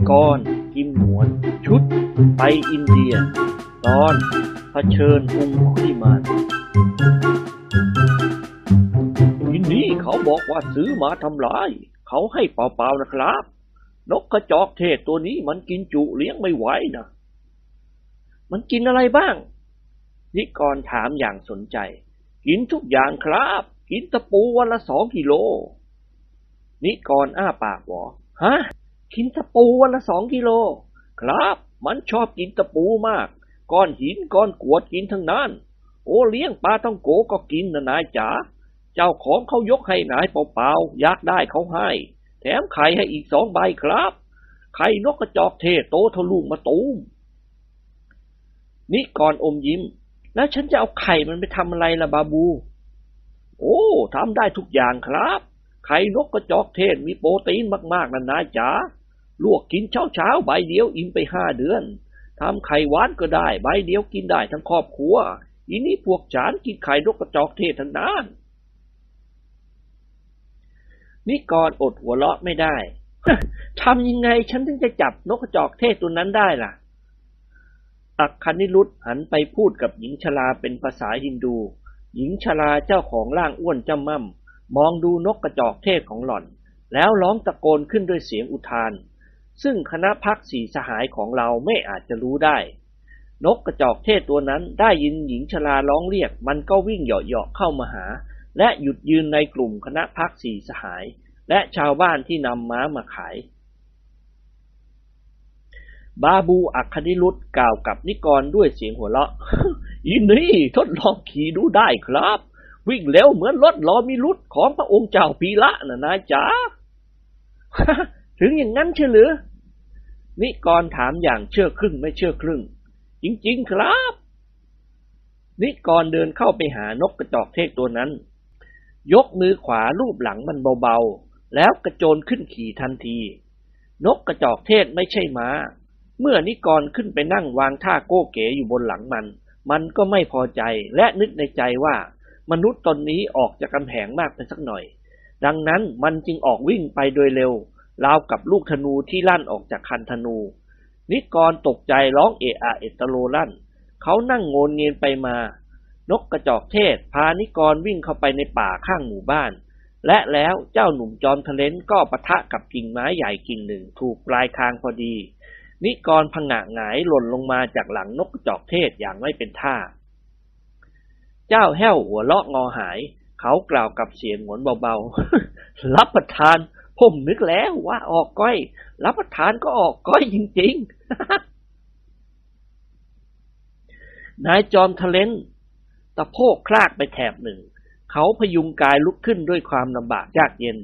นนิกรกิมหมวน ชุด ไปอินเดีย ตอนเผชิญองคุลิมานทีนี้เขาบอกว่าซื้อมาทำลาย เขาให้เปล่าๆนะครับ นกกระจอกเทศตัวนี้มันกินจุเลี้ยงไม่ไหวนะมันกินอะไรบ้าง นิกรถามอย่างสนใจ กินทุกอย่างครับ กินตะปูวันละสองกิโล นิกรอ้าปากบอฮะ กินตะปูวันละสองกิโล ครับ มันชอบกินตะปูมาก ก้อนหินก้อนกวดกินทั้งนั้น โอเลี้ยงปลาต้องโกก็กินนะนายจ๋า เจ้าของเขายกให้นายเปล่าๆ อยากได้เขาให้ แถมไข่ให้อีกสองใบครับ ไข่นกกระจอกเทศโตทะลุมาตูมนิกรอมยิ้ม แล้วฉันจะเอาไข่มันไปทำอะไรล่ะบาบู โอ้ทำได้ทุกอย่างครับ ไข่นกกระจอกเทศมีโปรตีนมากๆนะนายจ๋า ลวกกินเช้าๆใบเดียวอิ่มไปห้าเดือนทำไข่หวานก็ได้ ใบเดียวกินได้ทั้งครอบครัวอีนี้พวกจานกินไข่นกกระจอกเทศทั้งนั้นนิกรอดหัวเราะไม่ได้ทำยังไงฉันถึงจะจับนกกระจอกเทศตัวนั้นได้ล่ะ อักคณิรุธหันไปพูดกับหญิงชราเป็นภาษาฮินดู หญิงชราเจ้าของร่างอ้วนจำม่ำมองดูนกกระจอกเทศของหล่อน แล้วร้องตะโกนขึ้นด้วยเสียงอุทาน ซึ่งคณะพักสีสหายของเราไม่อาจจะรู้ได้ นกกระจอกเทศตัวนั้นได้ยินหญิงชราร้องเรียก มันก็วิ่งเหาะๆเข้ามาหา และหยุดยืนในกลุ่มคณะพักสีสหาย และชาวบ้านที่นำม้ามาขาย บาบูอัคคณิรุธกล่าวกับนิกรด้วยเสียงหัวเราะอีนี่ทดลองขี่ดูได้ครับ วิ่งเร็วเหมือนรถลอมิรุธของพระองค์เจ้าปีละนะนายจ๋าถึงอย่างนั้นเชื่อหรือ นิกรถามอย่างเชื่อครึ่งไม่เชื่อครึ่ง จริงๆครับ นิกรเดินเข้าไปหานกกระจอกเทศตัวนั้น ยกมือขวาลูบหลังมันเบาๆ แล้วกระโจนขึ้นขี่ทันที นกกระจอกเทศไม่ใช่ม้า เมื่อนิกรขึ้นไปนั่งวางท่าโก้เก๋อยู่บนหลังมัน มันก็ไม่พอใจและนึกในใจว่า มนุษย์ตนนี้ออกจากกำแพงมากไปสักหน่อย ดังนั้นมันจึงออกวิ่งไปโดยเร็ว ราวกับลูกธนูที่ลั่นออกจากคันธนู นิกรตกใจร้องเอะอะเอตโลลั่น เขานั่งโงนเงียนไปมา นกกระจอกเทศ พานิกรวิ่งเข้าไปในป่าข้างหมู่บ้าน และแล้วเจ้าหนุ่มจอมทะเลนก็ปะทะกับกิ่งไม้ใหญ่กิ่งหนึ่งถูกปลายคางพอดี นิกรพังะหงายหล่นลงมาจากหลังนกกระจอกเทศอย่างไม่เป็นท่า เจ้าแห้วหัวเลาะงอหาย เขากล่าวกับเสียงหวนเบาๆ รับประทาน ผมนึกแล้วว่าออกก้อย รับประทานก็ออกก้อยจริงๆ นายจอมทะเลนตะโพกคลากไปแถบหนึ่ง เขาพยุงกายลุกขึ้นด้วยความลำบากยากเย็น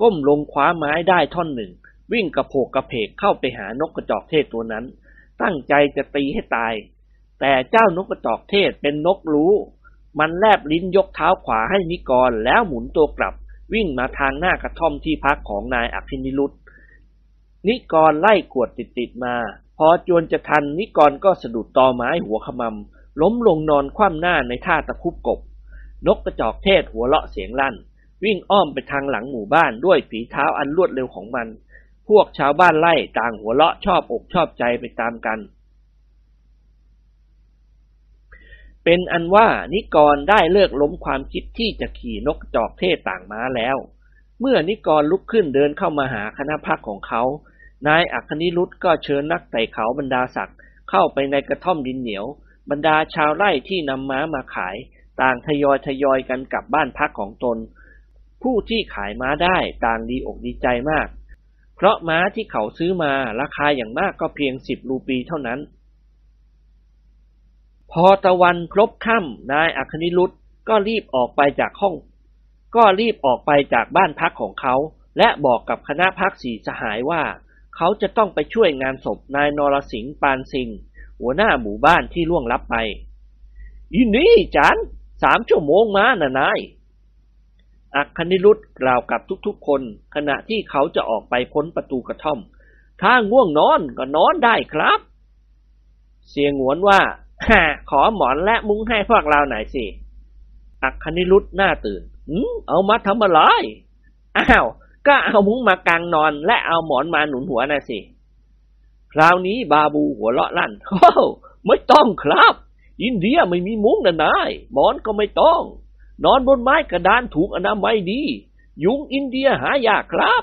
ก้มลงคว้าไม้ได้ท่อนหนึ่ง วิ่งกระโผกกระเพกเข้าไปหานกกระจอกเทศตัวนั้น ตั้งใจจะตีให้ตาย แต่เจ้านกกระจอกเทศเป็นนกรู้ มันแลบลิ้นยกเท้าขวาให้นิกรแล้วหมุนตัวกลับ วิ่งมาทางหน้ากระท่อมที่พักของนายอภินิรุตนิกรไล่กวดติดๆมา พอจวนจะทันนิกรก็สะดุดตอไม้หัวขมำล้มลงนอนคว่ำหน้าในท่าตะคุบกบ นกกระจอกเทศหัวเราะเสียงลั่น วิ่งอ้อมไปทางหลังหมู่บ้านด้วยฝีเท้าอันรวดเร็วของมัน พวกชาวบ้านไล่ต่างหัวเราะชอบอกชอบใจไปตามกัน เป็นอันว่านิกรได้เลิกล้มความคิดที่จะขี่นกจอกเทศต่างม้าแล้ว เมื่อนิกรลุกขึ้นเดินเข้ามาหาคณะพักของเขา นายอัคนิรุธก็เชิญนักไต่เขาบรรดาศักดิ์เข้าไปในกระท่อมดินเหนียว บรรดาชาวไร่ที่นำม้ามาขาย ต่างทยอยทยอยกันกลับบ้านพักของตน ผู้ที่ขายม้าได้ต่างดีอกดีใจมาก เพราะม้าที่เขาซื้อมาราคาอย่างมากก็เพียงสิบรูปีเท่านั้น พอตะวันครบค่ำนายอัคนิรุธก็รีบออกไปจากห้อง ก็รีบออกไปจากบ้านพักของเขา และบอกกับคณะพักสีสหายว่า เขาจะต้องไปช่วยงานศพนายนรสิงห์ปานสิงห์หัวหน้าหมู่บ้านที่ล่วงลับไปอีนี่จันสามชั่วโมงมานะนายอักคณิรุธกล่าวกับทุกๆ คน ขณะที่เขาจะออกไปพ้นประตูกระท่อม ถ้าง่วงนอนก็นอนได้ครับ เสียงหวนว่า ฮ่าขอหมอนและมุ้งให้พวกเราหน่อยสิ อักคณิรุธหน้าตื่นหืมเอามาทำอะไรอ้าว ก็เอามุ้งมากางนอน และเอาหมอนมาหนุนหัวน่ะสิ คราวนี้บาบูหัวเราะลั่นโอ้ไม่ต้องครับ อินเดียไม่มีมุ้งนะนายหมอนก็ไม่ต้อง นอนบนไม้กระดานถูกอนามัยดี ยุงอินเดียหายากครับ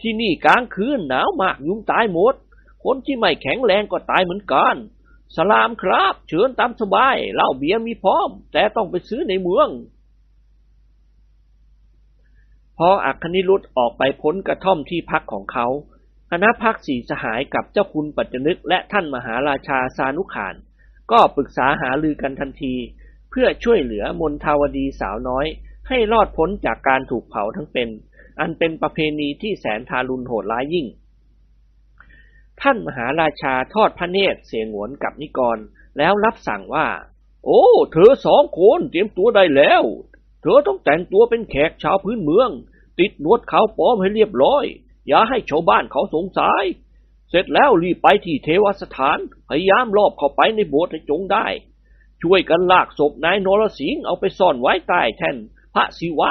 ที่นี่กลางคืนหนาวมากยุงตายหมด คนที่ไม่แข็งแรงก็ตายเหมือนกัน สลามครับ เชิญตามสบายเหล้าเบียร์มีพร้อม แต่ต้องไปซื้อในเมือง พออัคนิรุธออกไปพ้นกระท่อมที่พักของเขา คณะพักสีสหายกับเจ้าคุณปัจจนึกและท่านมหาราชาสานุขาน ก็ปรึกษาหาลือกันทันที เพื่อช่วยเหลือมนทาวดีสาวน้อย ให้รอดพ้นจากการถูกเผาทั้งเป็น อันเป็นประเพณีที่แสนทารุณโหดร้ายยิ่ง ท่านมหาราชาทอดพระเนตรเสียงหวนกับนิกร แล้วรับสั่งว่า โอ้ เธอสองคนเตรียมตัวได้แล้ว เธอต้องแต่งตัวเป็นแขกชาวพื้นเมือง ติดนวดเขาปลอมให้เรียบร้อย อย่าให้ชาวบ้านเขาสงสัย เสร็จแล้วรีบไปที่เทวสถาน พยายามลอบเข้าไปในโบสถ์ให้จงได้ ช่วยกันลากศพนายนรสิงห์เอาไปซ่อนไว้ใต้แท่นพระศิวะ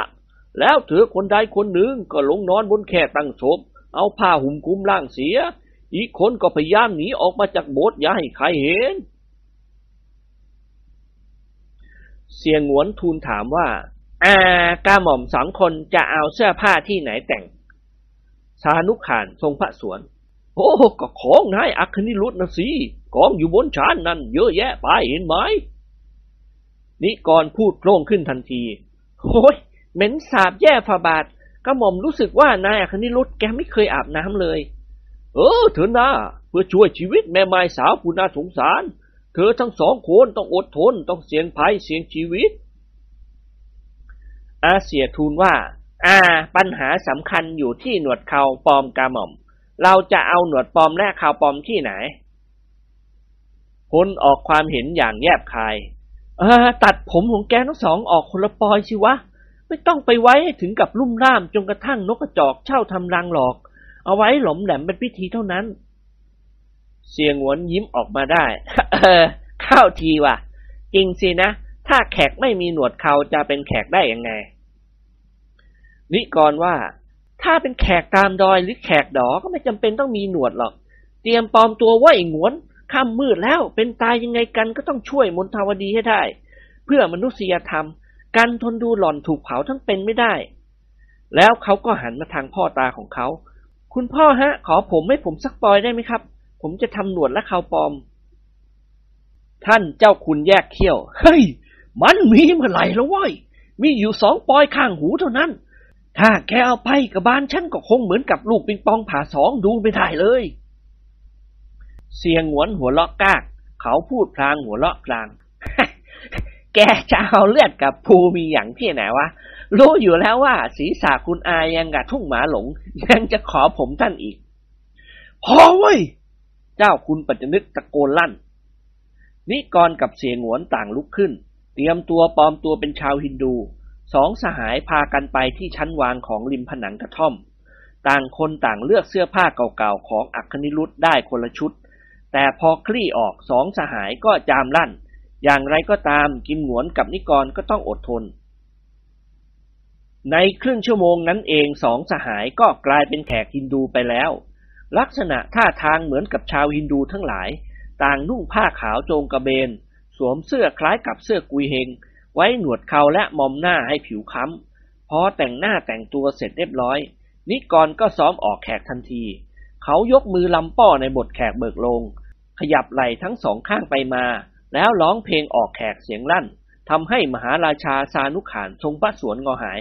แล้วเธอคนใดคนหนึ่งก็ลงนอนบนแค่ตั้งศพ เอาผ้าห่มคลุมร่างเสีย อีกคนก็พยายามหนีออกมาจากโบสถ์อย่าให้ใครเห็น เสียงหวนทูลถามว่า อากาหม่อมสองคนจะเอาเสื้อผ้าที่ไหนแต่ง สานุขานทรงพระสวน โอ้ก็ของนายอัคนิรุธนะสิกองอยู่บนชานนั่นเยอะแยะไปเห็นไหม นิกรพูดโกร่งขึ้นทันทีโอ้ยเหม็นสาบแย่ฝาบาทกระหม่อมรู้สึกว่านายอัคนิรุธแกไม่เคยอาบน้ำเลย เออเถอะนะเพื่อช่วยชีวิตแม่ไม้สาวผู้น่าสงสาร เธอทั้งสองคนต้องอดทนต้องเสี่ยงภัยเสี่ยงชีวิต อาเสียทูลว่า อ่า ปัญหาสำคัญอยู่ที่หนวดเขาปลอมกาหม่อม เราจะเอาหนวดปลอมและเขาปลอมที่ไหนพลออกความเห็นอย่างแยบคายเออตัดผมของแกทั้งสองออกคนละปอยสิวะ ไม่ต้องไปไว้ให้ถึงกับลุ่มล่ามจนกระทั่งนกกระจอกเช่าทำรังหรอก เอาไว้หลอมแหลมเป็นพิธีเท่านั้น เสียงหวนยิ้มออกมาได้เออเข้าทีว่ะ จริงสินะ ถ้าแขกไม่มีหนวดเขาจะเป็นแขกได้ยังไง นิกรว่า ถ้าเป็นแขกตามดอยหรือแขกดอก็ไม่จำเป็นต้องมีหนวดหรอก เตรียมปลอมตัวไว้หงวนค่ำมืดแล้วเป็นตายยังไงกันก็ต้องช่วยมนทาวดีให้ได้ เพื่อมนุษยธรรมการทนดูหล่อนถูกเผาทั้งเป็นไม่ได้ แล้วเขาก็หันมาทางพ่อตาของเขา คุณพ่อฮะ ขอผมให้ผมสักปอยได้ไหมครับ ผมจะทำหนวดและเขาปลอม ท่านเจ้าคุณแยกเขี้ยว เฮ้ย มันมีเมื่อไหร่แล้วว้ย มีอยู่สองปอยข้างหูเท่านั้น ถ้าแกเอาไปกับบานฉันก็คงเหมือนกับลูกปิงปองผ่าสองดูไม่ได้เลย เสียงหวนหัวเลาะกาก เขาพูดพลางหัวเลาะกลาง แกจะเอาเลือดกับภูมีอย่างที่ไหนวะ รู้อยู่แล้วว่า ศีรษะคุณอายังกับทุ่งหมาหลง ยังจะขอผมท่านอีก พอเว้ย เจ้าคุณปัจจนึกตะโกนลั่น นิกรกับเสียงหวนต่างลุกขึ้น เตรียมตัวปลอมตัวเป็นชาวฮินดู สองสหายพากันไปที่ชั้นวางของริมผนังกระท่อม ต่างคนต่างเลือกเสื้อผ้าเก่าๆของอัคนิรุธได้คนละชุด แต่พอคลี่ออกสองสหายก็จามลั่น อย่างไรก็ตามกิมหงวนกับนิกรก็ต้องอดทน ในครึ่งชั่วโมงนั้นเองสองสหายก็กลายเป็นแขกฮินดูไปแล้ว ลักษณะท่าทางเหมือนกับชาวฮินดูทั้งหลาย ต่างนุ่งผ้าขาวโจงกระเบน สวมเสื้อคล้ายกับเสื้อกุยเฮง ไว้หนวดเขาและมอมหน้าให้ผิวค้ำพอแต่งหน้าแต่งตัวเสร็จเรียบร้อย นิกรก็ซ้อมออกแขกทันที เขายกมือลำป้อในบทแขกเบิกลง ขยับไหล่ทั้งสองข้างไปมา แล้วร้องเพลงออกแขกเสียงลั่นทำให้มหาราชาสานุขานทรงพระสวนงอหาย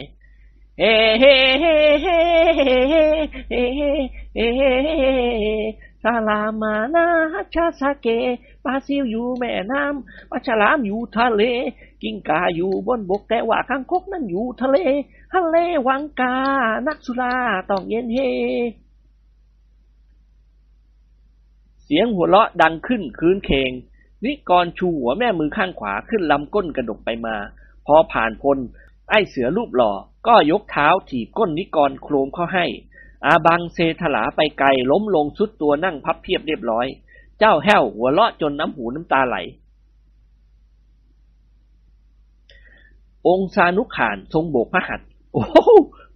เฮ้เฮ้เฮ้เฮ้เฮ้เฮ้ซาลามานาชาสาเกปลาซิวอยู่แม่น้ำปลาฉลามอยู่ทะเล กิ้งกาอยู่บนบกแต่ว่าข้างคกนั่นอยู่ทะเลทะเลวังกา นักสุราต้องเย็นเฮ เสียงหัวเราะดังขึ้นคืนเคง นิกรชูหัวแม่มือข้างขวาขึ้นลำก้นกระดกไปมา พอผ่านพ้น ไอ้เสือรูปหล่อ ก็ยกเท้าถีบก้นนิกรโครมเข้าให้ อาบังเซถลาไปไกลล้มลงสุดตัวนั่งพับเพียบเรียบร้อย เจ้าแห้วหัวเราะจนน้ำหูน้ำตาไหล องค์สานุขานทรงโบกพระหัตโอ้โห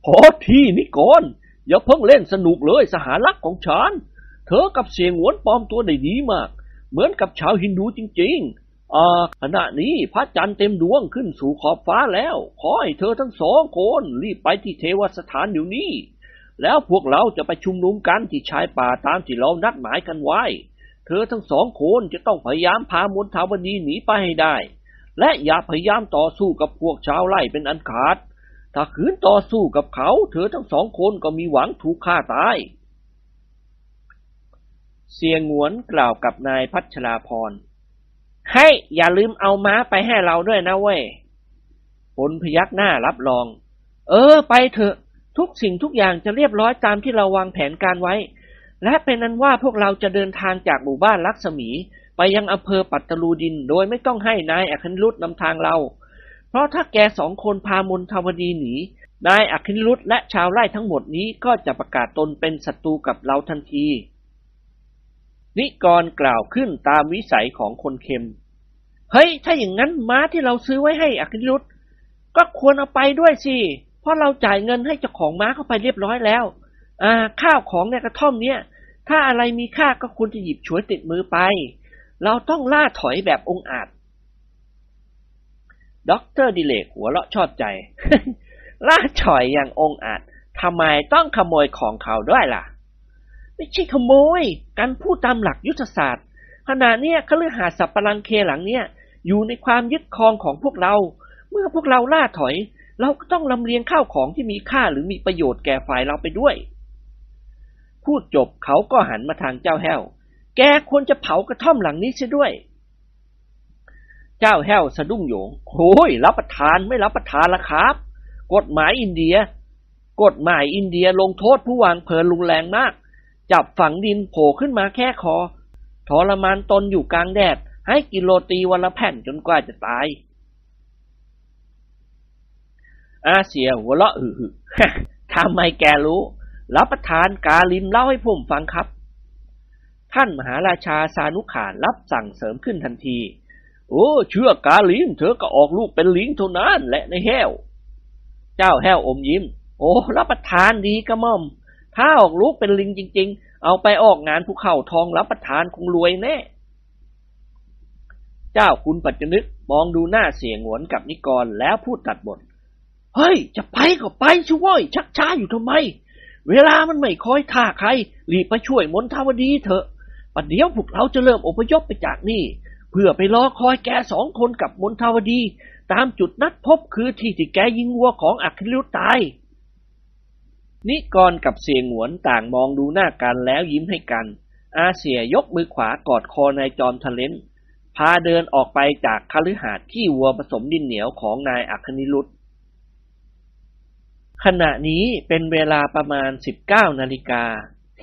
พอที่นิกรอย่าเพิ่งเล่นสนุกเลยสหารักของฉัน เธอกับเสียงหวนปลอมตัวได้ดีมาก เหมือนกับชาวฮินดูจริง ๆ อ่าขณะนี้พระจันทร์เต็มดวงขึ้นสู่ขอบฟ้าแล้ว ขอให้เธอทั้งสองคนรีบไปที่เทวสถานเดี๋ยวนี้ แล้วพวกเราจะไปชุมนุมกันที่ชายป่าตามที่เรานัดหมายกันไว้ เธอทั้งสองคนจะต้องพยายามพามนทาวดีหนีไปให้ได้ และอย่าพยายามต่อสู้กับพวกชาวไร่เป็นอันขาด ถ้าขืนต่อสู้กับเขา เธอทั้งสองคนก็มีหวังถูกฆ่าตาย เสียงหวนกล่าวกับนายพัชราพร ให้อย่าลืมเอาม้าไปให้เราด้วยนะเว้ยผลพยักหน้ารับรอง เออ ไปเถอะ ทุกสิ่งทุกอย่างจะเรียบร้อยตามที่เราวางแผนการไว้ และเป็นนั้นว่าพวกเราจะเดินทางจากหมู่บ้านลักษมี ไปยังอำเภอปัตตลูดิน โดยไม่ต้องให้นายอัคนิรุธนำทางเรา เพราะถ้าแกสองคนพามนทวดีหนี นายอัคนิรุธและชาวไร่ทั้งหมดนี้ก็จะประกาศตนเป็นศัตรูกับเราทันที นิกรกล่าวขึ้นตามวิสัยของคนเค็ม เฮ้ย ถ้าอย่างนั้นม้าที่เราซื้อไว้ให้อัคนิรุธก็ควรเอาไปด้วยสิ เพราะเราจ่ายเงินให้เจ้าของม้าเข้าไปเรียบร้อยแล้ว อ่า ข้าวของในกระท่อมเนี้ยถ้าอะไรมีค่าก็ควรจะหยิบฉวยติดมือไป เราต้องล่าถอยแบบองอาจด็อกเตอร์ดิเรกหัวเราะชอบใจ ล่าถอยอย่างองอาจทำไมต้องขโมยของเขาด้วยล่ะ ไม่ใช่ขโมย การพูดตามหลักยุทธศาสตร์ ขณะเนี้ยคฤหาสน์สับปะรังเคหลังเนี้ยอยู่ในความยึดครองของพวกเรา เมื่อพวกเราล่าถอย เราก็ต้องลำเลียงข้าวของที่มีค่าหรือมีประโยชน์แก่ฝ่ายเราไปด้วย พูดจบเขาก็หันมาทางเจ้าแห้ว แกควรจะเผากระท่อมหลังนี้เสียด้วย เจ้าแห้วสะดุ้งโยงโอ้ยรับประทานไม่รับประทานละครับ กฎหมายอินเดีย กฎหมายอินเดียลงโทษผู้วางเพลินรุนแรงมาก จับฝังดินโผล่ขึ้นมาแค่คอทรมานตนอยู่กลางแดด ให้กิโลตีวันละแผ่นจนกว่าจะตาย อาเสียหัวเราะอือทำไมแกรู้ รับประทานกาลิมเล่าให้ผมฟังครับ ท่านมหาราชาสานุขานรับสั่งเสริมขึ้นทันที โอ้เชื่อกาลิมเธอก็ออกลูกเป็นลิงเท่านั้นและในแห้ว เจ้าแห้วอมยิ้ม โอ้รับประทานดีกระม่อม ถ้าออกลูกเป็นลิงจริง ๆ เอาไปออกงานภูเขาทองรับประทานคงรวยแน่ เจ้าคุณปัจจนึกมองดูหน้าเสียงหวนกับนิกรแล้วพูดตัดบท เฮ้ย จะไปก็ไปช่วยชักช้าอยู่ทำไม เวลามันไม่คอยท่าใคร รีบไปช่วยมนทาวดีเถอะปัดเดี๋ยวพวกเราจะเริ่มอพยพไปจากนี่ เพื่อไปรอคอยแกสองคนกับมนทาวดี ตามจุดนัดพบคือที่ที่แกยิงวัวของอัคคิรุตาย นิกรกับเสียงหวนต่างมองดูหน้ากันแล้วยิ้มให้กัน อาเสียยกมือขวากอดคอนายจอมทะเลนพาเดินออกไปจากคฤหาสน์ที่วัวผสมดินเหนียวของนายอัคนิรุตขณะนี้เป็นเวลาประมาณ 19 นาฬิกา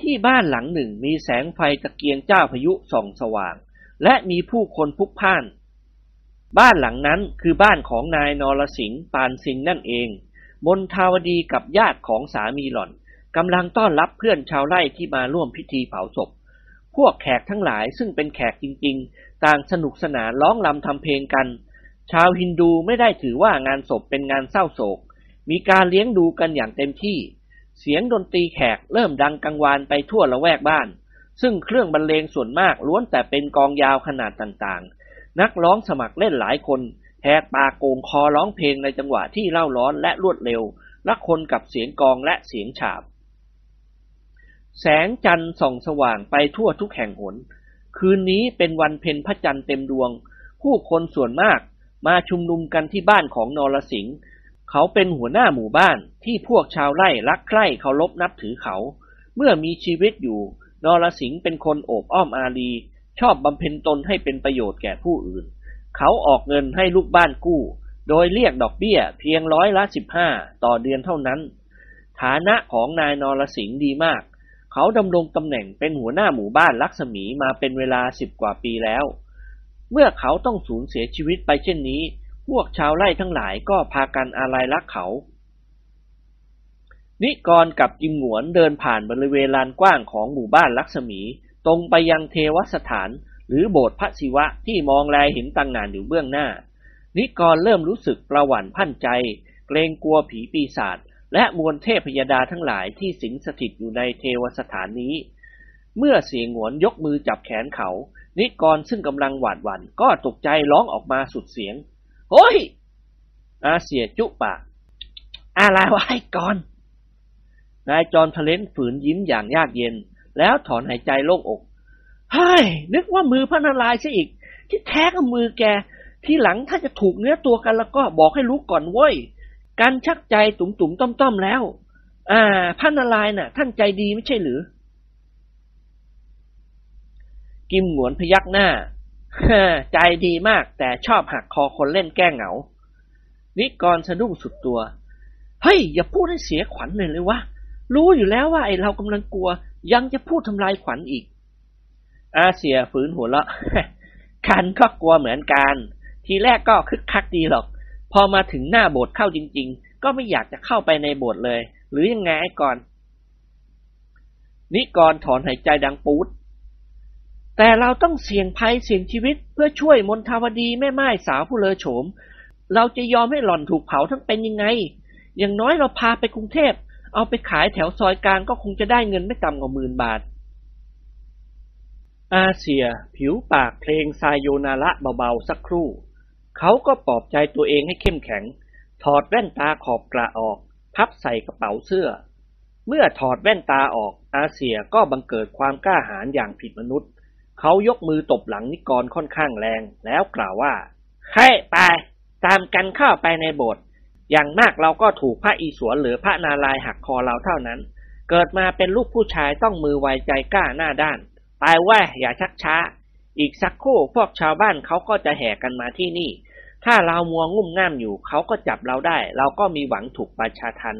ที่บ้านหลังหนึ่งมีแสงไฟตะเกียงเจ้าพายุส่องสว่าง และมีผู้คนพลุกพล่าน บ้านหลังนั้นคือบ้านของนายนรสิงห์ปานสิงห์นั่นเอง มนทาวดีกับญาติของสามีหล่อนกำลังต้อนรับเพื่อนชาวไร่ที่มาร่วมพิธีเผาศพ พวกแขกทั้งหลายซึ่งเป็นแขกจริง ๆ ต่างสนุกสนานร้องรำทำเพลงกัน ชาวฮินดูไม่ได้ถือว่างานศพเป็นงานเศร้าโศก มีการเลี้ยงดูกันอย่างเต็มที่ เสียงดนตรีแขกเริ่มดังกังวานไปทั่วละแวกบ้าน ซึ่งเครื่องบรรเลงส่วนมากล้วนแต่เป็นกองยาวขนาดต่างๆ นักร้องสมัครเล่นหลายคน แหกปากโกงคอร้องเพลงในจังหวะที่เล่าร้อนและรวดเร็วละคนกับเสียงกองและเสียงฉาบ แสงจันทร์ส่องสว่างไปทั่วทุกแห่งหน คืนนี้เป็นวันเพ็ญพระจันทร์เต็มดวง ผู้คนส่วนมากมาชุมนุมกันที่บ้านของนรสิงห์เขาเป็นหัวหน้าหมู่บ้านที่พวกชาวไร่รักใคร่เคารพนับถือเขา เมื่อมีชีวิตอยู่ นรสิงห์เป็นคนโอบอ้อมอารี ชอบบำเพ็ญตนให้เป็นประโยชน์แก่ผู้อื่น เขาออกเงินให้ลูกบ้านกู้ โดยเรียกดอกเบี้ยเพียงร้อยละสิบห้าต่อเดือนเท่านั้น ฐานะของนายนรสิงห์ดีมาก เขาดำรงตำแหน่งเป็นหัวหน้าหมู่บ้านลักษมีมาเป็นเวลาสิบกว่าปีแล้ว เมื่อเขาต้องสูญเสียชีวิตไปเช่นนี้ พวกชาวไร่ทั้งหลายก็พากันอาลัยรักเขา นิกรกับจิมหวนเดินผ่านบริเวณลานกว้างของหมู่บ้านลักษมี ตรงไปยังเทวสถาน หรือโบสถ์พระศิวะที่มองแลเห็นตั้งงานอยู่เบื้องหน้า นิกรเริ่มรู้สึกประหวั่นพันใจ เกรงกลัวผีปีศาจและมวลเทพพยดาทั้งหลายที่สิงสถิตอยู่ในเทวสถานนี้ เมื่อเสียงหวนยกมือจับแขนเขา นิกรซึ่งกำลังหวาดหวั่นก็ตกใจร้องออกมาสุดเสียงโอ้ย อาเสียจุปากอะไรวะไอ้กอน นายจอนทะเลนฝืนยิ้มอย่างยากเย็น แล้วถอนหายใจโล่งอก เฮ้ยนึกว่ามือพระนารายณ์ซะอีก ที่แท้ก็มือแก ที่หลังถ้าจะถูกเนื้อตัวกันแล้วก็บอกให้รู้ก่อนเว้ยการชักใจตุ่มตุ่มต้อมต้อมแล้ว อ่าพระนารายณ์น่ะ ท่านใจดีไม่ใช่หรือ กิมหงวนพยักหน้าใจดีมากแต่ชอบหักคอคนเล่นแก้เหงา นิกรสะดุ้งสุดตัว เฮ้ย อย่าพูดให้เสียขวัญเลยเลยวะ รู้อยู่แล้วว่าไอเรากำลังกลัว ยังจะพูดทำลายขวัญอีก อาเซียฝืนหัวเราะคันก็กลัวเหมือนกัน ทีแรกก็คึกคักดีหรอก พอมาถึงหน้าโบสถ์เข้าจริง ๆ ก็ไม่อยากจะเข้าไปในโบสถ์เลย หรือยังไงไอ้ก่อน นิกรถอนหายใจดังปูด แต่เราต้องเสี่ยงภัยเสี่ยงชีวิต เพื่อช่วยมนทาวดีแม่ไม้สาวผู้เลอโฉม เราจะยอมให้หล่อนถูกเผาทั้งเป็นยังไง อย่างน้อยเราพาไปกรุงเทพ เอาไปขายแถวซอยกลางก็คงจะได้เงินไม่ต่ำกว่าหมื่นบาท อาเซีย ผิวปากเพลงซายโยนาระเบาๆสักครู่ เขาก็ปลอบใจตัวเองให้เข้มแข็ง ถอดแว่นตาขอบกระออก พับใส่กระเป๋าเสื้อ เมื่อถอดแว่นตาออก อาเซียก็บังเกิดความกล้าหาญอย่างผิดมนุษย์ เขายกมือตบหลังนิกรค่อนข้างแรง แล้วกล่าวว่าให้ไป ตามกันเข้าไปในโบสถ์อย่างมากเราก็ถูกพระอีสวนหรือพระนารายหักคอเราเท่านั้น เกิดมาเป็นลูกผู้ชายต้องมือไวใจกล้าหน้าด้าน ไปแว่าอย่าชักช้า อีกสักครู่พวกชาวบ้านเขาก็จะแห่กันมาที่นี่ ถ้าเรามัวงุ่มง่ามอยู่เขาก็จับเราได้ เราก็มีหวังถูกประชาทัน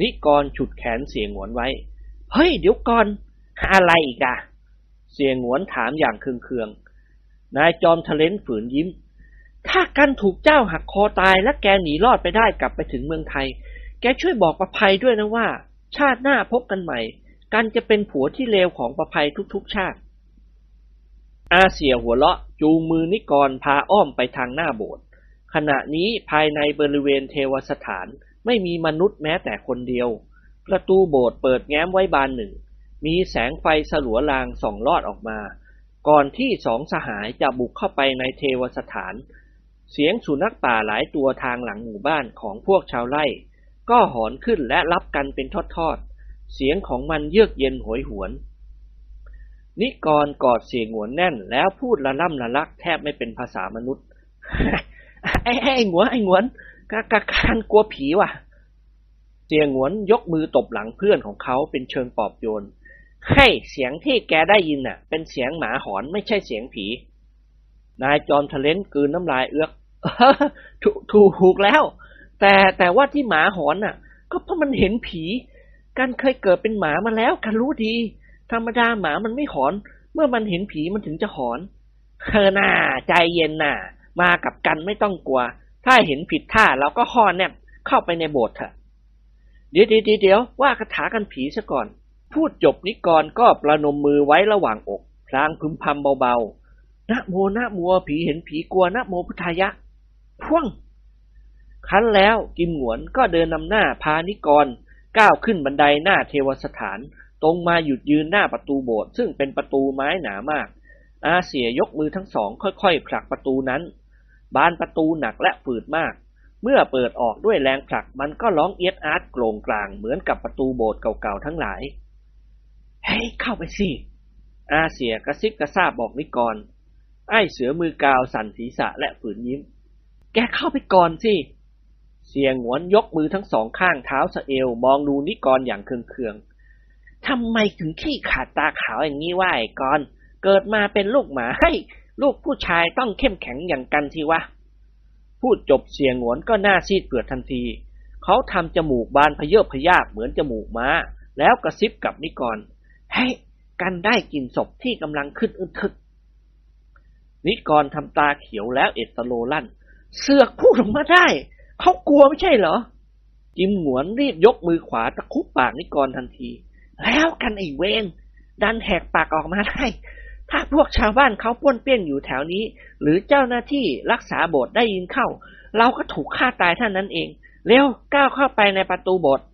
นิกรฉุดแขนเสียงหวนไว้ เฮ้ยเดี๋ยวก่อน อะไรอีกอะเสียงหวนถามอย่างเคืองๆ นายจอมทะเลนฝืนยิ้ม ถ้ากันถูกเจ้าหักคอตายและแกหนีรอดไปได้กลับไปถึงเมืองไทย แกช่วยบอกประภัยด้วยนะว่า ชาติหน้าพบกันใหม่ กันจะเป็นผัวที่เลวของประภัยทุกๆชาติ อาเสียหัวเราะจูงมือนิกรพาอ้อมไปทางหน้าโบสถ์ขณะนี้ภายในบริเวณเทวสถานไม่มีมนุษย์แม้แต่คนเดียว ประตูโบสถ์เปิดแง้มไว้บานหนึ่ง มีแสงไฟสลัวลางส่องลอดออกมา ก่อนที่สองสหายจะบุกเข้าไปในเทวสถาน เสียงสุนัขป่าหลายตัวทางหลังหมู่บ้านของพวกชาวไร่ ก็หอนขึ้นและรับกันเป็นทอด เสียงของมันเยือกเย็นโหยหวน นิกรกอดเสียงหวนแน่น แล้วพูดละล่ำละลักแทบไม่เป็นภาษามนุษย์ ไอ้ไอ้หงวนไอ้หงวนกะกะการกลัวผีว่ะ เสียงหวนยกมือตบหลังเพื่อนของเขาเป็นเชิงปอบโยน ให้เสียงที่แกได้ยินน่ะ เป็นเสียงหมาหอนไม่ใช่เสียงผี นายจอมทะเลนกืนน้ำลายเอือกถูกถูกแล้ว แต่แต่ว่าที่หมาหอนน่ะ ก็เพราะมันเห็นผี กันเคยเกิดเป็นหมามาแล้วกันรู้ดี ธรรมดาหมามันไม่หอน เมื่อมันเห็นผีมันถึงจะหอนเธอหน้าใจเย็นน่ะมากับกันไม่ต้องกลัว ถ้าเห็นผิดท่าเราก็ห่อแนบเข้าไปในโบสถ์เถอะ เดี๋ยวเดี๋ยวเดี๋ยวว่าคาถากันผีซะก่อน พูดจบนิกรก็ประนมมือไว้ระหว่างอกพลางพึมพำเบาๆนะโมนะมัวผีเห็นผีกลัวนะโมพุทธายะพ่วงคันแล้วกิมหวนก็เดินนำหน้าพานิกร ก้าวขึ้นบันไดหน้าเทวสถาน ตรงมาหยุดยืนหน้าประตูโบสถ์ซึ่งเป็นประตูไม้หนามาก อาเสียยกมือทั้งสองค่อยๆผลักประตูนั้น บานประตูหนักและฝืดมาก เมื่อเปิดออกด้วยแรงผลักมันก็ร้องเอียดอาร์ตโกรงกลางเหมือนกับประตูโบสถ์เก่าๆทั้งหลายเฮ้ยเข้าไปสิอาเสียกระซิบกระซาบบอกนิกรไอ้เสือมือกาวสั่นศีรษะและฝืนยิ้ม แกเข้าไปก่อนสิ เสียงหวนยกมือทั้งสองข้างเท้าสะเอว มองดูนิกรอย่างเคืองๆทำไมถึงขี้ขาดตาขาวอย่างนี้วะไอ้กรเกิดมาเป็นลูกหมาให้ลูกผู้ชายต้องเข้มแข็งอย่างกันทีวะ พูดจบเสียงหวนก็หน้าซีดเปลือดทันที เขาทำจมูกบานพเยบพยาบเหมือนจมูกม้า แล้วกระซิบกับนิกรให้กันได้กลิ่นศพที่กำลังขึ้นอึนทึก นิกรทำตาเขียวแล้วเอ็ดตโลลั่น เสือกพูดออกมาได้ เขากลัวไม่ใช่เหรอ จิมหวนรีบยกมือขวาตะคุบปากนิกรทันที แล้วกันไอ้เวนดันแหกปากออกมาได้ ถ้าพวกชาวบ้านเขาป้วนเปี้ยนอยู่แถวนี้ หรือเจ้าหน้าที่รักษาโบสถ์ได้ยินเข้า เราก็ถูกฆ่าตายท่านนั้นเอง เร็วก้าวเข้าไปในประตูโบสถ์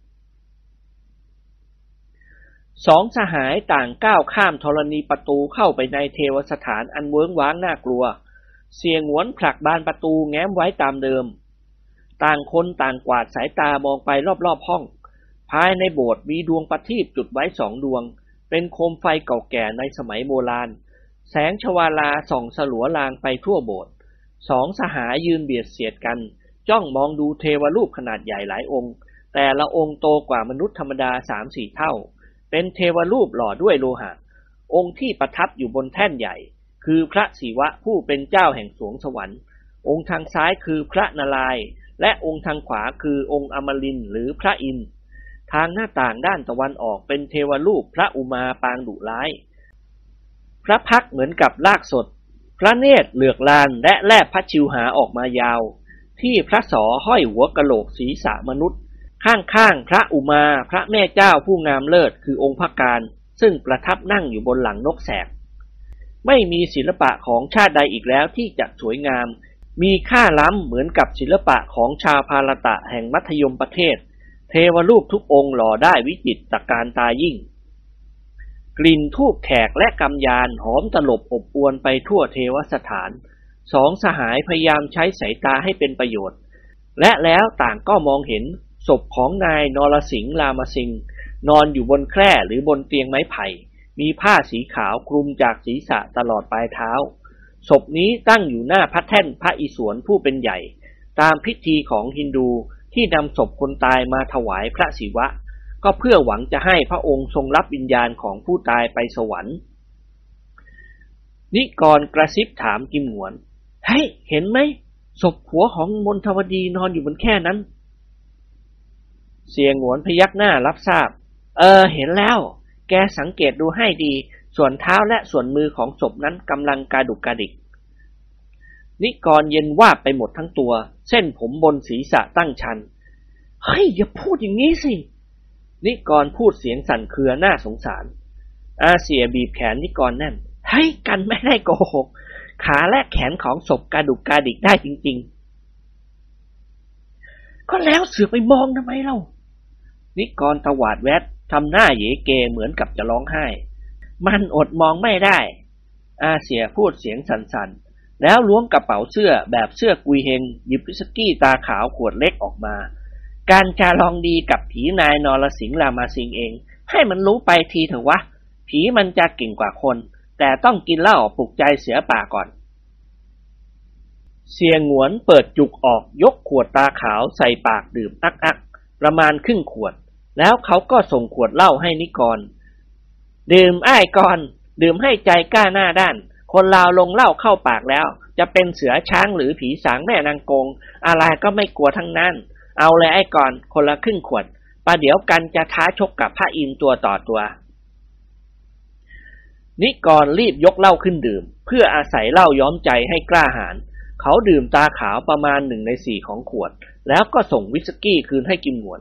สองสหายต่างก้าวข้ามธรณีประตูเข้าไปในเทวสถานอันเวิ้งว้างน่ากลัว เสียงหวนผลักบานประตูแง้มไว้ตามเดิม ต่างคนต่างกวาดสายตามองไปรอบๆห้อง ภายในโบสถ์มีดวงประทีปจุดไว้สองดวง เป็นโคมไฟเก่าแก่ในสมัยโบราณ แสงชวาลาส่องสลัวลางไปทั่วโบสถ์สองสหายยืนเบียดเสียดกัน จ้องมองดูเทวรูปขนาดใหญ่หลายองค์ แต่ละองค์โตกว่ามนุษย์ธรรมดาสามสี่เท่า เป็นเทวรูปหล่อด้วยโลหะ องค์ที่ประทับอยู่บนแท่นใหญ่ คือพระศิวะผู้เป็นเจ้าแห่งสวงสวรรค์ องค์ทางซ้ายคือพระนารายณ์ และองค์ทางขวาคือองค์อมรินหรือพระอินทร์ทางหน้าต่างด้านตะวันออกเป็นเทวรูปพระอุมาปางดุร้าย พระพักเหมือนกับลากสด พระเนตรเหลือกลานและแลบพระชิวหาออกมายาว ที่พระสอห้อยหัวกะโหลกศีรษะมนุษย์ ข้างๆพระอุมาพระแม่เจ้าผู้งามเลิศคือองค์พระการ ซึ่งประทับนั่งอยู่บนหลังนกแสกไม่มีศิลปะของชาติใดอีกแล้วที่จะสวยงาม มีค่าล้ำเหมือนกับศิลปะของชาพาลตะแห่งมัธยมประเทศ เทวรูปทุกองค์หล่อได้วิจิตตการตายิ่ง กลิ่นทูบแขกและกำยานหอมตลบอบอวนไปทั่วเทวสถาน สองสหายพยายามใช้สายตาให้เป็นประโยชน์ และแล้วต่างก็มองเห็นศพของนายนรสิงห์รามสิงห์นอนอยู่บนแคร่หรือบนเตียงไม้ไผ่ มีผ้าสีขาวคลุมจากศีรษะตลอดปลายเท้า ศพนี้ตั้งอยู่หน้าพระแท่นพระอิศวรผู้เป็นใหญ่ ตามพิธีของฮินดูที่นำศพคนตายมาถวายพระศิวะ ก็เพื่อหวังจะให้พระองค์ทรงรับวิญญาณของผู้ตายไปสวรรค์ นิกรกระซิบถามกิมหวนเฮ้ยเห็นไหมศพผัวของมนทวดีนอนอยู่บนแค่นั้น เสียงหวนพยักหน้ารับทราบ เออ เห็นแล้ว แกสังเกตดูให้ดี ส่วนเท้าและส่วนมือของศพนั้นกำลังกระดุกกระดิก นิกรเย็นวาบไปหมดทั้งตัว เส้นผมบนศีรษะตั้งชัน เฮ้ย อย่าพูดอย่างนี้สิ นิกรพูดเสียงสั่นเครือหน้าสงสาร อาเสียบีบแขนนิกรแน่นให้ย กันไม่ได้โกหก ขาและแขนของศพกระดุกกระดิกได้จริง ๆ ก็แล้วเสือไปมองทำไมเล่านิกรตวาดแวดทำหน้าเยเกเหมือนกับจะร้องไห้ มันอดมองไม่ได้ อาเสียพูดเสียงสั่นๆ แล้วล้วงกระเป๋าเสื้อแบบเสื้อกุยเฮงหยิบวิสกี้ตาขาวขวดเล็กออกมา การจะลองดีกับผีนายนรสิงห์รามาสิงเอง ให้มันรู้ไปทีเถอะวะ ผีมันจะเก่งกว่าคน แต่ต้องกินเหล้าปลุกใจเสือป่าก่อน เสียงหวนเปิดจุกออกยกขวดตาขาวใส่ปากดื่มอักอักประมาณครึ่งขวด แล้วเขาก็ส่งขวดเหล้าให้นิกร ดื่มไอ้ายก่อน ดื่มให้ใจกล้าหน้าด้าน คนลาวลงเหล้าเข้าปากแล้ว จะเป็นเสือช้างหรือผีสางแม่นางกง อะไรก็ไม่กลัวทั้งนั้น เอาเลยไอ้ก่อน คนละครึ่งขวดประเดี๋ยวกันจะท้าชกกับพระอินตัวต่อตัว นิกรรีบยกเหล้าขึ้นดื่ม เพื่ออาศัยเหล้าย้อมใจให้กล้าหาญเขาดื่มตาขาวประมาณหนึ่งในสี่ของขวด แล้วก็ส่งวิสกี้คืนให้กิมหวน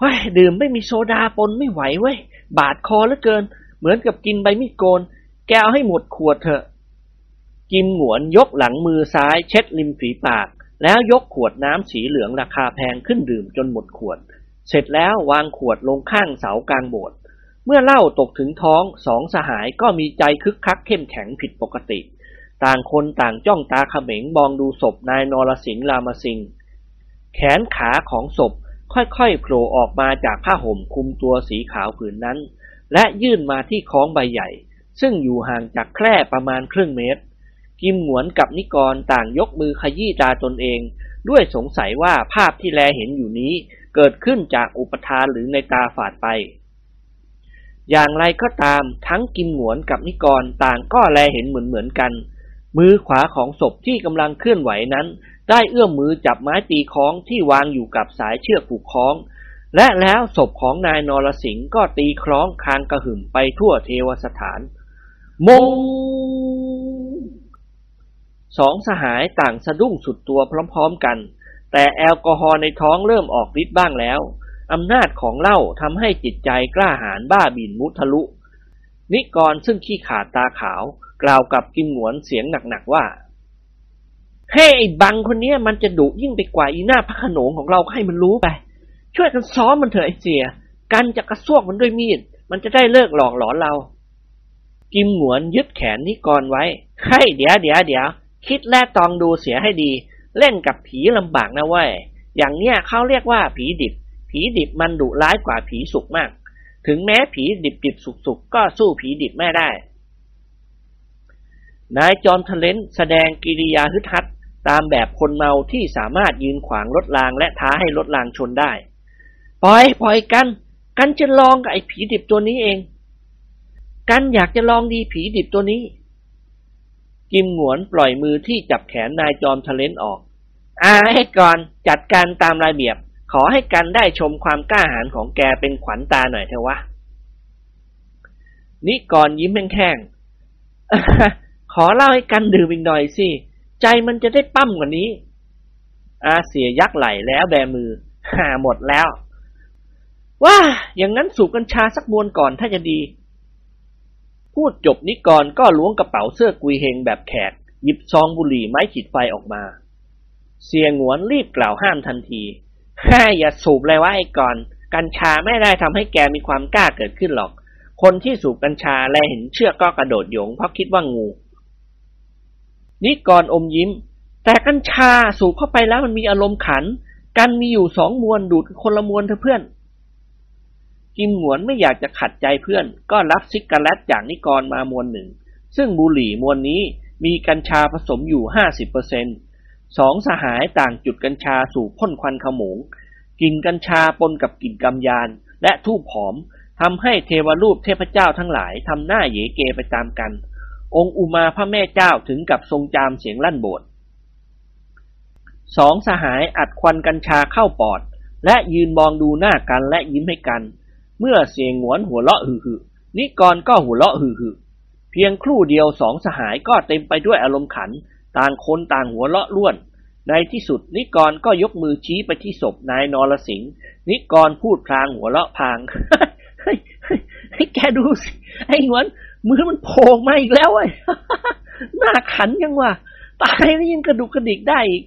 เฮ้ยดื่มไม่มีโซดาปนไม่ไหวเว้ยบาดคอเหลือเกิน เหมือนกับกินใบมีดโกน แกเอาให้หมดขวดเถอะกิมหวนยกหลังมือซ้ายเช็ดริมฝีปาก แล้วยกขวดน้ำสีเหลืองราคาแพงขึ้นดื่มจนหมดขวด เสร็จแล้ววางขวดลงข้างเสากลางโบสถ์เมื่อเหล้าตกถึงท้องสองสหายก็มีใจคึกคักเข้มแข็งผิดปกติ ต่างคนต่างจ้องตาเขม็งมองดูศพนายนรสิงห์รามสิงห์แขนขาของศพ ค่อยๆโผล่ออกมาจากผ้าห่มคลุมตัวสีขาวผืนนั้น และยื่นมาที่คล้องใบใหญ่ ซึ่งอยู่ห่างจากแคร่ประมาณครึ่งเมตร กิมหวนกับนิกรต่างยกมือขยี้ตาตนเอง ด้วยสงสัยว่าภาพที่แลเห็นอยู่นี้เกิดขึ้นจากอุปทานหรือในตาฝาดไป อย่างไรก็ตามทั้งกิมหวนกับนิกรต่างก็แลเห็นเหมือนเหมือนกัน มือขวาของศพที่กำลังเคลื่อนไหวนั้น ได้เอื้อมมือจับไม้ตีคล้องที่วางอยู่กับสายเชือกผูกคล้อง และแล้วศพของนายนรสิงห์ก็ตีคล้องคางกระหึ่มไปทั่วเทวสถาน มง สองสหายต่างสะดุ้งสุดตัวพร้อมๆกัน แต่แอลกอฮอล์ในท้องเริ่มออกฤทธิ์บ้างแล้วอำนาจของเหล้าทำให้จิตใจกล้าหาญบ้าบินมุทะลุ นิกรซึ่งขี้ขาดตาขาว กล่าวกับกิมหนวนเสียงหนักๆว่า ให้ไอ้บังคนเนี้ยมันจะดุยิ่งไปกว่าอีหน้าพระขนงของเราให้มันรู้ไป ช่วยกันซ้อมมันเถอะไอ้เสีย กันจะกระซวกมันด้วยมีด มันจะได้เลิกหลอกหลอนเรา กิมหงวนยึดแขนนิกรไว้ให้เดี๋ยวเดี๋ยวเดี๋ยวคิดแลตองดูเสียให้ดี เล่นกับผีลำบากนะเว้ย อย่างเนี้ยเขาเรียกว่าผีดิบ ผีดิบมันดุร้ายกว่าผีสุกมาก ถึงแม้ผีดิบดิบสุกสุกก็สู้ผีดิบไม่ได้ นายจอมทะเลนแสดงกิริยาฮึดฮัด ตามแบบคนเมาที่สามารถยืนขวางรถรางและท้าให้รถรางชนได้ ปล่อยปล่อยกัน กันจะลองกับไอ้ผีดิบตัวนี้เอง กันอยากจะลองดีผีดิบตัวนี้ กิมหงวนปล่อยมือที่จับแขนนายจอมทะเลนออกอาให้ก่อนจัดการตามระเบียบ ขอให้กันได้ชมความกล้าหาญของแกเป็นขวัญตาหน่อยเถอะวะ นิกรยิ้มแห้งๆขอเล่าให้กันดื่มอีกหน่อยสิ ใจมันจะได้ปั้มกว่านี้ อาเสียยักไหลแล้วแบมือหาหมดแล้ว ว่าอย่างนั้นสูบกัญชาสักมวนก่อนถ้าจะดี พูดจบนิกรก็ล้วงกระเป๋าเสื้อกุยเฮงแบบแขก หยิบซองบุหรี่ไม้ขีดไฟออกมา เสียงหวนรีบกล่าวห้ามทันทีฮ่าอย่าสูบเลยว่าไอ้ก่อน กัญชาไม่ได้ทำให้แกมีความกล้าเกิดขึ้นหรอก คนที่สูบกัญชาแลเห็นเชือกก็กระโดดโยงเพราะคิดว่างู นิกรอมยิ้ม แต่กัญชาสูบเข้าไปแล้วมันมีอารมณ์ขัน กันมีอยู่สองมวนดูดคนละมวนเถอเพื่อน กิมหงวนไม่อยากจะขัดใจเพื่อน ก็รับซิกกาแลตจากนิกรมามวนหนึ่ง ซึ่งบุหรี่มวนนี้มีกัญชาผสมอยู่ห้าสิบเปอร์เซ็นสองสหายต่างจุดกัญชาสู่พ่นควันขโมงกลิ่นกัญชาปนกับกลิ่นกำยาน และทูบหอมทำให้เทวรูปเทพเจ้าทั้งหลายทำหน้าเยเกไปตามกัน องค์อุมาพระแม่เจ้าถึงกับทรงจามเสียงลั่นโบสถ์สองสหายอัดควันกัญชาเข้าปอด และยืนมองดูหน้ากันและยิ้มให้กัน เมื่อเสียงหวนหัวเราะหึ่นิกรก็หัวเราะหึ่เพียงครู่เดียวสองสหายก็เต็มไปด้วยอารมณ์ขัน ต่างคนต่างหัวเราะล้วน ในที่สุดนิกรก็ยกมือชี้ไปที่ศพนายนรสิงห์นิกรพูดพลางหัวเราะพางให้แกดูสิไอ้หวน มือมันโผล่มาอีกแล้วไอ้หน้าขันยังวะตายแล้วยังกระดุกกระดิกได้อีก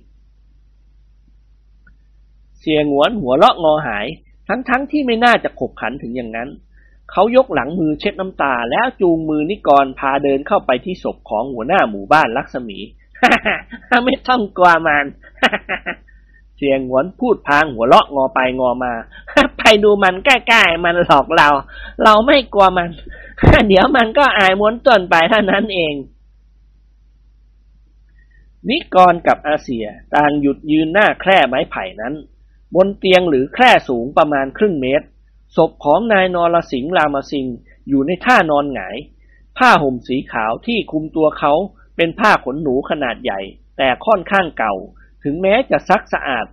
เสียงหวนหัวเราะงอหาย ทั้งๆทที่ไม่น่าจะขบขันถึงอย่างนั้นเขายกหลังมือเช็ดน้ำตา แล้วจูงมือนิกรพาเดินเข้าไปที่ศพของหัวหน้าหมู่บ้านลักษมีไม่ต้องกลัวมันเสียงหวนพูดพางหัวเราะงอไปงอมา ไปดูมันใกล้ๆมันหลอกเรา เราไม่กลัวมัน เดี๋ยวมันก็อายม้วนต้นไปเท่านั้นเอง นิกรกับอาเซียต่างหยุดยืนหน้าแคร่ไม้ไผ่นั้น บนเตียงหรือแคร่สูงประมาณครึ่งเมตร ศพของนายนรสิงห์รามสิงห์อยู่ในท่านอนหงาย ผ้าห่มสีขาวที่คลุมตัวเขาเป็นผ้าขนหนูขนาดใหญ่ แต่ค่อนข้างเก่า ถึงแม้จะซักสะอาด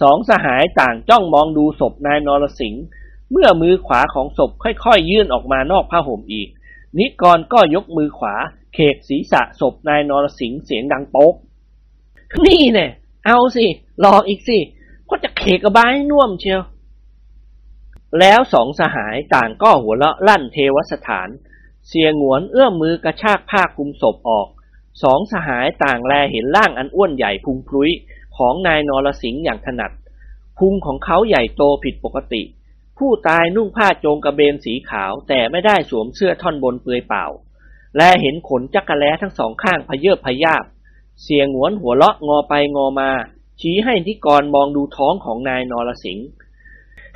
สองสหายต่างจ้องมองดูศพนายนรสิงห์ เมื่อมือขวาของศพค่อยๆยื่นออกมานอกผ้าห่มอีก นิกรก็ยกมือขวา เขกศีรษะศพนายนรสิงห์เสียงดังโป๊ก นี่เนี่ยเอาสิลอกอีกสิก็จะเขกกระบายน่วมเชียว แล้วสองสหายต่างก็หัวเราะลั่นเทวสถาน เสียงหวนเอื้อมมือกระชากผ้าคลุมศพออก สองสหายต่างแลเห็นร่างอันอ้วนใหญ่พุงพลุยของนายนรสิงห์อย่างถนัดพุงของเขาใหญ่โตผิดปกติ ผู้ตายนุ่งผ้าโจงกระเบนสีขาว แต่ไม่ได้สวมเสื้อท่อนบนเปลือยเปล่า และเห็นขนจักระแล้ทั้งสองข้างพเยิบพยาบ เสียงหวนหัวเลาะงอไปงอมา ชี้ให้นิกรมองดูท้องของนายนรสิงห์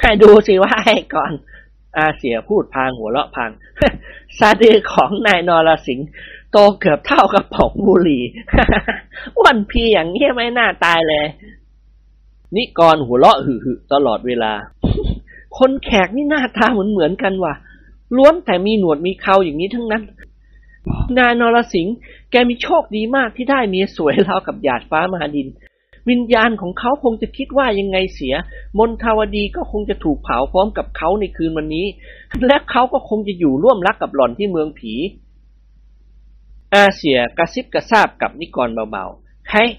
ให้ดูสิว่าไอ้ก่อนอาเสียพูดพางหัวเลาะพางสะดือของนายนรสิงห์โตเกือบเท่ากับผงบุหรี่อ้วนพีอย่างนี้ยไม่น่าตายเลย นิกรหัวเราะหึ่ๆตลอดเวลา คนแขกนี่หน้าตาเหมือนเหมือนกันว่ะ ล้วนแต่มีหนวดมีเขาอย่างนี้ทั้งนั้น นายนรสิงห์แกมีโชคดีมากที่ได้เมียสวยราวกับหยาดฟ้ามาดิน วิญญาณของเขาคงจะคิดว่ายังไงเสีย มนทาวดีก็คงจะถูกเผาพร้อมกับเขาในคืนวันนี้ และเขาก็คงจะอยู่ร่วมรักกับหล่อนที่เมืองผี อาเสียกระซิบกระซาบกับนิกรเบาๆเฮ้ย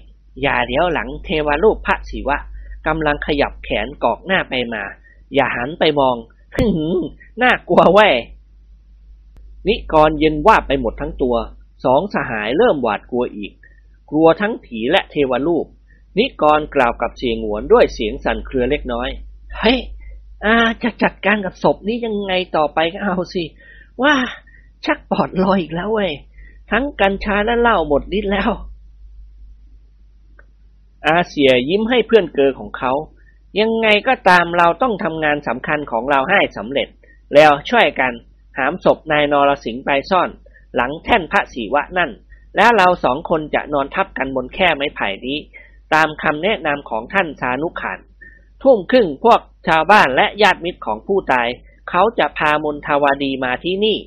อย่าเดี๋ยวหลังเทวรูปพระศิวะกำลังขยับแขนกอกหน้าไปมา อย่าหันไปมองฮึ่มน่ากลัวแว่นิกรเย็นว่าไปหมดทั้งตัว สองสหายเริ่มหวาดกลัวอีก กลัวทั้งผีและเทวรูป นิกรกล่าวกับเสียงหวนด้วยเสียงสั่นเครือเล็กน้อย เฮ้ยอาจะจัดการกับศพนี้ยังไงต่อไปก็เอาสิ ว่าชักปอดลอยอีกแล้วเว้ย ทั้งกัญชาและเหล้าหมดฤทธิ์แล้ว อาเซียยิ้มให้เพื่อนเกอของเขา ยังไงก็ตามเราต้องทำงานสำคัญของเราให้สำเร็จ แล้วช่วยกันหามศพนายนรสิงห์ไปซ่อน หลังแท่นพระศิวะนั่น แล้วเราสองคนจะนอนทับกันบนแค่ไม้ไผ่นี้ ตามคำแนะนำของท่านสานุขานทุ่มครึ่งพวกชาวบ้านและญาติมิตรของผู้ตาย เขาจะพามนทวาดีมาที่นี่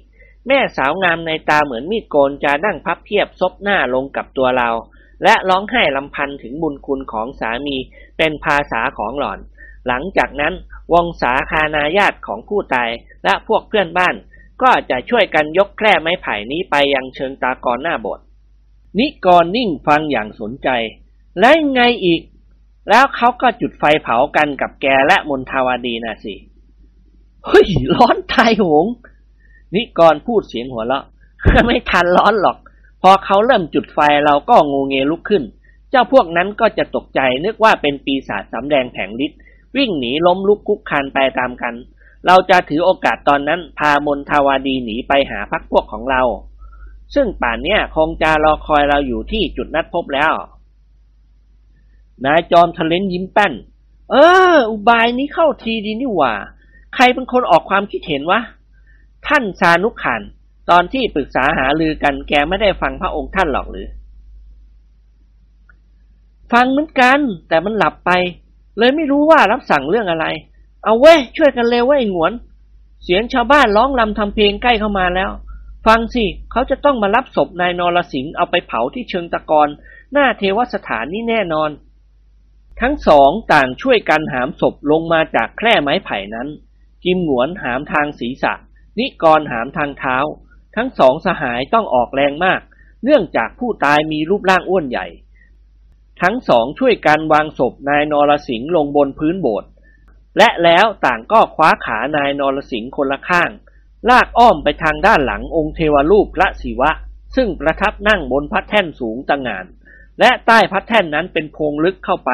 แม่สาวงามในตาเหมือนมีดโกนจะนั่งพับเพียบซบหน้าลงกับตัวเรา และร้องไห้ลำพันถึงบุญคุณของสามีเป็นภาษาของหล่อน หลังจากนั้นวงสาคานาญาติของผู้ตายและพวกเพื่อนบ้าน ก็จะช่วยกันยกแคร่ไม้ไผ่นี้ไปยังเชิงตากรหน้าบสถ์นิกรนิ่งฟังอย่างสนใจ และไงอีก แล้วเขาก็จุดไฟเผากันกับแกและมนทาวดีนะสิ เฮ้ย ร้อนตายหง นิกรพูดเสียงหัวเราะไม่ทันร้อนหรอก พอเขาเริ่มจุดไฟเราก็งูเงลุกขึ้น เจ้าพวกนั้นก็จะตกใจนึกว่าเป็นปีศาจสำแดงแผงฤทธิ์วิ่งหนีล้มลุกคุกคานไปตามกัน เราจะถือโอกาสตอนนั้นพามนทาวาดีหนีไปหาพักพวกของเรา ซึ่งป่านเนี้ยคงจะรอคอยเราอยู่ที่จุดนัดพบแล้ว นายจอมทะเลนยิ้มแป้น เออ อุบายนี้เข้าทีดีนี่หว่า ใครเป็นคนออกความคิดเห็นวะ ท่านสานุขัน ตอนที่ปรึกษาหาลือกันแกไม่ได้ฟังพระองค์ท่านหรอกหรือ ฟังเหมือนกัน แต่มันหลับไป เลยไม่รู้ว่ารับสั่งเรื่องอะไร เอาเว้ยช่วยกันเร็วเว้ยหงวน เสียงชาวบ้านร้องลำทำเพลงใกล้เข้ามาแล้ว ฟังสิเขาจะต้องมารับศพนายนรสิงห์เอาไปเผาที่เชิงตะกอนหน้าเทวสถานนี่แน่นอน ทั้งสองต่างช่วยกันหามศพลงมาจากแคร่ไม้ไผ่นั้น กิมหงวนหามทางศีรษะ นิกรหามทางเท้า ทั้งสองสหายต้องออกแรงมาก เนื่องจากผู้ตายมีรูปร่างอ้วนใหญ่ ทั้งสองช่วยกันวางศพนายนรสิงห์ลงบนพื้นโบสถ์และแล้วต่างก็คว้าขานายนรสิงห์คนละข้าง ลากอ้อมไปทางด้านหลังองค์เทวรูปพระศิวะ ซึ่งประทับนั่งบนพัดแท่นสูงตะงาน และใต้พัดแท่นนั้นเป็นโพรงลึกเข้าไป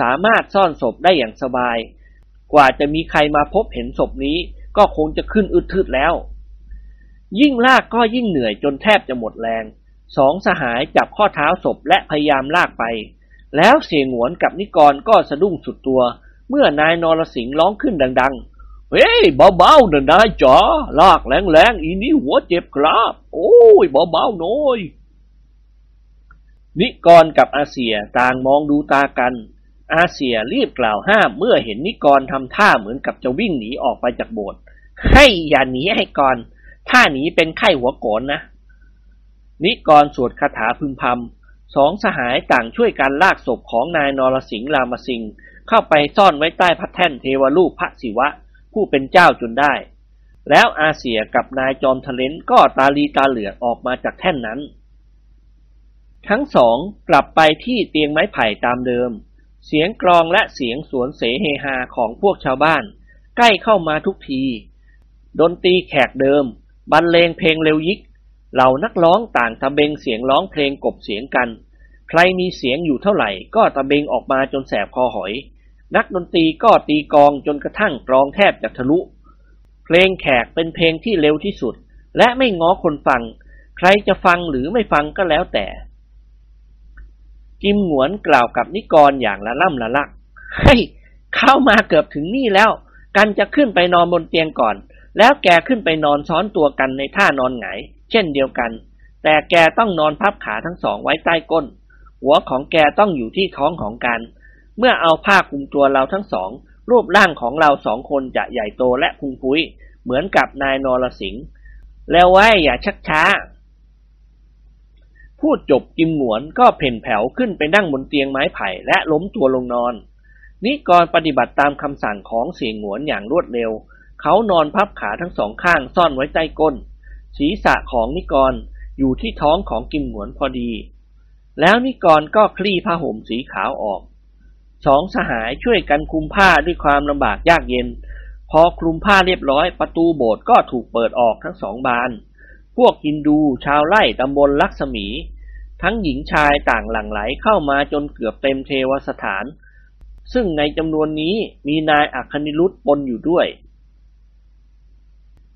สามารถซ่อนศพได้อย่างสบาย กว่าจะมีใครมาพบเห็นศพนี้ก็คงจะขึ้นอึดทึดแล้ว ยิ่งลากก็ยิ่งเหนื่อยจนแทบจะหมดแรง สองสหายจับข้อเท้าศพและพยายามลากไป แล้วเสียงหวนกับนิกรก็สะดุ้งสุดตัว เมื่อนายนรสิงห์ร้องขึ้นดัง ๆ เฮ้ยเบาๆนะนายจ๋าลากแรงๆอีนี่หัวเจ็บครับ โอ้ยเบาๆหน่อยนิกรกับอาเซียต่างมองดูตากัน อาเซียรีบกล่าวห้ามเมื่อเห็นนิกรทำท่าเหมือนกับจะวิ่งหนีออกไปจากโบสถ์ให้อย่าหนีให้ก่อน ถ้าหนีเป็นไข้หัวโกนนะ นิกรสวดคาถาพึมพำสองสหายต่างช่วยกันลากศพของนายนรสิงห์รามสิงห์เข้าไปซ่อนไว้ใต้พระแท่นเทวรูปพระศิวะ ผู้เป็นเจ้าจนได้ แล้วอาเซียกับนายจอมทะเลนก็ตาลีตาเหลือกออกมาจากแท่นนั้น ทั้งสองกลับไปที่เตียงไม้ไผ่ตามเดิม เสียงกลองและเสียงสวนเสเฮฮาของพวกชาวบ้าน ใกล้เข้ามาทุกที ดนตรีแขกเดิม บรรเลงเพลงเร็วยิก เหล่านักร้องต่างตะเบงเสียงร้องเพลงกบเสียงกัน ใครมีเสียงอยู่เท่าไหร่ ก็ตะเบงออกมาจนแสบคอหอย นักดนตรีก็ตีกองจนกระทั่งกรองแทบจะทะลุ เพลงแขกเป็นเพลงที่เร็วที่สุด และไม่ง้อคนฟัง ใครจะฟังหรือไม่ฟังก็แล้วแต่ กิมหวนกล่าวกับนิกรอย่างละล่ำละลัก เฮ้ย เข้ามาเกือบถึงนี่แล้ว กันจะขึ้นไปนอนบนเตียงก่อน แล้วแกขึ้นไปนอนซ้อนตัวกันในท่านอนหงายเช่นเดียวกัน แต่แกต้องนอนพับขาทั้งสองไว้ใต้ก้น หัวของแกต้องอยู่ที่ท้องของกัน เมื่อเอาผ้าคลุมตัวเราทั้งสอง รูปร่างของเราสองคนจะใหญ่โตและพุงพุ้ย เหมือนกับนายนรสิงห์แล้วไว้อย่าชักช้า พูดจบกิมหนวนก็เพ่นแผ่วขึ้นไปนั่งบนเตียงไม้ไผ่และล้มตัวลงนอน นิกรปฏิบัติตามคำสั่งของเสียงหนวนอย่างรวดเร็ว เขานอนพับขาทั้งสองข้างซ่อนไว้ใต้ก้น ศีรษะของนิกรอยู่ที่ท้องของกิมหนวนพอดี แล้วนิกรก็คลี่ผ้าห่มสีขาวออก สองสหายช่วยกันคลุมผ้าด้วยความลำบากยากเย็น พอคลุมผ้าเรียบร้อยประตูโบสถ์ก็ถูกเปิดออกทั้งสองบาน พวกฮินดูชาวไร่ตำบลลักษมี ทั้งหญิงชายต่างหลั่งไหลเข้ามาจนเกือบเต็มเทวสถาน ซึ่งในจำนวนนี้มีนายอัคนิรุตปนอยู่ด้วย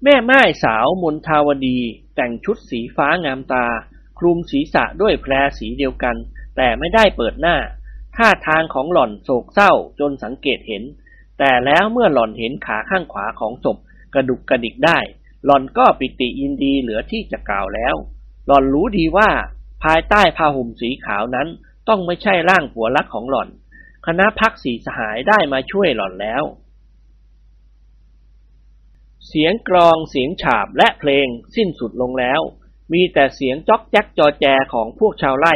แม่ไม้สาวมนทาวดี แต่งชุดสีฟ้างามตา คลุมศีรษะด้วยแพรสีเดียวกัน แต่ไม่ได้เปิดหน้า ท่าทางของหล่อนโศกเศร้าจนสังเกตเห็น แต่แล้วเมื่อหล่อนเห็นขาข้างขวาของศพกระดุกกระดิกได้ หล่อนก็ปิติยินดีเหลือที่จะกล่าวแล้ว หล่อนรู้ดีว่า ภายใต้ผ้าห่มสีขาวนั้นต้องไม่ใช่ร่างผัวรักของหล่อน คณะพักสีสหายได้มาช่วยหล่อนแล้ว เสียงกรองเสียงฉาบและเพลงสิ้นสุดลงแล้ว มีแต่เสียงจ๊อกแจ๊กจอแจของพวกชาวไร่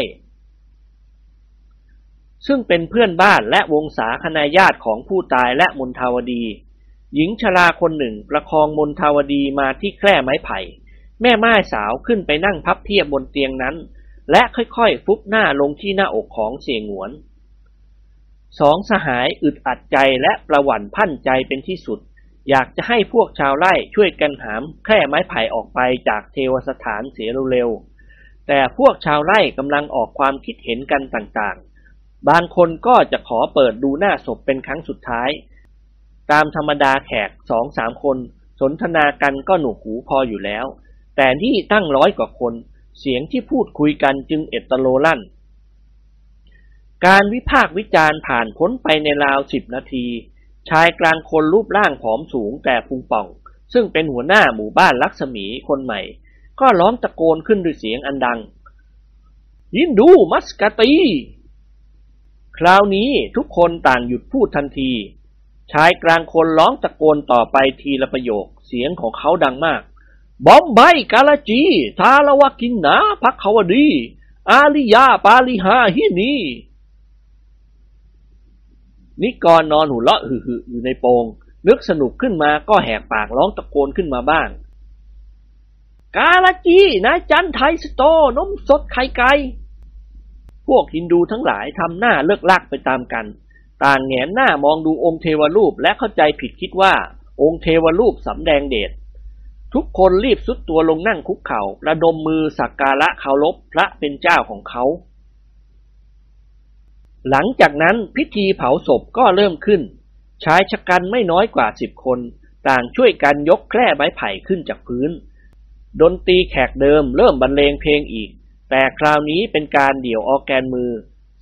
ซึ่งเป็นเพื่อนบ้านและวงศาคณาญาติของผู้ตายและมนทาวดี หญิงชราคนหนึ่งประคองมนทาวดีมาที่แคร่ไม้ไผ่ แม่ไม้สาวขึ้นไปนั่งพับเพียบบนเตียงนั้น และค่อยๆ ฟุบหน้าลงที่หน้าอกของเสียงหวนสองสหายอึดอัดใจและประหวั่นพันใจเป็นที่สุด อยากจะให้พวกชาวไร่ช่วยกันหามแค่ไม้ไผ่ออกไปจากเทวสถานเสียเร็วๆ แต่พวกชาวไร่กำลังออกความคิดเห็นกันต่างๆ บางคนก็จะขอเปิดดูหน้าศพเป็นครั้งสุดท้าย ตามธรรมดาแขกสองสามคน สนทนากันก็หนุกหูพออยู่แล้ว แต่ที่ตั้งร้อยกว่าคน เสียงที่พูดคุยกันจึงเอตโลลั่น การวิพากษ์วิจารณ์ผ่านพ้นไปในราวสิบนาที ชายกลางคนรูปร่างผอมสูงแต่พุงป่อง ซึ่งเป็นหัวหน้าหมู่บ้านลักษมีคนใหม่ ก็ร้องตะโกนขึ้นด้วยเสียงอันดัง ยินดูมัสกาตี คราวนี้ทุกคนต่างหยุดพูดทันที ชายกลางคนร้องตะโกนต่อไปทีละประโยค เสียงของเขาดังมาก บอมไบกาลาจีทาราวากินนาพักขาวดี อาลิยาปาลิฮาฮินี นิกรนอนหูเลาะหึ่อยู่ในโปงนึกสนุกขึ้นมาก็แหกปากร้องตะโกนขึ้นมาบ้าง กาลาจีนายจันไทยสโตนมสดไข่ไก่พวกฮินดูทั้งหลายทำหน้าเลิกลักไปตามกัน ต่างแงนหน้ามองดูองค์เทวรูปและเข้าใจผิดคิดว่า องค์เทวรูปสำแดงเดชทุกคนรีบสุดตัวลงนั่งคุกเข่าระดมมือสักการะเคารพพระเป็นเจ้าของเขา หลังจากนั้นพิธีเผาศพก็เริ่มขึ้น ชายชะกันไม่น้อยกว่าสิบคน ต่างช่วยกันยกแคร่ไม้ไผ่ขึ้นจากพื้น ดนตรีแขกเดิมเริ่มบรรเลงเพลงอีก แต่คราวนี้เป็นการเดี่ยวออร์แกนมือ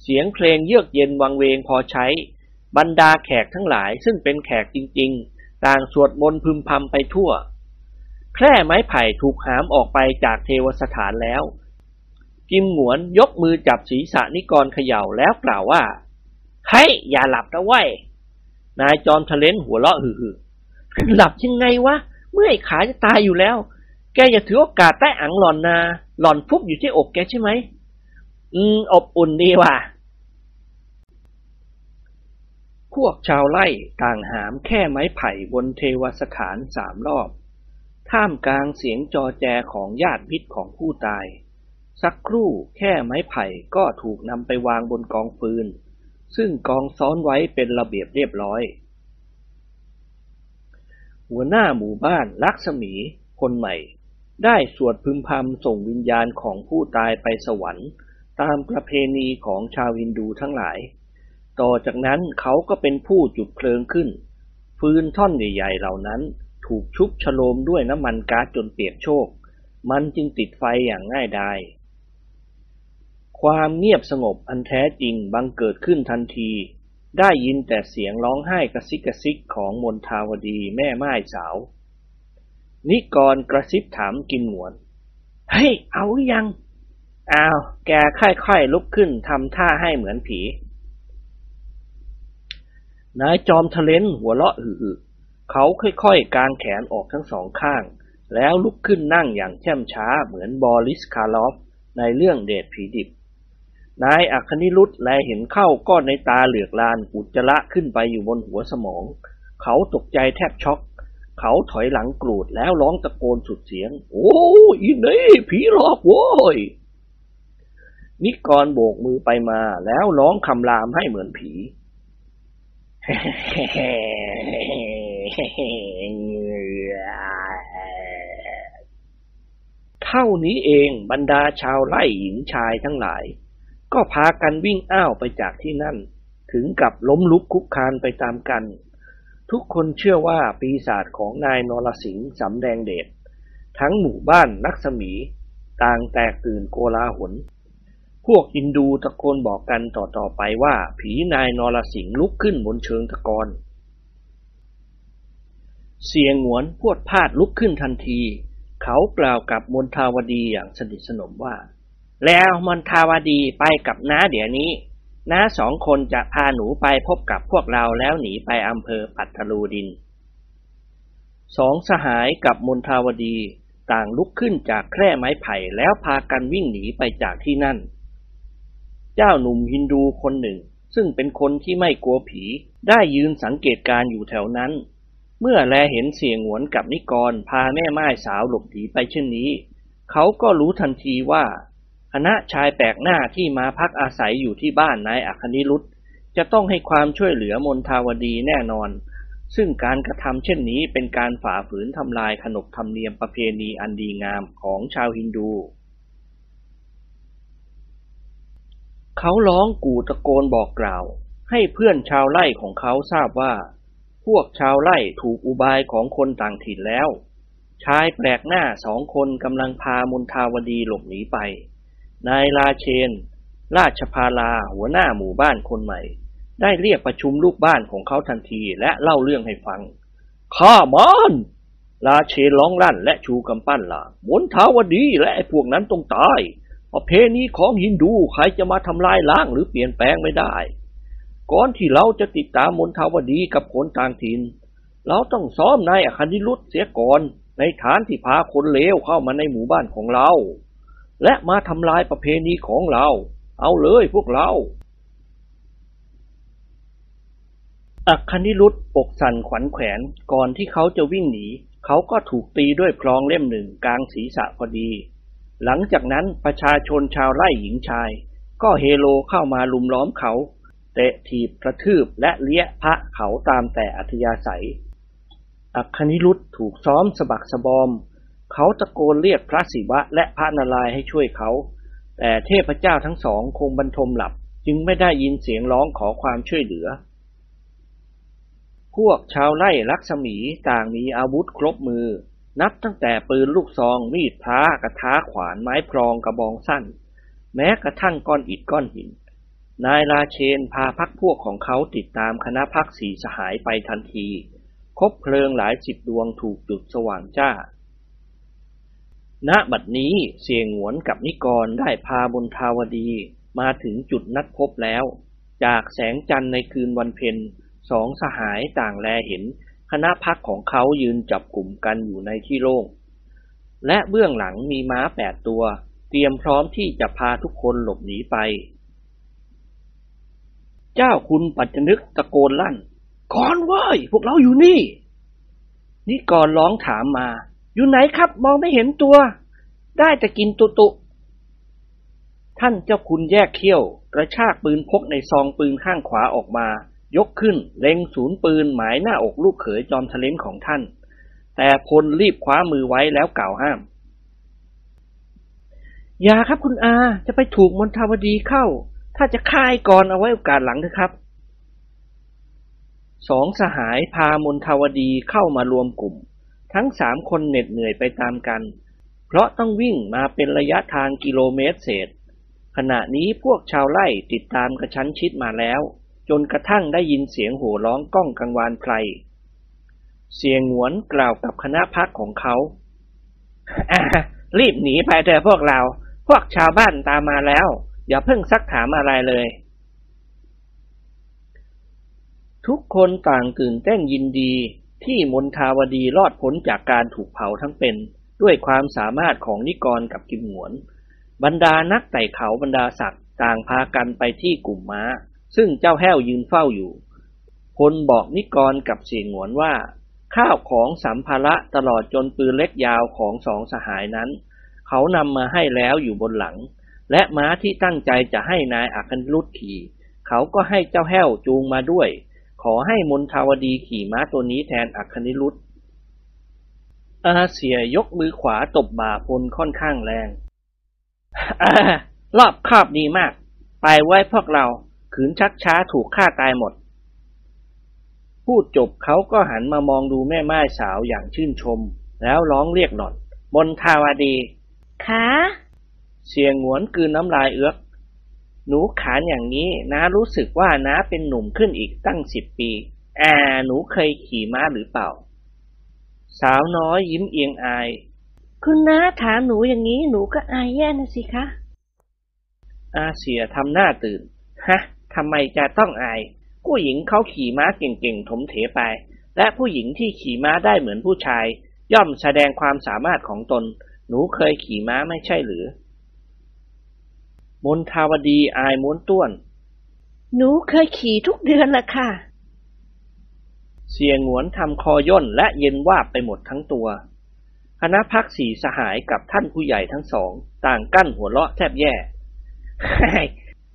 เสียงเพลงเยือกเย็นวังเวงพอใช้ บรรดาแขกทั้งหลายซึ่งเป็นแขกจริง ๆ ต่างสวดมนต์พึมพำไปทั่ว แคร่ไม้ไผ่ถูกหามออกไปจากเทวสถานแล้ว กิมหงวนยกมือจับศีรษะนิกรเขย่าแล้วกล่าวว่าเฮ้ยอย่าหลับนะเว้ยนายจอมทะเลนหัวเราะหึ่ๆหลับยังไงวะเมื่อยขาจะตายอยู่แล้ว แกอย่าถือโอกาสใต้อังหล่อนนา หล่อนฟุบอยู่ที่อกแกใช่ไหมอืมอบอุ่นดีว่ะพวกชาวไร่ต่างหามแค่ไม้ไผ่บนเทวสถานสามรอบ ท่ามกลางเสียงจอแจของญาติพิษของผู้ตาย สักครู่แค่ไม้ไผ่ก็ถูกนำไปวางบนกองฟืน ซึ่งกองซ้อนไว้เป็นระเบียบเรียบร้อย หัวหน้าหมู่บ้านลักษมีคนใหม่ ได้สวดพึมพำส่งวิญญาณของผู้ตายไปสวรรค์ ตามประเพณีของชาวฮินดูทั้งหลาย ต่อจากนั้นเขาก็เป็นผู้จุดเพลิงขึ้น ฟืนท่อนใหญ่ ๆ เหล่านั้นถูกชุบชโลมด้วยน้ำมันก๊าซจนเปียกโชก มันจึงติดไฟอย่างง่ายดาย ความเงียบสงบอันแท้จริงบังเกิดขึ้นทันที ได้ยินแต่เสียงร้องไห้กระซิกกระซิกของมนทาวดีแม่ม่ายสาว นิกรกระซิบถามกิมหงวน เฮ้ย เอาหรือยัง อ้าว แกค่อยๆลุกขึ้นทำท่าให้เหมือนผี นายจอมทะเลนหัวเราะอือเขาค่อยๆกางแขนออกทั้งสองข้าง แล้วลุกขึ้นนั่งอย่างแช่มช้าเหมือนบอริสคาร์ลอฟในเรื่องเดชผีดิบ นายอัคนิรุธแลเห็นเข้าก็ในตาเหลือกลานอุจจระขึ้นไปอยู่บนหัวสมอง เขาตกใจแทบช็อก เขาถอยหลังกรูดแล้วร้องตะโกนสุดเสียง โอ้อีนี่ผีหลอกโว้ยนิกรโบกมือไปมาแล้วร้องคำรามให้เหมือนผีเท่านี้เองบรรดาชาวไร่หญิงชายทั้งหลาย ก็พากันวิ่งอ้าวไปจากที่นั่น ถึงกับล้มลุกคุกคานไปตามกัน ทุกคนเชื่อว่าปีศาจของนายนรสิงห์สำแดงเดชทั้งหมู่บ้านนักสมี ต่างแตกตื่นโกลาหลพวกอินดูตะโกนบอกกันต่อๆไปว่า ผีนายนรสิงห์ลุกขึ้นบนเชิงตะกอนเสียงหวนพวดพลาดลุกขึ้นทันที เขากล่าวกับมนทาวดีอย่างสนิทสนมว่า แล้วมนทาวดีไปกับน้าเดี๋ยวนี้ น้าสองคนจะพาหนูไปพบกับพวกเราแล้วหนีไปอำเภอปัตตลูดิน สองสหายกับมนทาวดีต่างลุกขึ้นจากแคร่ไม้ไผ่แล้วพากันวิ่งหนีไปจากที่นั่น เจ้าหนุ่มฮินดูคนหนึ่ง ซึ่งเป็นคนที่ไม่กลัวผีได้ยืนสังเกตการอยู่แถวนั้น เมื่อแลเห็นเสียงหวนกับนิกรพาแม่ไม้สาวหลบหนีไปเช่นนี้ เขาก็รู้ทันทีว่า คณะชายแปลกหน้าที่มาพักอาศัยอยู่ที่บ้านนายอัคนิรุตจะต้องให้ความช่วยเหลือมนทาวดีแน่นอน ซึ่งการกระทำเช่นนี้เป็นการฝ่าฝืนทำลายขนบธรรมเนียมประเพณีอันดีงามของชาวฮินดู เขาร้องกู่ตะโกนบอกกล่าว ให้เพื่อนชาวไร่ของเขาทราบว่า พวกชาวไร่ถูกอุบายของคนต่างถิ่นแล้ว ชายแปลกหน้าสองคนกำลังพามนทาวดีหลบหนีไป นายลาเชน ราชพาลาหัวหน้าหมู่บ้านคนใหม่ ได้เรียกประชุมลูกบ้านของเขาทันทีและเล่าเรื่องให้ฟัง ข้ามันลาเชนร้องลั่นและชูกำปั้นล่ะมนทาวดีและไอ้พวกนั้นต้องตายประเพณีของฮินดูใครจะมาทำลายล้างหรือเปลี่ยนแปลงไม่ได้ ก่อนที่เราจะติดตามมนทาวดีกับคนต่างถิ่นเราต้องซ้อมนายอคันดิรุตเสียก่อนในฐานที่พาคนเลวเข้ามาในหมู่บ้านของเรา และมาทำลายประเพณีของเรา เอาเลยพวกเราอัคคณิรุตปกสั่นขวัญแขวนก่อนที่เขาจะวิ่งหนี เขาก็ถูกตีด้วยพลองเล่มหนึ่งกลางศีรษะพอดี หลังจากนั้นประชาชนชาวไร่หญิงชาย ก็เฮโลเข้ามาลุมล้อมเขา เตะถีบกระทืบและเลี้ยพระเขาตามแต่อัธยาศัย อัคคณิรุตถูกซ้อมสะบักสะบอม เขาตะโกนเรียกพระศิวะและพระนารายณ์ให้ช่วยเขา แต่เทพเจ้าทั้งสองคงบรรทมหลับจึงไม่ได้ยินเสียงร้องขอความช่วยเหลือ พวกชาวไร่ลักษมีต่างมีอาวุธครบมือ นับตั้งแต่ปืนลูกซองมีดพระกระทาขวานไม้พรองกระบองสั้น แม้กระทั่งก้อนอิฐก้อนหิน นายราเชนพาพักพวกของเขาติดตามคณะพักสีสหายไปทันที คบเพลิงหลายสิบดวงถูกจุดสว่างจ้า ณบัดนี้เสียงหวนกับนิกรได้พาบนทาวดีมาถึงจุดนัดพบแล้ว จากแสงจันทร์ในคืนวันเพ็ญสองสหายต่างแลเห็น คณะพักของเขายืนจับกลุ่มกันอยู่ในที่โล่ง และเบื้องหลังมีม้าแปดตัว เตรียมพร้อมที่จะพาทุกคนหลบหนีไป เจ้าคุณปัจจนึกตะโกนลั่นก่อนเว้ยพวกเราอยู่นี่ นิกรร้องถามมา อยู่ไหนครับ มองไม่เห็นตัว ได้แต่กินตุตุ ท่านเจ้าคุณแยกเขี้ยว กระชากปืนพกในซองปืนข้างขวาออกมา ยกขึ้น เล็งศูนย์ปืนหมายหน้าอกลูกเขยจอมทะเลนของท่าน แต่พลรีบคว้ามือไว้แล้วกล่าวห้าม อย่าครับคุณอาจะไปถูกมนทาวดีเข้า ถ้าจะฆ่าไอ้ก่อนเอาไว้โอกาสหลังเถอะครับสองสหายพามนทาวดีเข้ามารวมกลุ่ม ทั้งสามคนเหน็ดเหนื่อยไปตามกัน เพราะต้องวิ่งมาเป็นระยะทางกิโลเมตรเศษ ขณะนี้พวกชาวไร่ติดตามกระชั้นชิดมาแล้ว จนกระทั่งได้ยินเสียงโห่ร้องก้องกังวานไพรเสียงหวนกล่าวกับคณะพักของเขาารีบหนีไปเถอะพวกเรา พวกชาวบ้านตามมาแล้ว อย่าเพิ่งซักถามอะไรเลย ทุกคนต่างตื่นเต้นยินดี ที่มนทาวดีรอดพ้นจากการถูกเผาทั้งเป็น ด้วยความสามารถของนิกรกับกิมหวน บรรดานักไต่เขาบรรดาศักดิ์ต่างพากันไปที่กลุ่มม้า ซึ่งเจ้าแห้วยืนเฝ้าอยู่พลบอกนิกรกับเสียงหวนว่า ข้าวของสัมภาระตลอดจนปืนเล็กยาวของสองสหายนั้น เขานำมาให้แล้วอยู่บนหลัง และม้าที่ตั้งใจจะให้นายอัคนุรุตขี่เขาก็ให้เจ้าแห้วจูงมาด้วย ขอให้มนทาวดีขี่ม้าตัวนี้แทนอัคนิรุตอาเสียยกมือขวาตบบ่าพลค่อนข้างแรงอารอบครอบดีมาก ไปไว้พวกเราขืนชักช้าถูกฆ่าตายหมด พูดจบเขาก็หันมามองดูแม่ไม้สาวอย่างชื่นชม แล้วร้องเรียกหล่อนบนทาวดีขาเสียงหงวนกืนน้ำลายเอื้อก หนูขานอย่างนี้น้ารู้สึกว่าน้าเป็นหนุ่มขึ้นอีกตั้งสิบปีแอหนูเคยขี่ม้าหรือเปล่า สาวน้อยยิ้มเอียงอาย คุณน้าถามหนูอย่างนี้หนูก็อายแย่นะสิคะ อาเสียทำหน้าตื่น ฮะทำไมจะต้องอาย ผู้หญิงเขาขี่ม้าเก่งๆถมเถไป และผู้หญิงที่ขี่ม้าได้เหมือนผู้ชาย ย่อมแสดงความสามารถของตน หนูเคยขี่ม้าไม่ใช่หรือ มนทาวดีอายม้วนต้วน หนูเคยขี่ทุกเดือนละค่ะ เสียงหงวนทำคอย่นและเย็นวาบไปหมดทั้งตัว คณะพักสีสหายกับท่านผู้ใหญ่ทั้งสอง ต่างกั้นหัวเราะแทบแย่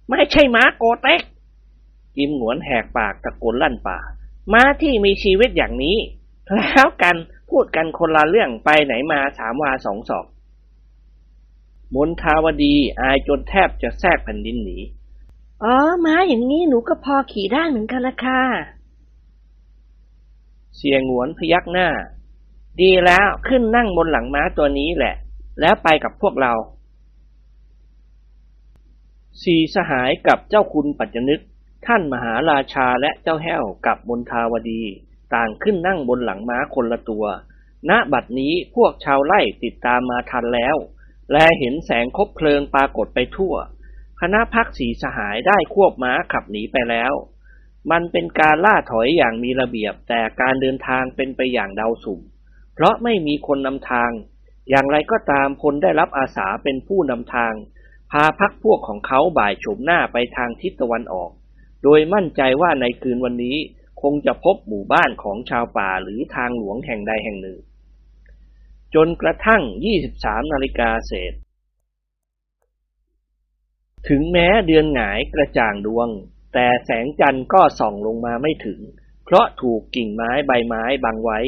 ไม่ใช่ม้าโกเต็กจิมหงวนแหกปากตะโกนลั่นป่า ม้าที่มีชีวิตอย่างนี้ แล้วกันพูดกันคนละเรื่องไปไหนมาสามวาสองศอก มนทาวดีอายจนแทบจะแทรกแผ่นดินหนี อ๋อ ม้าอย่างนี้หนูก็พอขี่ได้เหมือนกันละค่ะ เสียงหวนพยักหน้า ดีแล้วขึ้นนั่งบนหลังม้าตัวนี้แหละ แล้วไปกับพวกเรา สี่สหายกับเจ้าคุณปัจจนึก ท่านมหาราชาและเจ้าแห้วกับมนทาวดี ต่างขึ้นนั่งบนหลังม้าคนละตัว ณ บัดนี้พวกชาวไร่ติดตามมาทันแล้ว และเห็นแสงคบเพลิงปรากฏไปทั่ว คณะพักสีสหายได้ควบม้าขับหนีไปแล้ว มันเป็นการล่าถอยอย่างมีระเบียบแต่การเดินทางเป็นไปอย่างเดาสุ่ม เพราะไม่มีคนนำทาง อย่างไรก็ตามพลได้รับอาสาเป็นผู้นำทาง พาพักพวกของเขาบ่ายโฉมหน้าไปทางทิศตะวันออก โดยมั่นใจว่าในคืนวันนี้คงจะพบหมู่บ้านของชาวป่าหรือทางหลวงแห่งใดแห่งหนึ่ง จนกระทั่ง 23 นาฬิกาเศษ ถึงแม้เดือนหงายกระจ่างดวง แต่แสงจันทร์ก็ส่องลงมาไม่ถึง เพราะถูกกิ่งไม้ใบไม้บังไว้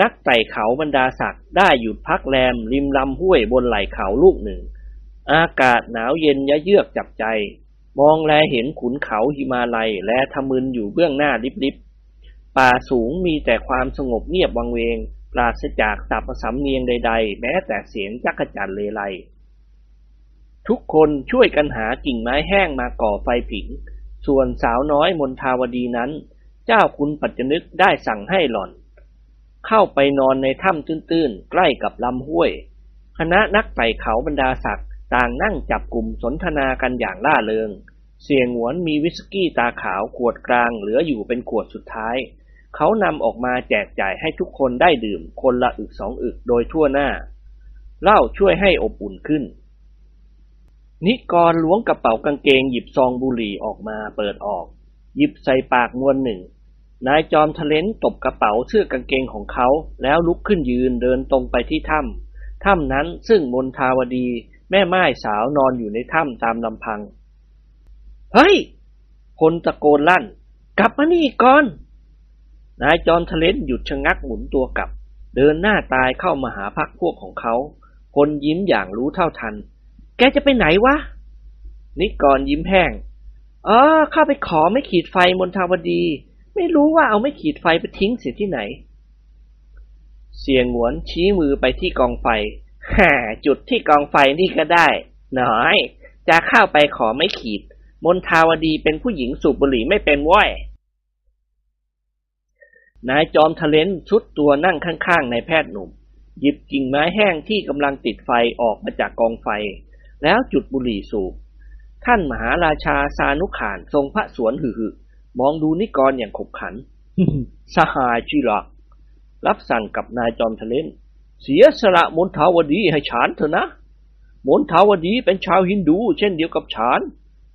นักไต่เขาบรรดาศักดิ์ได้หยุดพักแรมริมลำห้วยบนไหล่เขาลูกหนึ่ง อากาศหนาวเย็นยะเยือกจับใจ มองแลเห็นขุนเขาหิมาลัยและทะมึนอยู่เบื้องหน้าลิบๆป่าสูงมีแต่ความสงบเงียบวังเวง ปราศจากสับสำเนียงใด ๆ แม้แต่เสียงจักรจันเลไลทุกคนช่วยกันหากิ่งไม้แห้งมาก่อไฟผิง ส่วนสาวน้อยมนทาวดีนั้น เจ้าคุณปัจจนึกได้สั่งให้หล่อน เข้าไปนอนในถ้ำตื้นๆ ใกล้กับลำห้วย คณะนักไต่เขาบรรดาศักดิ์ต่างนั่งจับกลุ่มสนทนากันอย่างล่าเริง เสียงหวนมีวิสกี้ตาขาวขวดกลางเหลืออยู่เป็นขวดสุดท้าย เขานำออกมาแจกจ่ายให้ทุกคนได้ดื่มคนละอึกสองอึกโดยทั่วหน้าเหล้าช่วยให้อบอุ่นขึ้น นิกรล้วงกระเป๋ากางเกงหยิบซองบุหรี่ออกมาเปิดออก หยิบใส่ปากมวนหนึ่ง นายจอมทะเลนตบกระเป๋าเสื้อกางเกงของเขา แล้วลุกขึ้นยืนเดินตรงไปที่ถ้ำถ้ำนั้นซึ่งมนทาวดี แม่ไม้สาวนอนอยู่ในถ้ำตามลำพัง เฮ้ยคนตะโกนลั่น กลับมานี่ก่อน นายจอมทะเลนหยุดชะงักหมุนตัวกลับ เดินหน้าตายเข้ามาหาพักพวกของเขาคนยิ้มอย่างรู้เท่าทัน แกจะไปไหนวะ นิกรยิ้มแห้งอ๋อเข้าไปขอไม่ขีดไฟมนทาวดี ไม่รู้ว่าเอาไม่ขีดไฟไปทิ้งเสียที่ไหน เสียงหวนชี้มือไปที่กองไฟฮ่าจุดที่กองไฟนี่ก็ได้ หน้อย จะเข้าไปขอไม่ขีด มนทาวดีเป็นผู้หญิงสูบบุหรี่ไม่เป็นว้อย นายจอมทะเลนชุดตัวนั่งข้างๆนายแพทย์หนุ่ม หยิบกิ่งไม้แห้งที่กำลังติดไฟออกมาจากกองไฟ แล้วจุดบุหรี่สูบท่านมหาราชาสานุขานทรงพระสรวลหึมองดูนิกรอย่างขบขันสหายที่รักรับสั่งกับนายจอมทะเลนเสียสละมนทาวดีให้ฉันเถอะนะมนทาวดีเป็นชาวฮินดู เช่นเดียวกับฉัน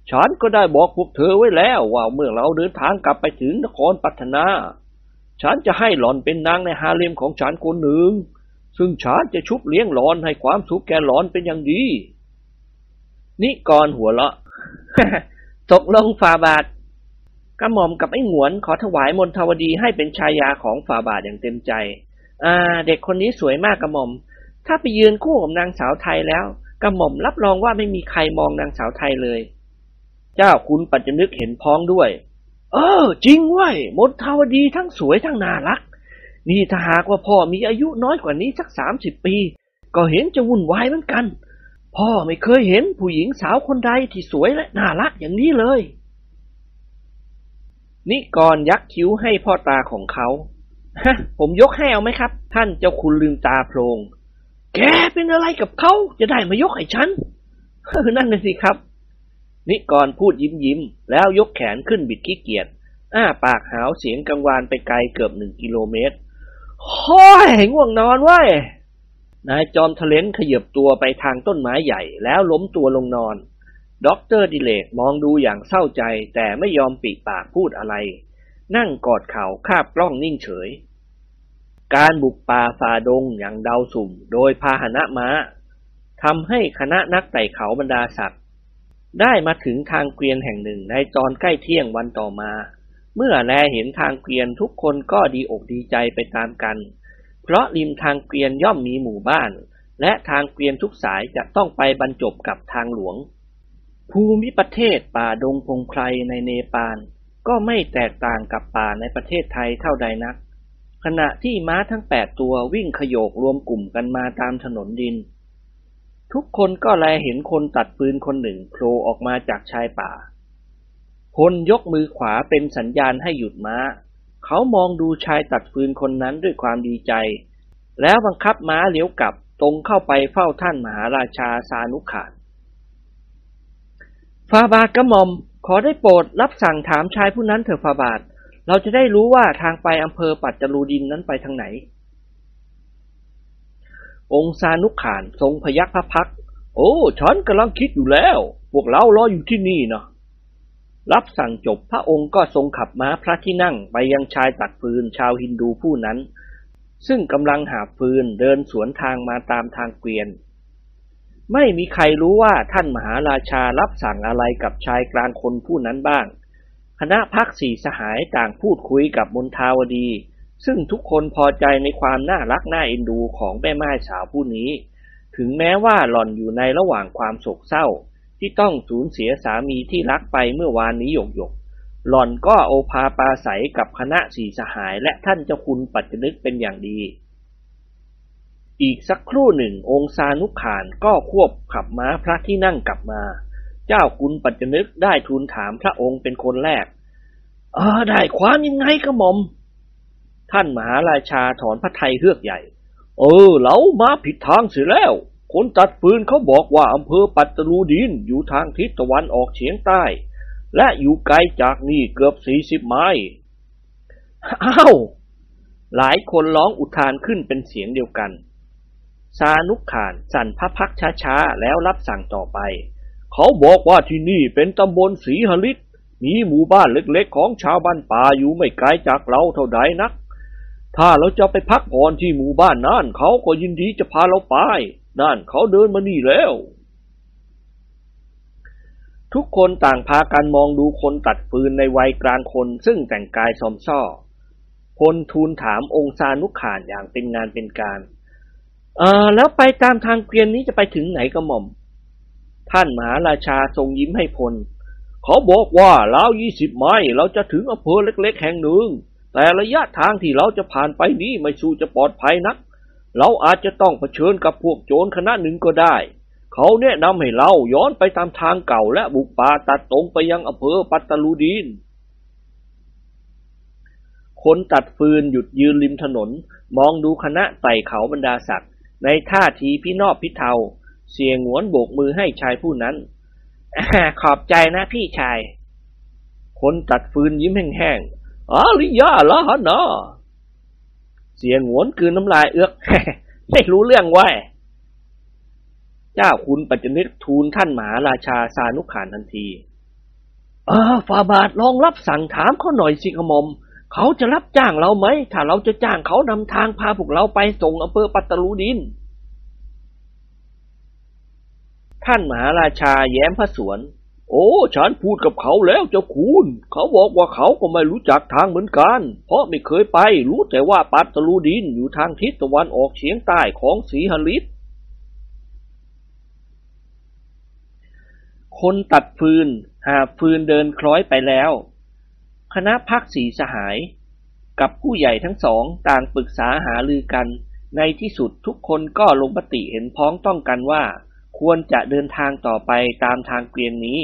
ฉันก็ได้บอกพวกเธอไว้แล้วว่าเมื่อเราเดินทางกลับไปถึงนครปัตนา ฉันจะให้หล่อนเป็นนางในฮาเร็มของฉันคนหนึ่ง ซึ่งฉันจะชุบเลี้ยงหลอนให้ความสุขแก่หลอนเป็นอย่างดี นิกรหัวเราะตกลงฝาบาทกระหม่อมกับไอ้หงวนขอถวายมนทวดีให้เป็นชายาของฝาบาทอย่างเต็มใจ อ่า เด็กคนนี้สวยมากกระหม่อม ถ้าไปยืนคู่กับนางสาวไทยแล้วกระหม่อมรับรองว่าไม่มีใครมองนางสาวไทยเลย เจ้าคุณปัจจนึกเห็นพ้องด้วย เออ จริงเว้ยมนทาวดีทั้งสวยทั้งน่ารัก นี่ถ้าหากว่าพ่อมีอายุน้อยกว่านี้สักสามสิบปี ก็เห็นจะวุ่นวายเหมือนกัน พ่อไม่เคยเห็นผู้หญิงสาวคนใดที่สวยและน่ารักอย่างนี้เลย นิกรยักคิ้วให้พ่อตาของเขาฮะผมยกให้เอาไหมครับ ท่านเจ้าคุณลืมตาโพลงแกเป็นอะไรกับเขาจะได้มายกให้ฉันนั่นน่ะสิครับ นิกรพูดยิ้มยิ้ม แล้วยกแขนขึ้นบิดขี้เกียจอ้าปากหาวเสียงกังวานไปไกลเกือบหนึ่งกิโลเมตรโอยง่วงนอนเว้ยนายจอมทะเลนขยับตัวไปทางต้นไม้ใหญ่ แล้วล้มตัวลงนอนด็อกเตอร์ดิเลกมองดูอย่างเศร้าใจ แต่ไม่ยอมปริปากพูดอะไร นั่งกอดเข่าคาบกล้องนิ่งเฉย การบุกป่าฝ่าดงอย่างเดาสุ่ม โดยพาหนะม้าทำให้คณะนักไต่เขาบรรดาศักดิ์ ได้มาถึงทางเกวียนแห่งหนึ่งในตอนใกล้เที่ยงวันต่อมา เมื่อแลเห็นทางเกวียนทุกคนก็ดีอกดีใจไปตามกัน เพราะริมทางเกวียนย่อมมีหมู่บ้าน และทางเกวียนทุกสายจะต้องไปบรรจบกับทางหลวง ภูมิประเทศป่าดงพงไพรในเนปาลก็ไม่แตกต่างกับป่าในประเทศไทยเท่าใดนัก ขณะที่ม้าทั้งแปดตัววิ่งขโยกรวมกลุ่มกันมาตามถนนดิน ทุกคนก็แลเห็นคนตัดปืนคนหนึ่งโผล่ออกมาจากชายป่า พลยกมือขวาเป็นสัญญาณให้หยุดม้า เขามองดูชายตัดฟืนคนนั้นด้วยความดีใจ แล้วบังคับม้าเลี้ยวกลับตรงเข้าไปเฝ้าท่านมหาราชาสานุขานฟาบาทกระหม่อมขอได้โปรดรับสั่งถามชายผู้นั้นเถอะฟาบาท เราจะได้รู้ว่าทางไปอำเภอปัจจรูดินนั้นไปทางไหน องค์สานุขานทรงพยักพระพัก โอ้ฉันกำลังคิดอยู่แล้ว พวกเรารออยู่ที่นี่เนาะรับสั่งจบพระองค์ก็ทรงขับม้าพระที่นั่งไปยังชายตัดฟืนชาวฮินดูผู้นั้น ซึ่งกำลังหาฟืนเดินสวนทางมาตามทางเกวียน ไม่มีใครรู้ว่าท่านมหาราชารับสั่งอะไรกับชายกลางคนผู้นั้นบ้าง คณะพักสี่สหายต่างพูดคุยกับมนทาวดี ซึ่งทุกคนพอใจในความน่ารักน่าเอ็นดูของแม่ไม้สาวผู้นี้ ถึงแม้ว่าหล่อนอยู่ในระหว่างความโศกเศร้า ที่ต้องสูญเสียสามีที่รักไปเมื่อวานนี้หยกหยกหล่อนก็โอภาปาศัยกับคณะสีสหายและท่านเจ้าคุณปัจจนึกเป็นอย่างดี อีกสักครู่หนึ่งองค์านุขานก็ควบขับม้าพระที่นั่งกลับมา เจ้าคุณปัจจนึกได้ทูลถามพระองค์เป็นคนแรกเออได้ความยังไงกระหม่อม ท่านมหาราชาถอนพระไทยเฮือกใหญ่ เออเรามาผิดทางเสียแล้ว คนตัดฟืนเขาบอกว่าอำเภอปัตตลูดินอยู่ทางทิศตะวันออกเฉียงใต้ และอยู่ไกลจากนี่เกือบสี่สิบไมล์อ้าวหลายคนร้องอุทานขึ้นเป็นเสียงเดียวกันสานุกขานสั่นพระพักช้าๆ แล้วรับสั่งต่อไป เขาบอกว่าที่นี่เป็นตำบลศรีหลิตมีหมู่บ้านเล็กๆ ของชาวบ้านป่าอยู่ไม่ไกลจากเราเท่าใดนัก ถ้าเราจะไปพักผ่อนที่หมู่บ้านนั่นเขาก็ยินดีจะพาเราไปนั่นเขาเดินมานี่แล้ว ทุกคนต่างพากันมองดูคนตัดฟืนในวัยกลางคนซึ่งแต่งกายซอมซ่อพลทูลถามองค์สานุขานอย่างเป็นงานเป็นการ เออแล้วไปตามทางเกวียนนี้จะไปถึงไหนกระหม่อม ท่านมหาราชาทรงยิ้มให้พล เขาบอกว่าแล้วยี่สิบไมล์เราจะถึงอำเภอเล็ก ๆ แห่งหนึ่ง แต่ระยะทางที่เราจะผ่านไปนี้ไม่สู้จะปลอดภัยนัก เราอาจจะต้องเผชิญกับพวกโจรคณะหนึ่งก็ได้ เขาแนะนำให้เราย้อนไปตามทางเก่าและบุกป่าตัดตรงไปยังอำเภอปัตตลูดีน คนตัดฟืนหยุดยืนริมถนน มองดูคณะไต่เขาบรรดาศักดิ์ในท่าทีพี่นอบพี่เทา เสียงหวนโบกมือให้ชายผู้นั้นขอบใจนะพี่ชาย คนตัดฟืนยิ้มแห้งๆ อาริยาละฮะนะเสียงหวนคืนน้ำลายเอื้อกไม่รู้เรื่องว้ยเจ้าคุณปัจจนิกทูลท่านหมหาราชาสานุขานทันทีเออฟาบาทลองรับสั่งถามเขาหน่อยสิกมม เขาจะรับจ้างเราไหม ถ้าเราจะจ้างเขานำทางพาพวกเราไปส่งอำเภอปัตตลูดิน ท่านมหาราชาแย้มพระสวน โอ้ ฉันพูดกับเขาแล้วเจ้าคุณ เขาบอกว่าเขาก็ไม่รู้จักทางเหมือนกัน เพราะไม่เคยไป รู้แต่ว่าปัตตลูดินอยู่ทางทิศตะวันออกเฉียงใต้ของสีหลิตคนตัดฟืน หาฟืนเดินคล้อยไปแล้ว คณะพักสีสหาย กับผู้ใหญ่ทั้งสองต่างปรึกษาหารือกัน ในที่สุดทุกคนก็ลงมติเห็นพ้องต้องกันว่า ควรจะเดินทางต่อไปตามทางเกวียนนี้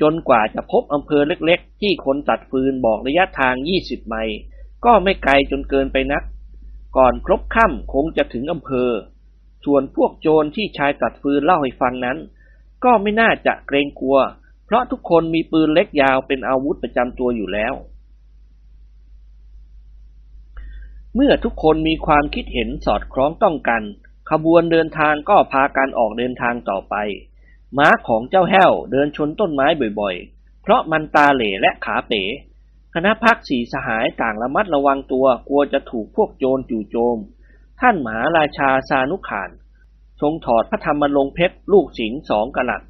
จนกว่าจะพบอำเภอเล็กๆ ที่คนตัดฟืนบอกระยะทาง 20 ไมล์ก็ไม่ไกลจนเกินไปนัก ก่อนครบค่ำคงจะถึงอำเภอ ส่วนพวกโจรที่ชายตัดฟืนเล่าให้ฟังนั้น ก็ไม่น่าจะเกรงกลัว เพราะทุกคนมีปืนเล็กยาวเป็นอาวุธประจำตัวอยู่แล้ว เมื่อทุกคนมีความคิดเห็นสอดคล้องต้องกัน ขบวนเดินทางก็พากันออกเดินทางต่อไป ม้าของเจ้าแห้วเดินชนต้นไม้บ่อยๆ เพราะมันตาเหล่และขาเป๋ คณะพักสีสหายต่างระมัดระวังตัวกลัวจะถูกพวกโจรจู่โจม ท่านมหาราชาซานุขาน ทรงถอดพระธรรมลงเพชรลูกสิงสองกะลัด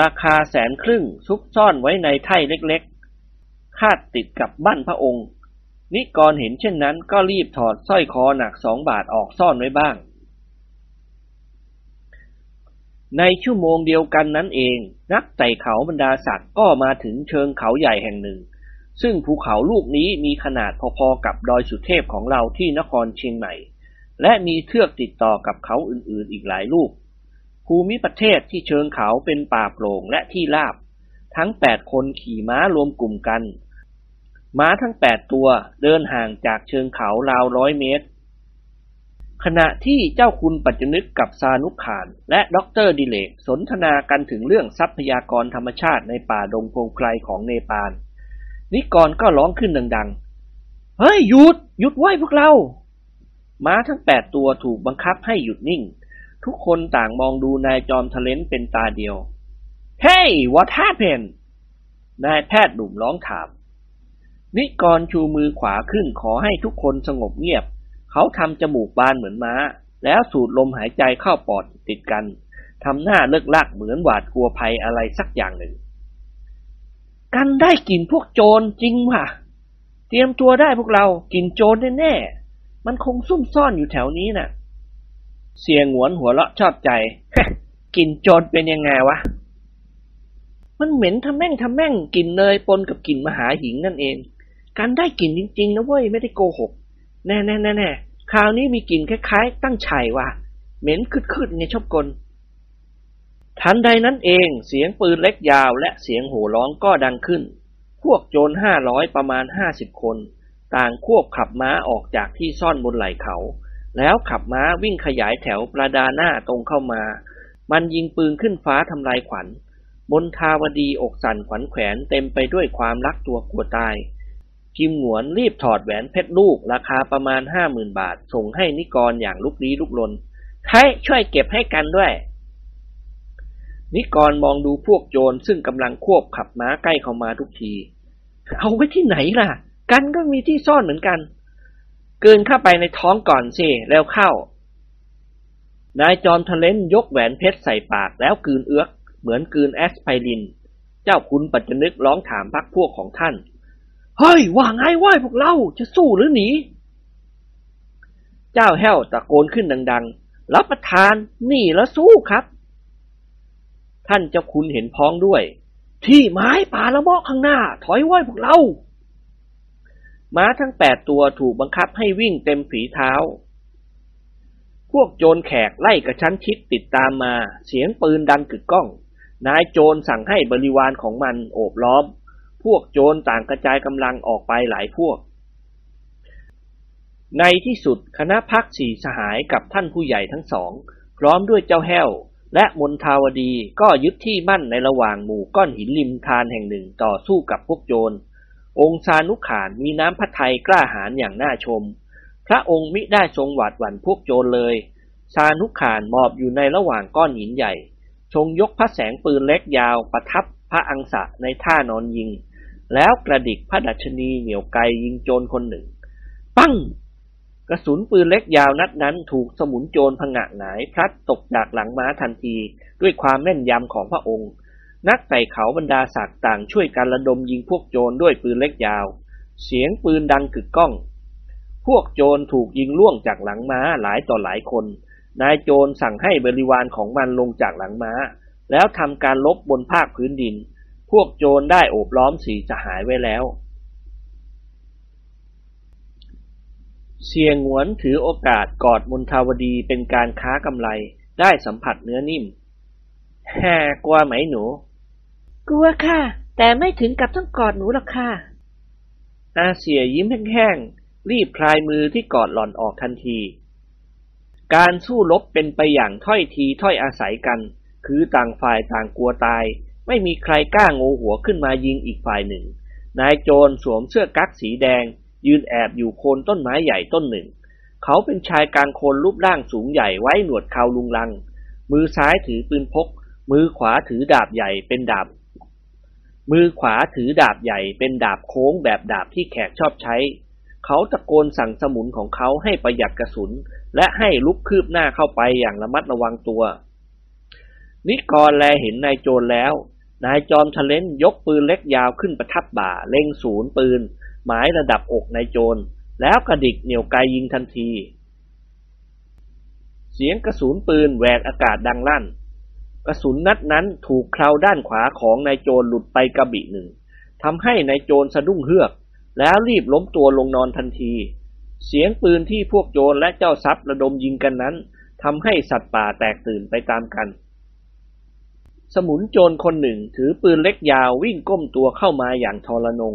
ราคาแสนครึ่งซุกซ่อนไว้ในไถ่เล็กๆ คาดติดกับบ้านพระองค์ นิกรเห็นเช่นนั้นก็รีบถอดสร้อยคอหนักสองบาทออกซ่อนไว้บ้าง ในชั่วโมงเดียวกันนั้นเอง นักไต่เขาบรรดาศักดิ์ก็มาถึงเชิงเขาใหญ่แห่งหนึ่ง ซึ่งภูเขาลูกนี้มีขนาดพอๆกับดอยสุเทพของเราที่นครเชียงใหม่ และมีเทือกติดต่อกับเขาอื่นๆอีกหลายลูก ภูมิประเทศที่เชิงเขาเป็นป่าโปร่งและที่ราบ ทั้งแปดคนขี่ม้ารวมกลุ่มกัน ม้าทั้งแปดตัวเดินห่างจากเชิงเขาราวร้อยเมตร ขณะที่เจ้าคุณปัจจนึกกับซานุขาน และด็อกเตอร์ดิเลกสนทนากันถึงเรื่องทรัพยากรธรรมชาติในป่าดงพงไพรของเนปาล นิกรก็ร้องขึ้นดังๆ เฮ้ยหยุดหยุดไว้พวกเรา ม้าทั้งแปดตัวถูกบังคับให้หยุดนิ่ง ทุกคนต่างมองดูนายจอมทะเลนเป็นตาเดียว Hey what happened นายแพทย์หนุ่มร้องถาม นิกรชูมือขวาขึ้นขอให้ทุกคนสงบเงียบ เขาทำจมูกบานเหมือนม้า แล้วสูดลมหายใจเข้าปอดติดกันทำหน้าเลิกลักเหมือนหวาดกลัวภัยอะไรสักอย่างหนึ่ง กันได้กลิ่นพวกโจรจริงว่ะ เตรียมตัวได้พวกเรากลิ่นโจรแน่ๆ มันคงซุ่มซ่อนอยู่แถวนี้น่ะ เสียงหวนหัวเราะชอบใจกลิ่นโจรเป็นยังไงวะ มันเหม็นทำแม่งทำแม่งกลิ่นเนยปนกับกลิ่นมหาหิงนั่นเอง การได้กลิ่นจริง ๆ นะเว้ยไม่ได้โกหก แน่แน่แน่แน่คราวนี้มีกลิ่นคล้ายๆ ตั้งไฉว่ะ เหม็นคืดๆไงชอบกลทันใดนั้นเองเสียงปืนเล็กยาวและเสียงโห่ร้องก็ดังขึ้น พวกโจรห้าร้อยประมาณห้าสิบคน ต่างควบขับม้าออกจากที่ซ่อนบนไหล่เขา แล้วขับม้าวิ่งขยายแถวประดาหน้าตรงเข้ามา มันยิงปืนขึ้นฟ้าทำลายขวัญ บนทาวดีอกสั่นขวัญแขวนเต็มไปด้วยความรักตัวกลัวตาย พิมหวนรีบถอดแหวนเพชรลูก ราคาประมาณห้าหมื่นบาท ส่งให้นิกรอย่างลุกลี้ลุกลนใครช่วยเก็บให้กันด้วย นิกรมองดูพวกโจรซึ่งกำลังควบขับม้าใกล้เข้ามาทุกที เอาไว้ที่ไหนล่ะ กันก็มีที่ซ่อนเหมือนกัน เกินเข้าไปในท้องก่อนสิแล้วเข้านายจอมทะเลนยกแหวนเพชรใส่ปากแล้วกืนเอื้อก เหมือนกืนแอสไพริน เจ้าคุณปัจจนึกร้องถามพักพวกของท่าน เฮ้ย ว่าไงว่าพวกเราจะสู้หรือหนี เจ้าแห้วตะโกนขึ้นดัง ๆ รับประทานนี่แล้วสู้ครับ ท่านเจ้าคุณเห็นพ้องด้วย ที่ไม้ป่าละเมาะข้างหน้า ถอยไว้พวกเราม้าทั้งแปดตัวถูกบังคับให้วิ่งเต็มฝีเท้า พวกโจรแขกไล่กระชั้นชิดติดตามมา เสียงปืนดังกึกก้อง นายโจรสั่งให้บริวารของมันโอบล้อม พวกโจรต่างกระจายกำลังออกไปหลายพวก ในที่สุดคณะพักสี่สหายกับท่านผู้ใหญ่ทั้งสอง พร้อมด้วยเจ้าแห้ว และมนทาวดีก็ยึดที่มั่นในระหว่างหมู่ก้อนหินริมทานแห่งหนึ่งต่อสู้กับพวกโจร องค์ซานุขานมีน้ำพระทัยกล้าหาญอย่างน่าชม พระองค์มิได้ทรงหวาดหวั่นพวกโจรเลยซานุขานมอบอยู่ในระหว่างก้อนหินใหญ่ทรงยกพระแสงปืนเล็กยาวประทับพระอังสะในท่านอนยิง แล้วกระดิกพระดัชนีเหนี่ยวไกยิงโจรคนหนึ่ง ปั้ง กระสุนปืนเล็กยาวนัดนั้นถูกสมุนโจรผงะหงาย พลัดตกจากหลังม้าทันที ด้วยความแม่นยำของพระองค์ นักไต่เขาบรรดาศักดิ์ต่างช่วยกันระดมยิงพวกโจรด้วยปืนเล็กยาว เสียงปืนดังกึกก้อง พวกโจรถูกยิงล่วงจากหลังม้าหลายต่อหลายคน นายโจรสั่งให้บริวารของมันลงจากหลังม้า แล้วทำการลบบนภาคพื้นดิน วกโจรได้โอบล้อมสีสหายไว้แล้ว เสียงหวนถือโอกาสกอดมนทาวดีเป็นการค้ากำไรได้สัมผัสเนื้อนิ่มแฮ่กลัวไหมหนู กลัวค่ะ แต่ไม่ถึงกับต้องกอดหนูหรอกค่ะ อาเสียยิ้มแห้งๆ รีบคลายมือที่กอดหล่อนออกทันที การสู้รบเป็นไปอย่างถ้อยทีถ้อยอาศัยกัน คือต่างฝ่ายต่างกลัวตาย ไม่มีใครกล้างูหัวขึ้นมายิงอีกฝ่ายหนึ่ง นายโจรสวมเสื้อกั๊กสีแดง ยืนแอบอยู่โคนต้นไม้ใหญ่ต้นหนึ่ง เขาเป็นชายกลางคนรูปร่างสูงใหญ่ไว้หนวดเขาลุงลัง มือซ้ายถือปืนพก มือขวาถือดาบใหญ่เป็นดาบ มือขวาถือดาบใหญ่เป็นดาบโค้งแบบดาบที่แขกชอบใช้ เขาตะโกนสั่งสมุนของเขาให้ประหยัดกระสุน และให้ลุกคืบหน้าเข้าไปอย่างระมัดระวังตัวนิกรแลเห็นนายโจรแล้ว นายจอมทะเลนยกปืนเล็กยาวขึ้นประทับบ่า เล็งศูนย์ปืน หมายระดับอกนายโจร แล้วกระดิกเหนี่ยวไกยิงทันที เสียงกระสุนปืนแหวกอากาศดังลั่น กระสุนนัดนั้นถูกคราวด้านขวาของนายโจรหลุดไปกระบี่หนึ่งทำให้นายโจรสะดุ้งเฮือก แล้วรีบล้มตัวลงนอนทันที เสียงปืนที่พวกโจรและเจ้าทรัพย์ระดมยิงกันนั้นทำให้สัตว์ป่าแตกตื่นไปตามกัน สมุนโจรคนหนึ่งถือปืนเล็กยาววิ่งก้มตัวเข้ามาอย่างทรนง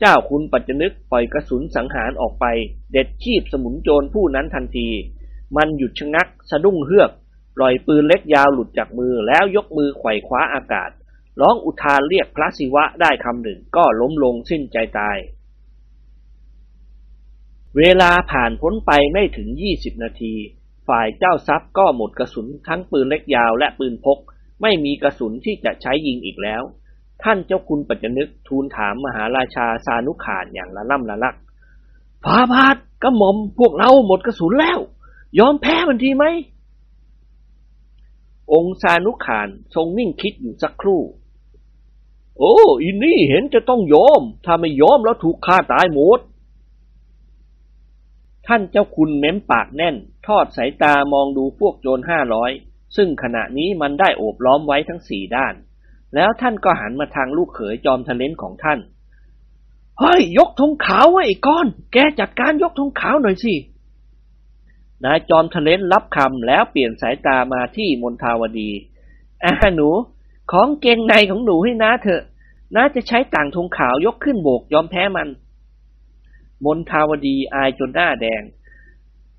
เจ้าคุณปัจจนึกปล่อยกระสุนสังหารออกไป เด็ดชีพสมุนโจรผู้นั้นทันที มันหยุดชะงัก สะดุ้งเฮือก ปล่อยปืนเล็กยาวหลุดจากมือแล้วยกมือไขว่คว้าอากาศ ร้องอุทานเรียกพระศิวะได้คำหนึ่งก็ล้มลงสิ้นใจตาย เวลาผ่านพ้นไปไม่ถึงยี่สิบนาที ฝ่ายเจ้าทรัพย์ก็หมดกระสุนทั้งปืนเล็กยาวและปืนพก ไม่มีกระสุนที่จะใช้ยิงอีกแล้ว ท่านเจ้าคุณปัจจนึกทูลถามมหาราชาสานุขานอย่างละล่ำละลักฟาบาทกระหม่อมพวกเราหมดกระสุนแล้ว ยอมแพ้มันทีไหม องค์สานุขานทรงนิ่งคิดอยู่สักครู่ โอ้อินนี่เห็นจะต้องยอม ถ้าไม่ยอมแล้วถูกฆ่าตายหมดท่านเจ้าคุณเม้มปากแน่น ทอดสายตามองดูพวกโจรห้าร้อย ซึ่งขณะนี้มันได้โอบล้อมไว้ทั้งสี่ด้าน แล้วท่านก็หันมาทางลูกเขยจอมทะเลนของท่านเฮ้ยยกธงขาวไว้ไอ้ก้อน แกจัดการยกธงขาวหน่อยสินายจอมทะเลนรับคำแล้วเปลี่ยนสายตามาที่มนทาวดีอ่าหนู ของเกงในของหนูให้น้าเถอะน้าจะใช้ต่างธงขาวยกขึ้นโบกยอมแพ้มัน มนทาวดีอายจนหน้าแดง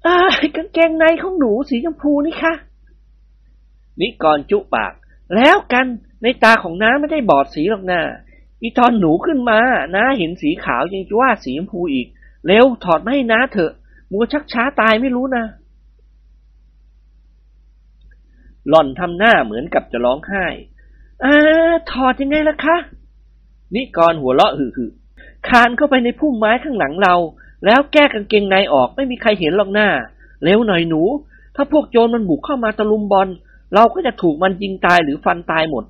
อ่ากางเกงในของหนูสีชมพูนี่ค่ะ นิกรจุปาก แล้วกันในตาของน้าไม่ได้บอดสีหรอกนาอีตอนหนูขึ้นมาน้าเห็นสีขาวยังจะว่าสีชมพูอีก เร็วถอดมาให้น้าเถอะ มัวชักช้าตายไม่รู้นะ หล่อนทำหน้าเหมือนกับจะร้องไห้อ่าถอดยังไงล่ะคะ นิกรหัวเราะหึ่คานเข้าไปในพุ่มไม้ข้างหลังเรา แล้วแก้กางเกงในออกไม่มีใครเห็นหรอกหน้า เร็วหน่อยหนู ถ้าพวกโจรมันบุกเข้ามาตะลุมบอล เราก็จะถูกมันยิงตายหรือฟันตายหมด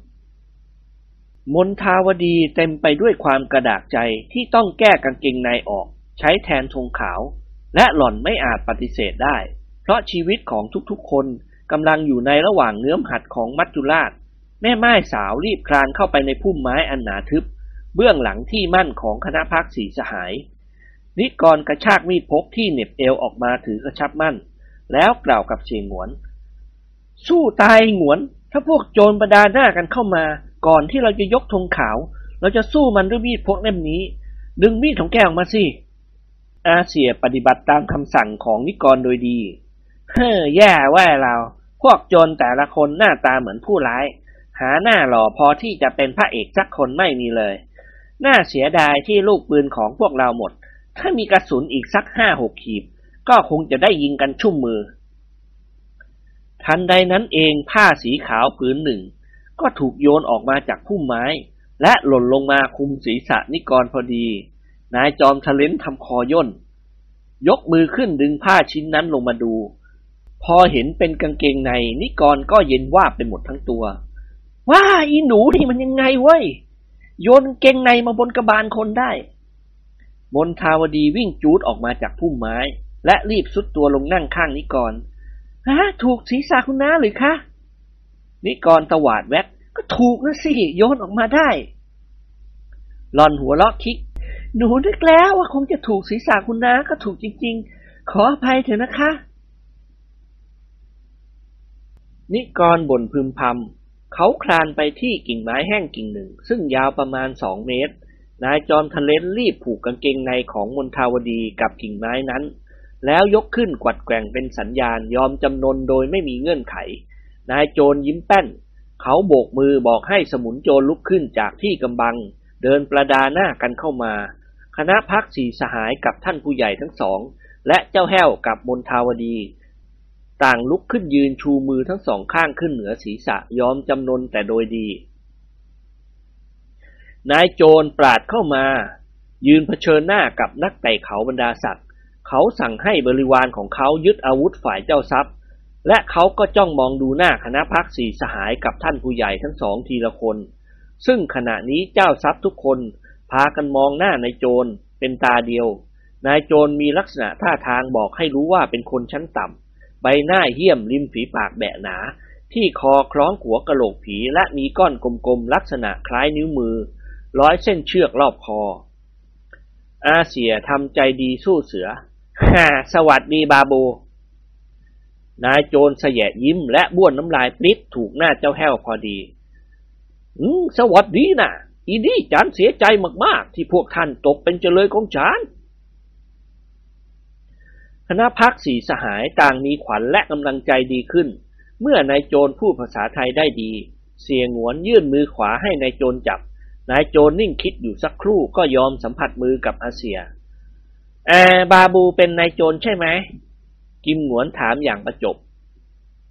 มนทาวดีเต็มไปด้วยความกระดากใจที่ต้องแก้กางเกงในออก ใช้แทนธงขาว และหล่อนไม่อาจปฏิเสธได้ เพราะชีวิตของทุกๆคนกำลังอยู่ในระหว่างเนื้อมหัดของมัจจุราช แม่ไม้สาวรีบคลานเข้าไปในพุ่มไม้อันหนาทึบ เบื้องหลังที่มั่นของคณะพักสีสหาย นิกรกระชากมีดพกที่เหน็บเอวออกมาถือกระชับมั่น แล้วกล่าวกับเชียงหวน สู้ตายหงวน ถ้าพวกโจรประดาหน้ากันเข้ามา ก่อนที่เราจะยกธงขาว เราจะสู้มันด้วยมีดพกเล่มนี้ ดึงมีดของแกออกมาสิอาเสียปฏิบัติตามคำสั่งของนิกรโดยดี เฮ้อแย่แว่เรา พวกโจรแต่ละคนหน้าตาเหมือนผู้ร้าย หาหน้าหล่อพอที่จะเป็นพระเอกสักคนไม่มีเลย น่าเสียดายที่ลูกปืนของพวกเราหมด ถ้ามีกระสุนอีกสักห้าหกขีดก็คงจะได้ยิงกันชุ่มมือ ทันใดนั้นเองผ้าสีขาวผืนหนึ่ง ก็ถูกโยนออกมาจากพุ่มไม้ และหล่นลงมาคุมศีรษะนิกรพอดี นายจอมทะเลนทำคอย่น ยกมือขึ้นดึงผ้าชิ้นนั้นลงมาดู พอเห็นเป็นกางเกงในนิกรก็เย็นว่าไปหมดทั้งตัว ว่าอีหนูนี่มันยังไงเว้ยโยนเกงในมาบนกระบาลคนได้ มนทาวดีวิ่งจูดออกมาจากพุ่มไม้ และรีบสุดตัวลงนั่งข้างนิกร ฮะถูกศีรษะคุณน้าหรือคะ นิกรตวาดแวกก็ถูกนะสิ โยนออกมาได้หลอนหัวเราะคิก หนูนึกแล้วว่าคงจะถูกศีรษะคุณน้าก็ถูกจริง ๆ ขออภัยเถอะนะคะ นิกรบ่นพึมพำเขาคลานไปที่กิ่งไม้แห้งกิ่งหนึ่ง ซึ่งยาวประมาณสองเมตร นายจอมทะเลนรีบผูกกางเกงในของมนทาวดีกับกิ่งไม้นั้น แล้วยกขึ้นกวัดแกว่งเป็นสัญญาณยอมจำนนโดยไม่มีเงื่อนไข นายโจรยิ้มแป้น เขาโบกมือบอกให้สมุนโจรลุกขึ้นจากที่กำบัง เดินประดาหน้ากันเข้ามา คณะพักสีสหายกับท่านผู้ใหญ่ทั้งสอง และเจ้าแห้วกับมนทาวดี ต่างลุกขึ้นยืนชูมือทั้งสองข้างขึ้นเหนือศีรษะยอมจำนนแต่โดยดี นายโจรปราดเข้ามา ยืนเผชิญหน้ากับนักไต่เขาบรรดาศักดิ์ เขาสั่งให้บริวารของเขายึดอาวุธฝ่ายเจ้าทรัพย์ และเขาก็จ้องมองดูหน้าคณะพักสี่สหายกับท่านผู้ใหญ่ทั้งสองทีละคน ซึ่งขณะนี้เจ้าทรัพย์ทุกคนพากันมองหน้านายโจรเป็นตาเดียว นายโจรมีลักษณะท่าทางบอกให้รู้ว่าเป็นคนชั้นต่ำ ใบหน้าเหี้ยมริมฝีปากแบะหนา ที่คอคล้องหัวกะโหลกผีและมีก้อนกลมๆลักษณะคล้ายนิ้วมือ ร้อยเส้นเชือกรอบคอ อาเสียทำใจดีสู้เสือ ฮ่าสวัสดีบาโบ นายโจรเสยะยิ้มและบ้วนน้ำลายปลิดถูกหน้าเจ้าแห้วพอดี อืมสวัสดีนะอีนี่จานเสียใจมากๆ ที่พวกท่านตกเป็นเจริญของจานคณะพักสีสหายต่างมีขวัญและกำลังใจดีขึ้น เมื่อนายโจรพูดภาษาไทยได้ดี เสียงหวนยื่นมือขวาให้นายโจรจับ นายโจรนิ่งคิดอยู่สักครู่ก็ยอมสัมผัสมือกับอาเซีย แอบาบูเป็นนายโจรใช่ไหม กิมหนวนถามอย่างประจบ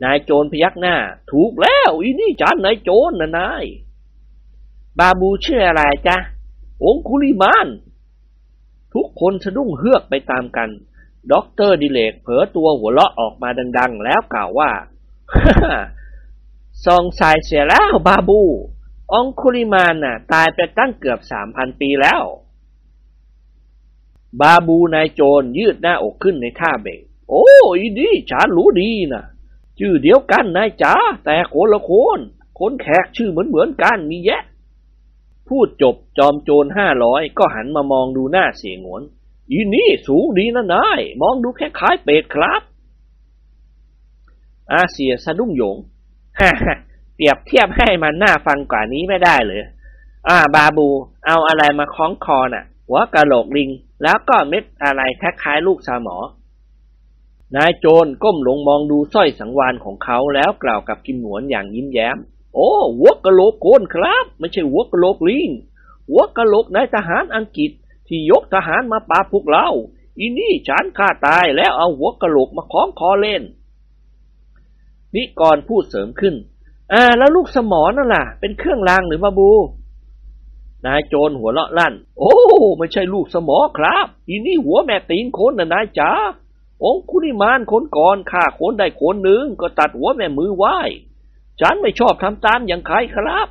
นายโจรพยักหน้า ถูกแล้วอีนี่ฉานนายโจรนะนาย บาบูชื่ออะไรจ๊ะ องคุลิมาน ทุกคนสะดุ้งเฮือกไปตามกันด็อกเตอร์ดิเลกเผลอตัวหัวเราะออกมาดัง ๆ แล้วกล่าวว่าซองสายเสียแล้วบาบู องคุลิมานน่ะ ตายไปตั้งเกือบสามพันปีแล้ว บาบูนายโจรยืดหน้าอกขึ้นในท่าเบ่งโอ้ยดีฉันรู้ดีนะชื่อเดียวกันนายจ๋าแต่คนละคนคนแขกชื่อเหมือนเหมือนกันมีแยะ พูดจบจอมโจรห้าร้อยก็หันมามองดูหน้าเสียงวน อีนี่สูงดีนะนาย มองดูแค่คล้ายเป็ดครับ อาเซียสะดุ้งโยงฮ่าฮ่าเปรียบเทียบให้มันน่าฟังกว่านี้ไม่ได้เลยอ่า บาบู เอาอะไรมาคล้องคอน่ะ หัวกะโหลกลิง แล้วก็เม็ดอะไรคล้ายๆลูกสาหมอ นายโจรก้มลงมองดูสร้อยสังวานของเขาแล้วกล่าวกับกิมหนวนอย่างยิ้มแย้ม โอ้หัวกะโหลกโกนครับ ไม่ใช่หัวกะโหลกลิง หัวกะโหลกนายทหารอังกฤษที่ยกทหารมาปราบพวกเราอีนี่ฉันฆ่าตายแล้วเอาหัวกะโหลกมาคล้องคอเล่น นิกรพูดเสริมขึ้นอ่าแล้วลูกสมอนั่นล่ะ เป็นเครื่องรางหรือมาบู นายโจรหัวเลาะลั่น โอ้ไม่ใช่ลูกสมอครับ อีนี่หัวแม่ตีนคนนะนายจ๋าองคุริมานคนก่อนฆ่าคนได้คนหนึ่งก็ตัดหัวแม่มือไหว้ฉันไม่ชอบทำตามอย่างใครครับ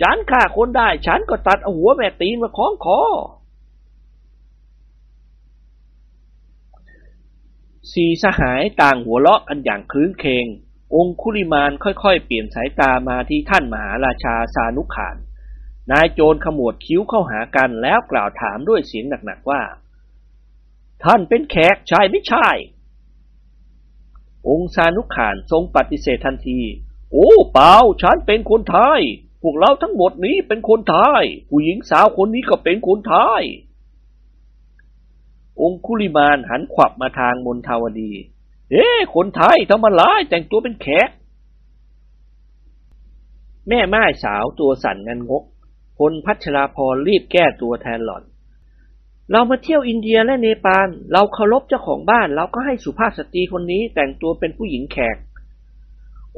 ฉันฆ่าคนได้ ฉันก็ตัดเอาหัวแม่ตีนมาคล้องคอสีสหายต่างหัวเราะกันอย่างคลื้นเคงองคุลิมานค่อยๆ เปลี่ยนสายตามาที่ท่านมหาราชาสานุขาน นายโจรขมวดคิ้วเข้าหากันแล้วกล่าวถามด้วยเสียงหนักๆว่า ท่านเป็นแขกใช่ไม่ใช่องค์สานุขานทรงปฏิเสธทันที โอ้เปล่าฉันเป็นคนไทย พวกเราทั้งหมดนี้เป็นคนไทย ผู้หญิงสาวคนนี้ก็เป็นคนไทย องคุลิมานหันขวับมาทางมนทาวดี เอ๊คนไทยทำอะไรแต่งตัวเป็นแขก แม่ไม้สาวตัวสั่นงันงก พลพัชราพรรีบแก้ตัวแทนหล่อน เรามาเที่ยวอินเดียและเนปาล เราเคารพเจ้าของบ้าน เราก็ให้สุภาพสตรีคนนี้แต่งตัวเป็นผู้หญิงแขก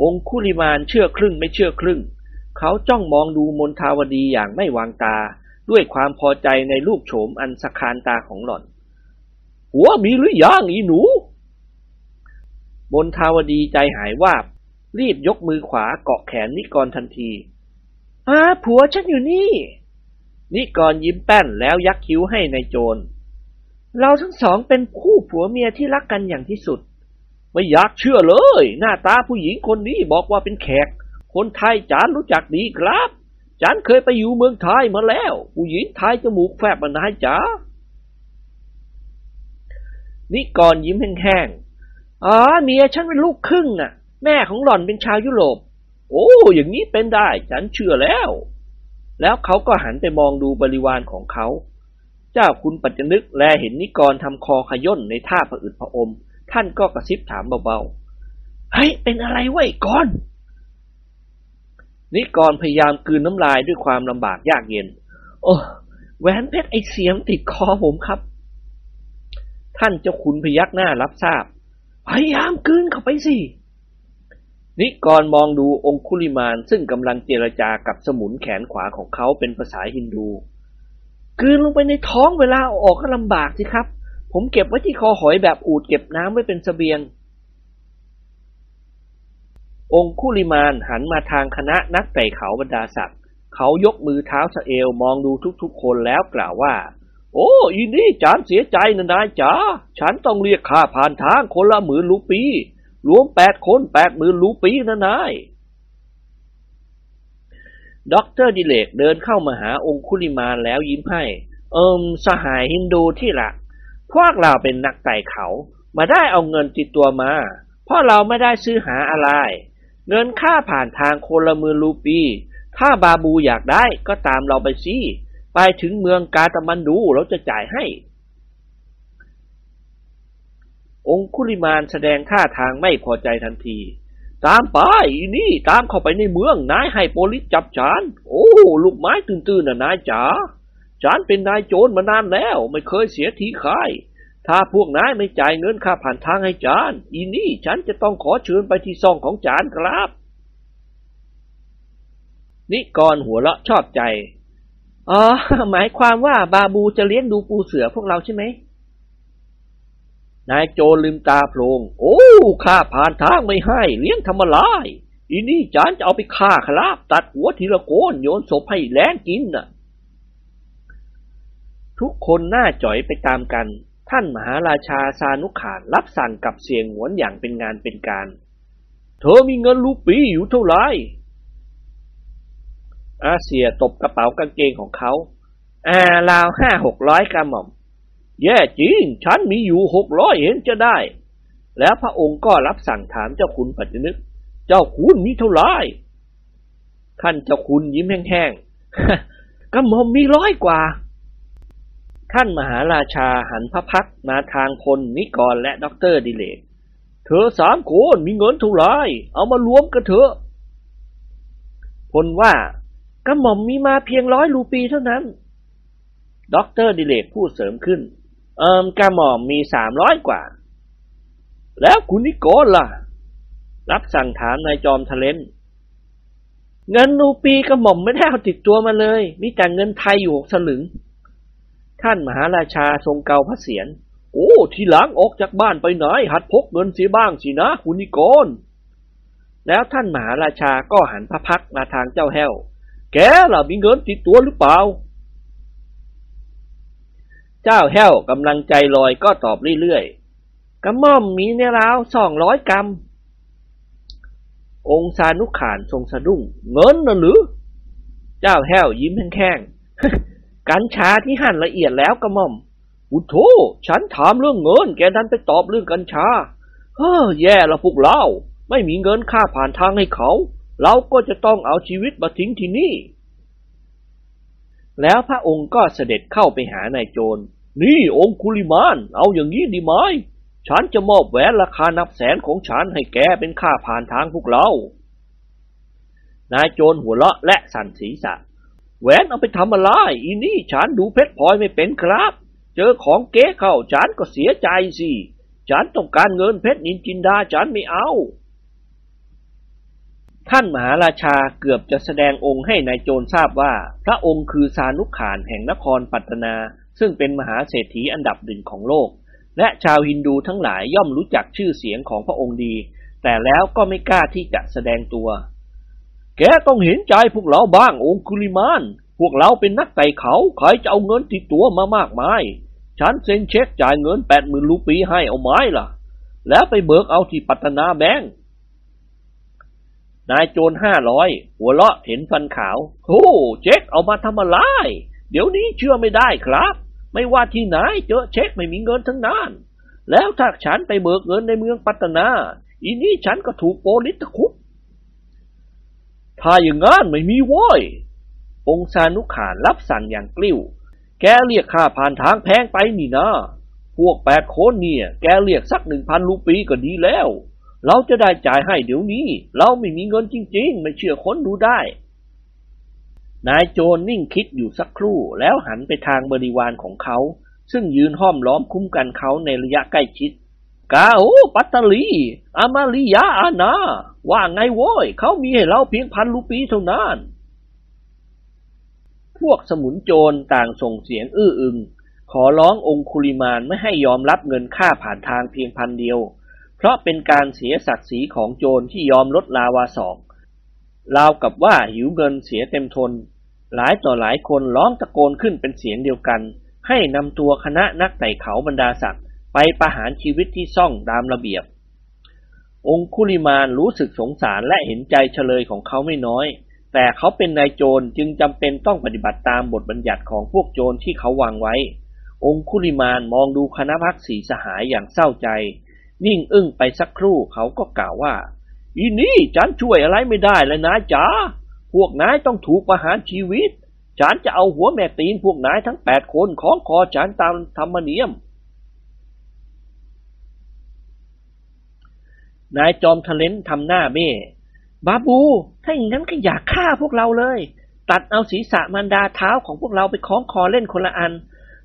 องคุลิมานเชื่อครึ่งไม่เชื่อครึ่ง เขาจ้องมองดูมนทาวดีอย่างไม่วางตา ด้วยความพอใจในรูปโฉมอันสคานตาของหล่อน หัวมีหรือยังอีหนูมนทาวดีใจหายวาบรีบยกมือขวาเกาะแขนนิกรทันที อาผัวฉันอยู่นี่ นิกรยิ้มแป้นแล้วยักคิ้วให้ในายโจร เราทั้งสองเป็นคู่ผัวเมียที่รักกันอย่างที่สุด ไม่อยากเชื่อเลย หน้าตาผู้หญิงคนนี้บอกว่าเป็นแขก คนไทยจานรู้จักดีครับจานเคยไปอยู่เมืองไทยมาแล้ว ผู้หญิงไทยจมูกแฟบมานายจ๋านิกรยิ้มแห้งๆอ๋อเมียฉันเป็นลูกครึ่งน่ะ แม่ของหล่อนเป็นชาวยุโรป โอ้ อย่างนี้เป็นได้ ฉันเชื่อแล้ว แล้วเขาก็หันไปมองดูบริวารของเขา เจ้าคุณปัจจนึกแลเห็นนิกรทำคอขย่นในท่าผะอืดผะอม ท่านก็กระซิบถามเบาๆ เฮ้ย เป็นอะไรไว้ก่อน นิกรพยายามกืนน้ำลายด้วยความลำบากยากเย็น โอ้ แหวนเพชรไอเสียมติดคอผมครับ ท่านเจ้าคุณพยักหน้ารับทราบ พยายามกืนเข้าไปสิ นิกรมองดูองคุลิมานซึ่งกำลังเจรจากับสมุนแขนขวาของเขาเป็นภาษาฮินดูกลืนลงไปในท้องเวลาออกก็ลำบากสิครับ ผมเก็บไว้ที่คอหอยแบบอูดเก็บน้ำไว้เป็นสเสบียง องคุลิมานหันมาทางคณะนักไต่เขาบรรดาศักดิ์เขายกมือเท้าสะเอวมองดูทุกๆคนแล้วกล่าวว่า โอ้อีนี่ฉานเสียใจนะนายจ๋าฉันต้องเรียกค่าผ่านทางคนละหมื่นรูปี รวมแปดคนแปดหมื่นรูปีนะนายด็อกเตอร์ดิเลกเดินเข้ามาหาองคุลิมานแล้วยิ้มให้ เอิมสหายฮินดูที่รักพวกเราเป็นนักไต่เขา ไม่ได้เอาเงินติดตัวมา เพราะเราไม่ได้ซื้อหาอะไร เงินค่าผ่านทางคนละมื่นรูปี ถ้าบาบูอยากได้ก็ตามเราไปสิไปถึงเมืองกาตามันดูเราจะจ่ายให้ องคุลิมานแสดงท่าทางไม่พอใจทันที ตามไปอีนี่ตามเข้าไปในเมืองนายให้โปลิสจับจานโอ้ลูกไม้ตื่นๆน่ะนายจ๋าจานเป็นนายโจรมานานแล้ว ไม่เคยเสียทีขายถ้าพวกนายไม่จ่ายเงินค่าผ่านทางให้จานอีนี่ฉันจะต้องขอเชิญไปที่ซองของจานครับ นิกรหัวเราะชอบใจ อ๋อ หมายความว่าบาบูจะเลี้ยงดูปูเสือพวกเราใช่ไหม นายโจรลืมตาโพลง โอ้ ข้าผ่านทางไม่ให้ เลี้ยงทำอะไรอีนี่จานจะเอาไปฆ่าครับตัดหัวทีละโกนโยนศพให้แล้งกินน่ะ ทุกคนหน้าจ่อยไปตามกัน ท่านมหาราชาซานุขานรับสั่งกับเสียงหวนอย่างเป็นงานเป็นการ เธอมีเงินรูปีอยู่เท่าไหร่ อาเสี่ยตบกระเป๋ากางเกงของเขา อ่าราวห้าหกร้อยกระหม่อม แย่จริง ฉันมีอยู่หกร้อยเห็นจะได้ แล้วพระองค์ก็รับสั่งถามเจ้าคุณปัจจนึก เจ้าคุณมีเท่าไหร่ท่านเจ้าคุณยิ้มแห้งๆกระหม่อมมีร้อยกว่า ท่านมหาราชาหันพระพักตร์มาทางพลนิกรและด็อกเตอร์ดิเลก เธอสามคนมีเงินเท่าไหร่เอามารวมกันเถอะพลว่ากระหม่อมมีมาเพียงร้อยรูปีเท่านั้นด็อกเตอร์ดิเลกพูดเสริมขึ้น เอิมกระหม่อมมีสามร้อยกว่า แล้วคุณนิโกรล่ะ รับสั่งถามนายจอมทะเลนเงินรูปีกระหม่อมไม่ได้เอาติดตัวมาเลย มีแต่เงินไทยอยู่หกสลึง ท่านมหาราชาทรงเกาพระเศียรโอ้ ทีหลังออกจากบ้านไปไหน หัดพกเงินเสียบ้างสินะคุณนิโกรแล้วท่านมหาราชาก็หันพระพักมาทางเจ้าแห้ว แกล่ะมีเงินติดตัวหรือเปล่า เจ้าแห้วกำลังใจลอยก็ตอบเรื่อยๆกระหม่อมมีในราวสองร้อยกรัม องค์สานุขานทรงสะดุ้งเงินน่ะหรือ เจ้าแห้วยิ้มแห้งๆกัญชาที่หั่นละเอียดแล้วกระหม่อม อุโธฉันถามเรื่องเงิน แกดันไปตอบเรื่องกัญชา เฮ้อแย่ละพวกเรา ไม่มีเงินค่าผ่านทางให้เขา เราก็จะต้องเอาชีวิตมาทิ้งที่นี่ แล้วพระองค์ก็เสด็จเข้าไปหานายโจร นี่องคุลิมาน เอาอย่างนี้ดีไหม ฉันจะมอบแหวนราคานับแสนของฉันให้แกเป็นค่าผ่านทางพวกเรา นายโจรหัวเราะและสั่นศีรษะ แหวนเอาไปทำอะไร อีนี่ฉันดูเพชรพลอยไม่เป็นครับ เจอของเก๊เข้าฉันก็เสียใจสิ ฉันต้องการเงินเพชรนินจินดาฉันไม่เอา ท่านมหาราชาเกือบจะแสดงองค์ให้นายโจรทราบว่า พระองค์คือสานุขานแห่งนครปัตตนา ซึ่งเป็นมหาเศรษฐีอันดับหนึ่งของโลก และชาวฮินดูทั้งหลายย่อมรู้จักชื่อเสียงของพระองค์ดี แต่แล้วก็ไม่กล้าที่จะแสดงตัว แกต้องเห็นใจพวกเราบ้างองคุลิมาน พวกเราเป็นนักไต่เขาใครจะเอาเงินติดตัวมามากมาย ฉันเซ็นเช็คจ่ายเงินแปดหมื่นรูปีให้เอาไม้ล่ะ แล้วไปเบิกเอาที่ปัตนาแบงก์ นายโจรห้าร้อยหัวเราะเห็นฟันขาวโอ้เช็คเอามาทำอะไร เดี๋ยวนี้เชื่อไม่ได้ครับ ไม่ว่าที่ไหนเจอเช็คไม่มีเงินทั้งนั้น แล้วถ้าฉันไปเบิกเงินในเมืองปัตตนา อีนี้ฉันก็ถูกโปลิสตคุบถ้าอย่างงั้นไม่มีว้ยองซานุขานรับสั่งอย่างกลิ้ว แกเรียกค่าผ่านทางแพงไปนี่นะ พวกแปดคนเนี่ย แกเรียกสักหนึ่งพันรูปีก็ดีแล้ว เราจะได้จ่ายให้เดี๋ยวนี้ เราไม่มีเงินจริง ๆ ไม่เชื่อค้นดูได้ นายโจรนิ่งคิดอยู่สักครู่แล้วหันไปทางบริวารของเขา ซึ่งยืนห้อมล้อมคุ้มกันเขาในระยะใกล้ชิด กาโอปัตตลี อามาลิยาอานา ว่าไงโว้ย เขามีให้เราเพียงพันรูปีเท่านั้น พวกสมุนโจรต่างส่งเสียงอื้ออึง ขอร้ององคุลิมานไม่ให้ยอมรับเงินค่าผ่านทางเพียงพันเดียว เพราะเป็นการเสียศักดิ์ศรีของโจรที่ยอมลดลาวาสอกราวกับว่าหิวเงินเสียเต็มทน หลายต่อหลายคนร้องตะโกนขึ้นเป็นเสียงเดียวกัน ให้นำตัวคณะนักไต่เขาบรรดาศักดิ์ไปประหารชีวิตที่ซ่องตามระเบียบ องคุลิมานรู้สึกสงสารและเห็นใจเฉลยของเขาไม่น้อย แต่เขาเป็นนายโจรจึงจำเป็นต้องปฏิบัติตามบทบัญญัติของพวกโจรที่เขาวางไว้ องคุลิมานมองดูคณะพักสีสหายอย่างเศร้าใจ นิ่งอึ้งไปสักครู่เขาก็กล่าวว่า อีนี่ฉันช่วยอะไรไม่ได้เลยนะจ๋าพวกนายต้องถูกประหารชีวิต ฉันจะเอาหัวแม่ตีนพวกนายทั้งแปดคนของคอฉันตามธรรมเนียม นายจอมทะเลนทำหน้าเบ้บาบู ถ้าอย่างนั้นก็อย่าฆ่าพวกเราเลย ตัดเอาศีรษะมันดาเท้าของพวกเราไปคล้องคอเล่นคนละอัน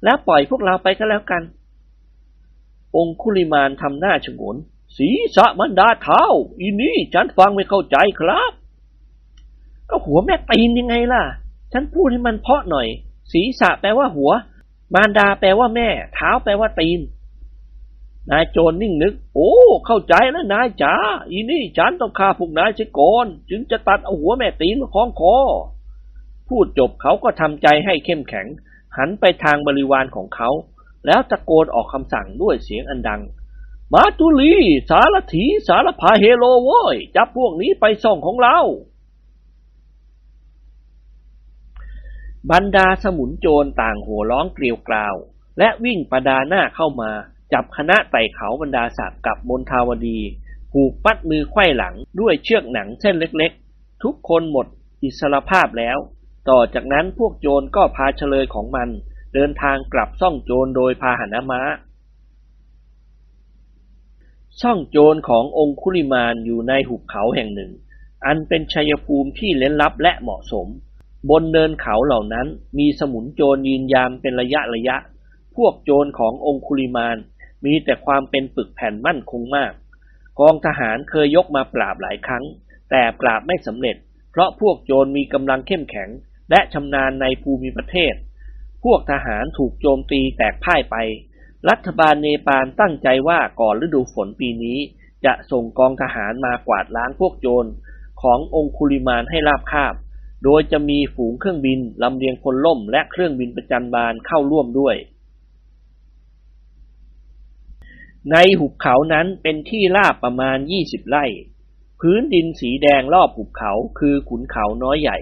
แล้วปล่อยพวกเราไปก็แล้วกัน องคุลิมานทำหน้าฉงน ศีรษะมันดาเท้า อีนี่ฉันฟังไม่เข้าใจครับ ก็หัวแม่ตีนยังไงล่ะ ฉันพูดให้มันเพาะหน่อย ศีรษะแปลว่าหัว มารดาแปลว่าแม่ เท้าแปลว่าตีน นายโจรนิ่งนึก โอ้ เข้าใจแล้วนายจ๋า อีนี่ฉันต้องฆ่าพวกนายเสียก่อน จึงจะตัดเอาหัวแม่ตีนมาคล้องคอ พูดจบเขาก็ทำใจให้เข้มแข็ง หันไปทางบริวารของเขา แล้วตะโกนออกคำสั่งด้วยเสียงอันดัง มาตุลี สารถีสารพาเฮโลโว้ย จับพวกนี้ไปส่องของเรา บรรดาสมุนโจรต่างหัวร้องเกลียวกราว และวิ่งประดาหน้าเข้ามา จับคณะไต่เขาบรรดาศักดิ์กับมนทาวดีผูกมัดมือไขว้หลังด้วยเชือกหนังเส้นเล็กๆ ทุกคนหมดอิสรภาพแล้ว ต่อจากนั้นพวกโจรก็พาเฉลยของมัน เดินทางกลับซ่องโจรโดยพาหนะม้า ซ่องโจรขององคุลิมานอยู่ในหุบเขาแห่งหนึ่ง อันเป็นชัยภูมิที่เล้นลับและเหมาะสม บนเนินเขาเหล่านั้นมีสมุนโจรยืนยามเป็นระยะระยะ พวกโจรขององคุลิมานมีแต่ความเป็นปึกแผ่นมั่นคงมาก กองทหารเคยยกมาปราบหลายครั้ง แต่ปราบไม่สำเร็จ เพราะพวกโจรมีกำลังเข้มแข็งและชำนาญในภูมิประเทศ พวกทหารถูกโจมตีแตกพ่ายไป รัฐบาลเนปาลตั้งใจว่าก่อนฤดูฝนปีนี้ จะส่งกองทหารมากวาดล้างพวกโจรขององคุลิมานให้ราบคาบ โดยจะมีฝูงเครื่องบินลำเลียงพลล่มและเครื่องบินประจันบานเข้าร่วมด้วย ในหุบเขานั้นเป็นที่ราบประมาณ 20 ไร่ พื้นดินสีแดงรอบหุบเขาคือขุนเขาน้อยใหญ่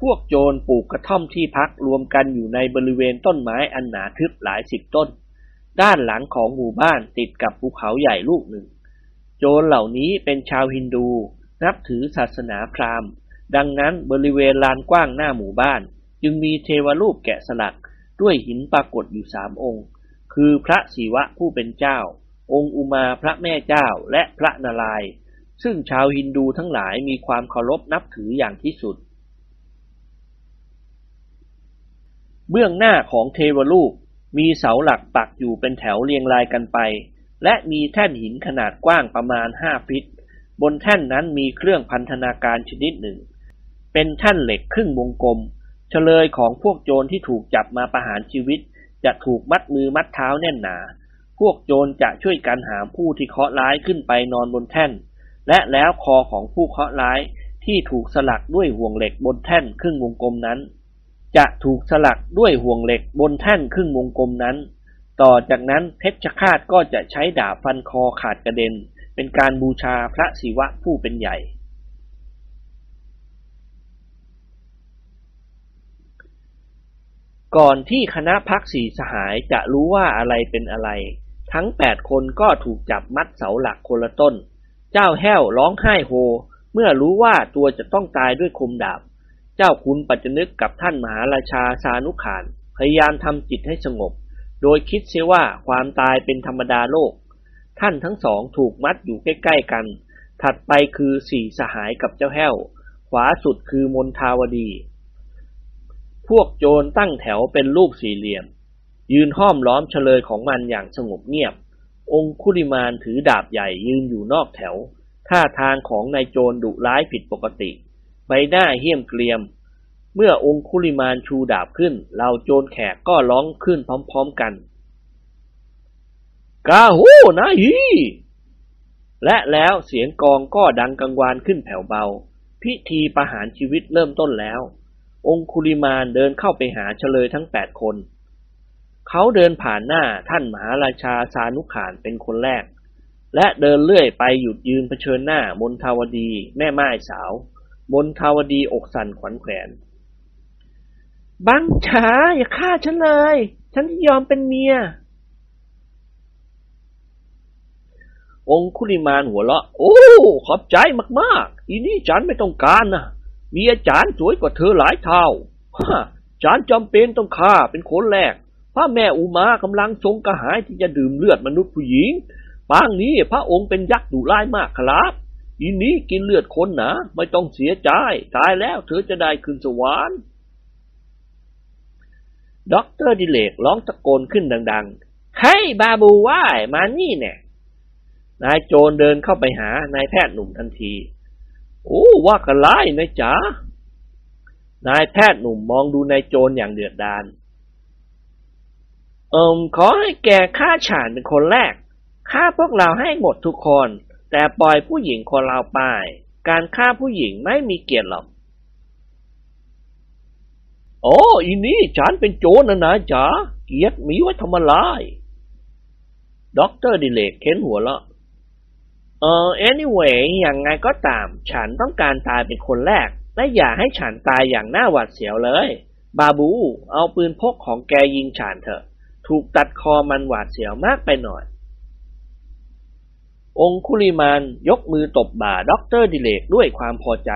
พวกโจรปลูกกระท่อมที่พักรวมกันอยู่ในบริเวณต้นไม้อันหนาทึบหลายสิบต้น ด้านหลังของหมู่บ้านติดกับภูเขาใหญ่ลูกหนึ่ง โจรเหล่านี้เป็นชาวฮินดู นับถือศาสนาพราหมณ์ ดังนั้นบริเวณลานกว้างหน้าหมู่บ้าน จึงมีเทวรูปแกะสลักด้วยหินปรากฏอยู่สามองค์ คือพระศิวะผู้เป็นเจ้า องค์อุมาพระแม่เจ้าและพระนารายณ์ซึ่งชาวฮินดูทั้งหลายมีความเคารพนับถืออย่างที่สุด เบื้องหน้าของเทวรูป มีเสาหลักปักอยู่เป็นแถวเรียงรายกันไป และมีแท่นหินขนาดกว้างประมาณห้าฟิต บนแท่นนั้นมีเครื่องพันธนาการชนิดหนึ่ง เป็นแท่นเหล็กครึ่งวงกลม เฉลยของพวกโจรที่ถูกจับมาประหารชีวิต จะถูกมัดมือมัดเท้าแน่นหนา พวกโจรจะช่วยกันหามผู้ที่เคาะร้ายขึ้นไปนอนบนแท่น และแล้วคอของผู้เคาะร้ายที่ถูกสลักด้วยห่วงเหล็กบนแท่นครึ่งวงกลมนั้น จะถูกสลักด้วยห่วงเหล็กบนแท่นครึ่งวงกลมนั้น ต่อจากนั้นเพชฌฆาตก็จะใช้ดาบฟันคอขาดกระเด็น เป็นการบูชาพระศิวะผู้เป็นใหญ่ ก่อนที่คณะพักสีสหายจะรู้ว่าอะไรเป็นอะไร ทั้งแปดคนก็ถูกจับมัดเสาหลักคนละต้น เจ้าแห้วร้องไห้โฮ เมื่อรู้ว่าตัวจะต้องตายด้วยคมดาบ เจ้าคุณปัจจนึกกับท่านมหาราชาสานุขาน พยายามทำจิตให้สงบ โดยคิดเสียว่าความตายเป็นธรรมดาโลก ท่านทั้งสองถูกมัดอยู่ใกล้ ๆ กัน ถัดไปคือสี่สหายกับเจ้าแห้ว ขวาสุดคือมนทาวดี พวกโจรตั้งแถวเป็นรูปสี่เหลี่ยม ยืนห้อมล้อมเฉลยของมันอย่างสงบเงียบ องคุลิมานถือดาบใหญ่ยืนอยู่นอกแถว ท่าทางของนายโจรดุร้ายผิดปกติ ใบหน้าเหี้ยมเกรียม เมื่อองคุลิมานชูดาบขึ้นเหล่าโจรแขกก็ร้องขึ้นพร้อมๆกัน กาโฮนาฮีและแล้วเสียงกองก็ดังกังวานขึ้นแผ่วเบา พิธีประหารชีวิตเริ่มต้นแล้ว องคุลิมานเดินเข้าไปหาเฉลยทั้งแปดคน เขาเดินผ่านหน้าท่านมหาราชาสานุขานเป็นคนแรก และเดินเลื่อยไปหยุดยืนเผชิญหน้ามนทาวดีแม่ไม้สาว มนทาวดีอกสั่นขวัญแขวน บังฉาอย่าฆ่าฉันเลย ฉันยอมเป็นเมีย องคุลิมานหัวเราะ โอ้ ขอบใจมากๆ อีนี่ฉันไม่ต้องการนะเมียจานสวยกว่าเธอหลายเท่าฮะจานจำเป็นต้องฆ่าเป็นคนแรก พระแม่อุมากำลังทรงกระหายที่จะดื่มเลือดมนุษย์ผู้หญิงปางนี้พระองค์เป็นยักษ์ดุร้ายมากครับ อีนี้กินเลือดคนนะไม่ต้องเสียใจตายแล้วเธอจะได้ขึ้นสวรรค์ด็อกเตอร์ดิเลกร้องตะโกนขึ้นดัง ๆ ให้บาบูว่ายมานี่เนี่ยนายโจรเดินเข้าไปหานายแพทย์หนุ่มทันที โอ้ว่ากันไล่นายจ๋านายแพทย์หนุ่มมองดูนายโจรอย่างเดือดดาลเอิมขอให้แกฆ่าฉานเป็นคนแรกฆ่าพวกเราให้หมดทุกคน แต่ปล่อยผู้หญิงคนเราไป การฆ่าผู้หญิงไม่มีเกียรติหรอกโอ้อีนี่ฉันเป็นโจรนะนายจ๋าเกียรติมีไว้ทำอะไรด็อกเตอร์ดิเลกเค้นหัวเราะเออ anyway อย่างไงก็ตาม ฉันต้องการตายเป็นคนแรก และอย่าให้ฉันตายอย่างน่าหวาดเสียวเลย บาบู เอาปืนพกของแกยิงฉันเถอะ ถูกตัดคอมันหวาดเสียวมากไปหน่อย องคุลิมานยกมือตบบ่าด็อกเตอร์ดิเลกด้วยความพอใจ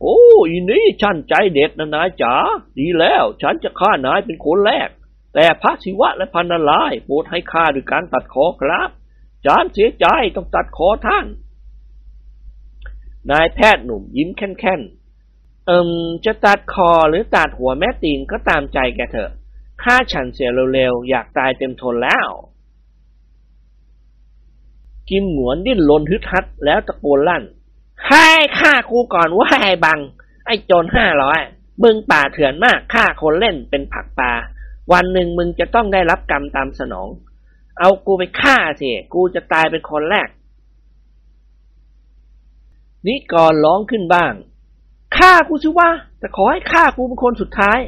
โอ้อีนี่ฉันใจเด็ดนะนายจ๋า ดีแล้วฉันจะฆ่านายเป็นคนแรก แต่พระศิวะและพระนารายณ์โปรดให้ฆ่าด้วยการตัดคอครับฉานเสียใจต้องตัดคอท่าน นายแพทย์หนุ่มยิ้มแค่นๆ เอิมจะตัดคอหรือตัดหัวแม่ตีนก็ตามใจแกเถอะฆ่าฉันเสียเร็วๆ อยากตายเต็มทนแล้ว กิมหนวนดิ้นรนฮึดฮัดแล้วตะโกนลั่นให้ฆ่ากูก่อนว่าไอ้บัง ไอ้โจรห้าร้อยมึงป่าเถื่อนมากฆ่าคนเล่นเป็นผักปลาวันหนึ่งมึงจะต้องได้รับกรรมตามสนอง เอากูไปฆ่าสิกูจะตายเป็นคนแรก นิกรร้องขึ้นบ้างฆ่ากูสิว่า แต่ขอให้ฆ่ากูเป็นคนสุดท้าย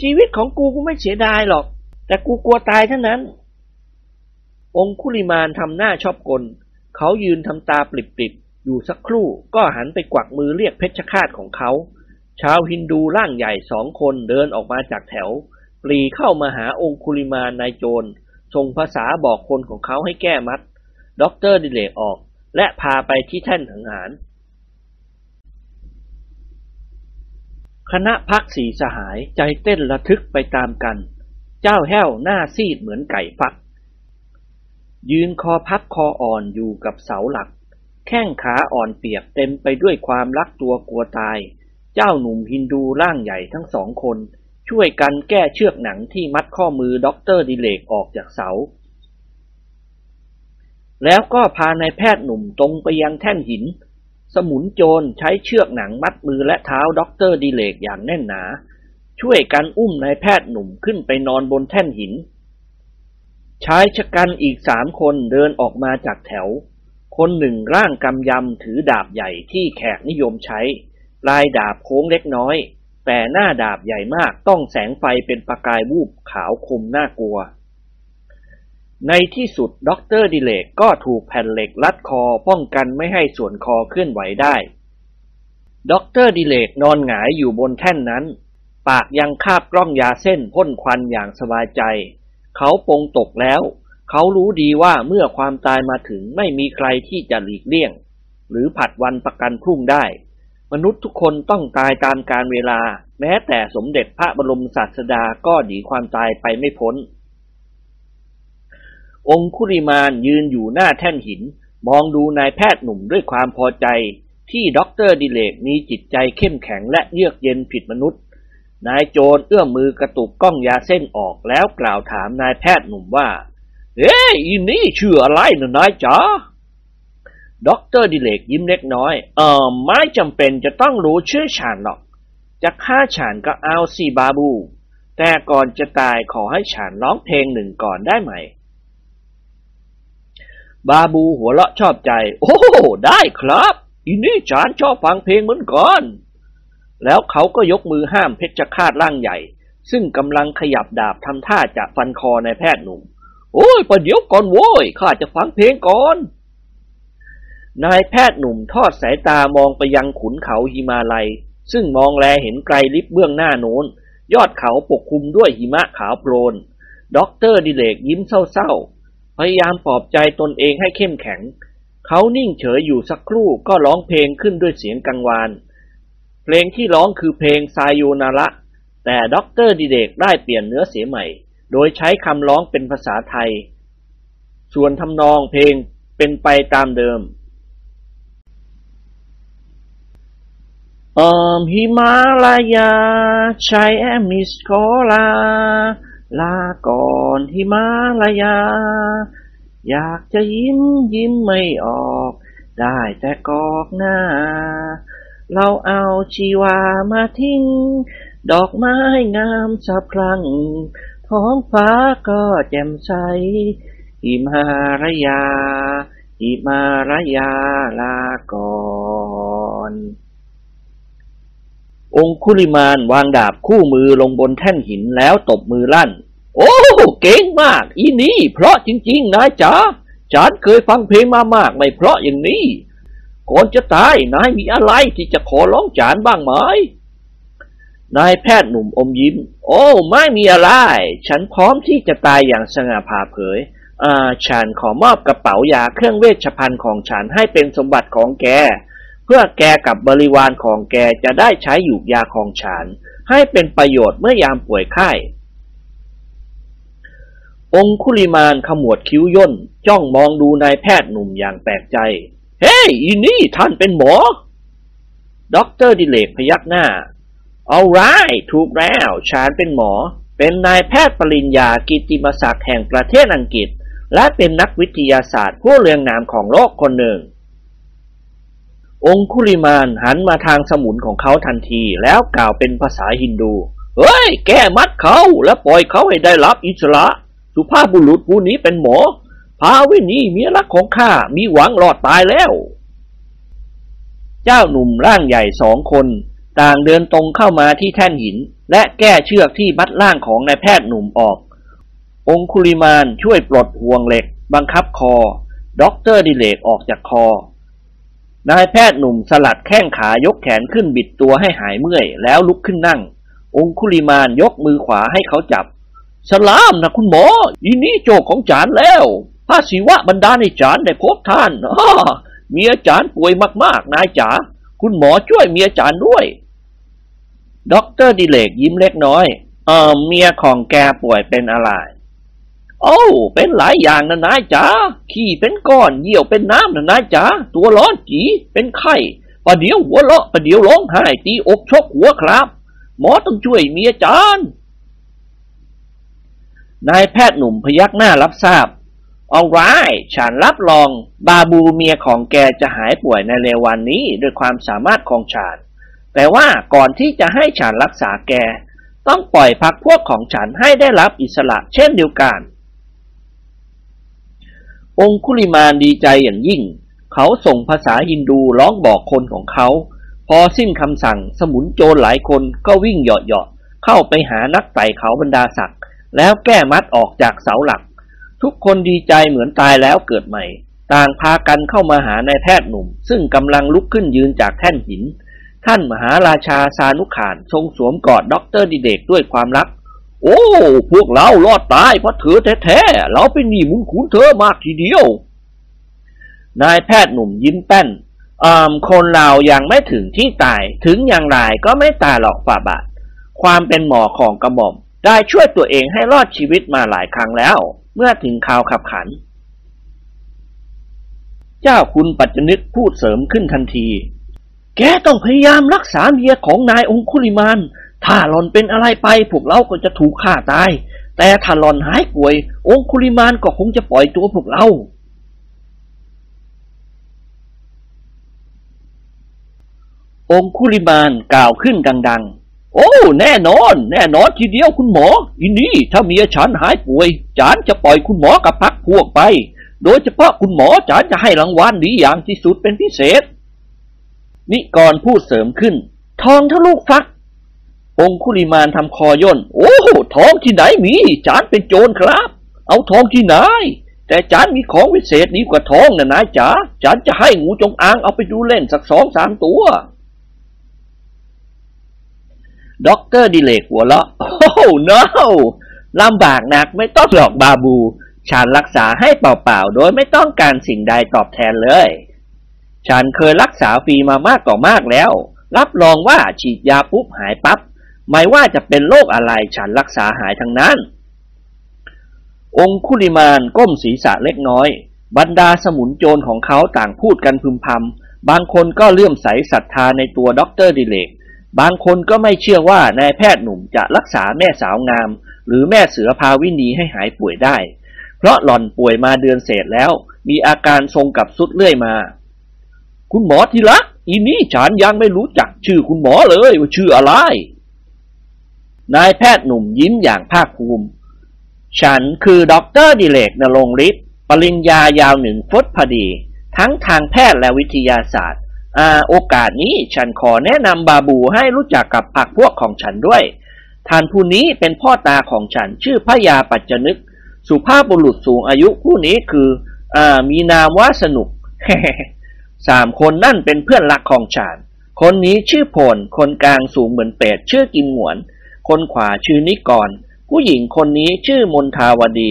ชีวิตของกูกูไม่เสียดายหรอก แต่กูกลัวตายเท่านั้น องคุลิมานทำหน้าชอบกล เขายืนทำตาปริบๆ อยู่สักครู่ก็หันไปกวักมือเรียกเพชฌฆาตของเขา ชาวฮินดูร่างใหญ่สองคนเดินออกมาจากแถว ปรีเข้ามาหาองคุลิมานนายโจรส่งภาษาบอกคนของเขาให้แก้มัด ด็อกเตอร์ดิเลกออก และพาไปที่แท่นสังหารคณะพรรคสี่สหายใจเต้นระทึกไปตามกัน เจ้าแห้วหน้าซีดเหมือนไก่ฟัก ยืนคอพับคออ่อนอยู่กับเสาหลัก แข้งขาอ่อนเปลี้ยเต็มไปด้วยความรักตัวกลัวตาย เจ้าหนุ่มฮินดูร่างใหญ่ทั้งสองคน ช่วยกันแก้เชือกหนังที่มัดข้อมือด็อกเตอร์ดิเลกออกจากเสา แล้วก็พานายแพทย์หนุ่มตรงไปยังแท่นหิน สมุนโจรใช้เชือกหนังมัดมือและเท้าด็อกเตอร์ดิเลกอย่างแน่นหนา ช่วยกันอุ้มนายแพทย์หนุ่มขึ้นไปนอนบนแท่นหิน ชายฉกรรจ์อีกสามคนเดินออกมาจากแถว คนหนึ่งร่างกำยำถือดาบใหญ่ที่แขกนิยมใช้ ปลายดาบโค้งเล็กน้อย แต่หน้าดาบใหญ่มากต้องแสงไฟเป็นประกายวูบขาวคมน่ากลัว ในที่สุดด็อกเตอร์ดิเลกก็ถูกแผ่นเหล็กรัดคอป้องกันไม่ให้ส่วนคอเคลื่อนไหวได้ด็อกเตอร์ดิเลกนอนหงายอยู่บนแท่นนั้น ปากยังคาบกล้องยาเส้นพ่นควันอย่างสบายใจ เขาปลงตกแล้ว เขารู้ดีว่าเมื่อความตายมาถึงไม่มีใครที่จะหลีกเลี่ยง หรือผัดวันประกันพรุ่งได้ มนุษย์ทุกคนต้องตายตามกาลเวลา แม้แต่สมเด็จพระบรมศาสดาก็หนีความตายไปไม่พ้น องคุลิมานยืนอยู่หน้าแท่นหิน มองดูนายแพทย์หนุ่มด้วยความพอใจที่ด็อกเตอร์ดิเลกมีจิตใจเข้มแข็งและเยือกเย็นผิดมนุษย์ นายโจรเอื้อมมือกระตุกกล้องยาเส้นออกแล้วกล่าวถามนายแพทย์หนุ่มว่า เอ้ยอีนี่ชื่ออะไรนะนายจ๋าด็อกเตอร์ดิเลกยิ้มเล็กน้อย เออไม่จำเป็นจะต้องรู้ชื่อฉันหรอก จะฆ่าฉันก็เอาสิบาบู แต่ก่อนจะตายขอให้ฉันร้องเพลงหนึ่งก่อนได้ไหม บาบูหัวเราะชอบใจ โอ้ได้ครับ อีนี่ฉันชอบฟังเพลงเหมือนกัน แล้วเขาก็ยกมือห้ามเพชฌฆาตร่างใหญ่ ซึ่งกำลังขยับดาบทำท่าจะฟันคอนายแพทย์หนุ่ม โอ้ยประเดี๋ยวก่อนโว้ยข้าจะฟังเพลงก่อนนายแพทย์หนุ่มทอดสายตามองไปยังขุนเขาหิมาลัย ซึ่งมองแลเห็นไกลลิบเบื้องหน้าโน้น ยอดเขาปกคลุมด้วยหิมะขาวโพลนด็อกเตอร์ดิเลกยิ้มเศร้าๆ พยายามปลอบใจตนเองให้เข้มแข็ง เขานิ่งเฉยอยู่สักครู่ก็ร้องเพลงขึ้นด้วยเสียงกังวาน เพลงที่ร้องคือเพลงซายโยนาระแต่ด็อกเตอร์ดิเลกได้เปลี่ยนเนื้อเสียงใหม่ โดยใช้คำร้องเป็นภาษาไทย ส่วนทำนองเพลงเป็นไปตามเดิมออมหิมาลายาชายแอมิสโคลา ลาก่อนหิมาลายา อยากจะยิ้มยิ้มไม่ออก ได้แต่กอกหน้า เราเอาชีวามาทิ้ง ดอกไม้งามสะพรัง ท้องฟ้าก็แจ่มใสหิมารยาหิมารยาลาก่อนองคุลิมานวางดาบคู่มือลงบนแท่นหินแล้วตบมือลั่น โอ้เก่งมาก อีนี่ เพราะจริง ๆนายจ๋าฉันเคยฟังเพลงมามากไม่เพราะอย่างนี้ ก่อนจะตายนายมีอะไรที่จะขอร้องจานบ้างไหม นายแพทย์หนุ่มอมยิ้ม โอ้ไม่มีอะไร ฉันพร้อมที่จะตายอย่างสง่าผ่าเผยอ่าฉันขอมอบกระเป๋ายาเครื่องเวชภัณฑ์ของฉันให้เป็นสมบัติของแก เพื่อแกกับบริวารของแกจะได้ใช้หยูกยาของฉัน ให้เป็นประโยชน์เมื่อยามป่วยไข้องคุลิมานขมวดคิ้วย่น จ้องมองดูนายแพทย์หนุ่มอย่างแปลกใจ เฮ้ยอีนี่ท่านเป็นหมอด็อกเตอร์ดิเลกพยักหน้า all right ถูกแล้ว ฉันเป็นหมอ เป็นนายแพทย์ปริญญากิตติมศักดิ์แห่งประเทศอังกฤษ และเป็นนักวิทยาศาสตร์ผู้เรืองนามของโลกคนหนึ่ง องคุลิมานหันมาทางสมุนของเขาทันทีแล้วกล่าวเป็นภาษาฮินดู เฮ้ย แก้มัดเขาและปล่อยเขาให้ได้รับอิสระ สุภาพบุรุษผู้นี้เป็นหมอ พาวินีเมียรักของข้ามีหวังรอดตายแล้ว เจ้าหนุ่มร่างใหญ่สองคน ต่างเดินตรงเข้ามาที่แท่นหิน และแก้เชือกที่มัดร่างของนายแพทย์หนุ่มออก องคุลิมานช่วยปลดห่วงเหล็ก บังคับคอด็อกเตอร์ดิเลกออกจากคอ นายแพทย์หนุ่มสลัดแข้งขายกแขนขึ้นบิดตัวให้หายเมื่อย แล้วลุกขึ้นนั่ง องคุลิมานยกมือขวาให้เขาจับ สลามนะคุณหมออีนี่โชคของจานแล้ว พระศิวะบันดาลให้จานได้พบท่านอ้าเมียจานป่วยมากๆ นายจ๋า คุณหมอช่วยเมียจานด้วย ด็อกเตอร์ดิเลกยิ้มเล็กน้อย เออเมียของแกป่วยเป็นอะไร โอ้เป็นหลายอย่างนะนายจ๋า ขี้เป็นก้อน เยี่ยวเป็นน้ำนะนายจ๋า ตัวร้อนจี๋เป็นไข้ประเดี๋ยวหัวเราะประเดี๋ยวร้องไห้ตีอกชกหัวครับ หมอต้องช่วยเมียจานนายแพทย์หนุ่มพยักหน้ารับทราบ เอาไรฉันรับรอง บาบูเมียของแกจะหายป่วยในเร็ววันนี้ด้วยความสามารถของฉัน แต่ว่าก่อนที่จะให้ฉันรักษาแก ต้องปล่อยพักพวกของฉันให้ได้รับอิสระเช่นเดียวกัน องคุลิมานดีใจอย่างยิ่ง เขาส่งภาษาฮินดูร้องบอกคนของเขา พอสิ้นคำสั่งสมุนโจรหลายคนก็วิ่งเหยาะๆเข้าไปหานักไต่เขาบรรดาศักดิ์แล้วแก้มัดออกจากเสาหลัก ทุกคนดีใจเหมือนตายแล้วเกิดใหม่ ต่างพากันเข้ามาหานายแพทย์หนุ่ม ซึ่งกำลังลุกขึ้นยืนจากแท่นหิน ท่านมหาราชาสานุขานทรงสวมกอดด็อกเตอร์ดิเลกด้วยความรัก โอ้ พวกเรารอดตายเพราะเธอแท้ๆ เราเป็นหนี้บุญคุณเธอมากทีเดียว นายแพทย์หนุ่มยิ้มแป้นอ่าคนเรายังไม่ถึงที่ตาย ถึงอย่างไรก็ไม่ตายหรอกฝ่าบาท ความเป็นหมอของกระหม่อม ได้ช่วยตัวเองให้รอดชีวิตมาหลายครั้งแล้ว เมื่อถึงข่าวขับขัน เจ้าคุณปัจจนึกพูดเสริมขึ้นทันที แกต้องพยายามรักษาเมียของนายองคุลิมานถ้าหลอนเป็นอะไรไปพวกเราก็จะถูกฆ่าตาย แต่ถ้าหลอนหายป่วย องคุลิมานก็คงจะปล่อยตัวพวกเราองคุลิมานกล่าวขึ้นดัง ๆ โอ้ แน่นอน แน่นอนทีเดียวคุณหมออินนี่ถ้าเมียฉันหายป่วย จานจะปล่อยคุณหมอกับพักพวกไป โดยเฉพาะคุณหมอจานจะให้รางวัลดีอย่างที่สุดเป็นพิเศษ นิกรพูดเสริมขึ้น ทองเท่าลูกฟัก องคุลิมานทำคอย่น โอ้ทองที่ไหนมี จานเป็นโจรครับ เอาทองที่ไหน แต่จานมีของวิเศษดีกว่าทองนะนายจ๋าจานจะให้งูจงอางเอาไปดูเล่นสักสองสามตัว ด็อกเตอร์ดิเลกหัวเราะโอ้ no ลำบากนักไม่ต้องหรอกบาบู ฉันรักษาให้เปล่าๆ โดยไม่ต้องการสิ่งใดตอบแทนเลย ฉันเคยรักษาฟรีมามากต่อมากแล้ว รับรองว่าฉีดยาปุ๊บหายปั๊บ ไม่ว่าจะเป็นโรคอะไรฉันรักษาหายทั้งนั้น องคุลิมานก้มศีรษะเล็กน้อย บรรดาสมุนโจรของเขาต่างพูดกันพึมพำบางคนก็เลื่อมใสศรัทธาในตัวด็อกเตอร์ดิเลก บางคนก็ไม่เชื่อว่านายแพทย์หนุ่มจะรักษาแม่สาวงาม หรือแม่เสือพาวินีให้หายป่วยได้ เพราะหล่อนป่วยมาเดือนเศษแล้ว มีอาการทรงกับทรุดเรื่อยมา คุณหมอทีละอีนี่ฉันยังไม่รู้จักชื่อคุณหมอเลยว่าชื่ออะไร นายแพทย์หนุ่มยิ้มอย่างภาคภูมิ ฉันคือด็อกเตอร์ดิเลกนรงฤทธิ์ปริญญายาวหนึ่งฟุตพอดี ทั้งทางแพทย์และวิทยาศาสตร์ โอกาสนี้ฉันขอแนะนำบาบูให้รู้จักกับพรรคพวกของฉันด้วย ท่านผู้นี้เป็นพ่อตาของฉันชื่อพระยาปัจจนึก สุภาพบุรุษสูงอายุผู้นี้คืออมีนามว่าสนุกสามคนนั่นเป็นเพื่อนรักของฉัน คนนี้ชื่อพล คนกลางสูงเหมือนเป็ดชื่อกิมหวน คนขวาชื่อนิกร ผู้หญิงคนนี้ชื่อมนทาวดี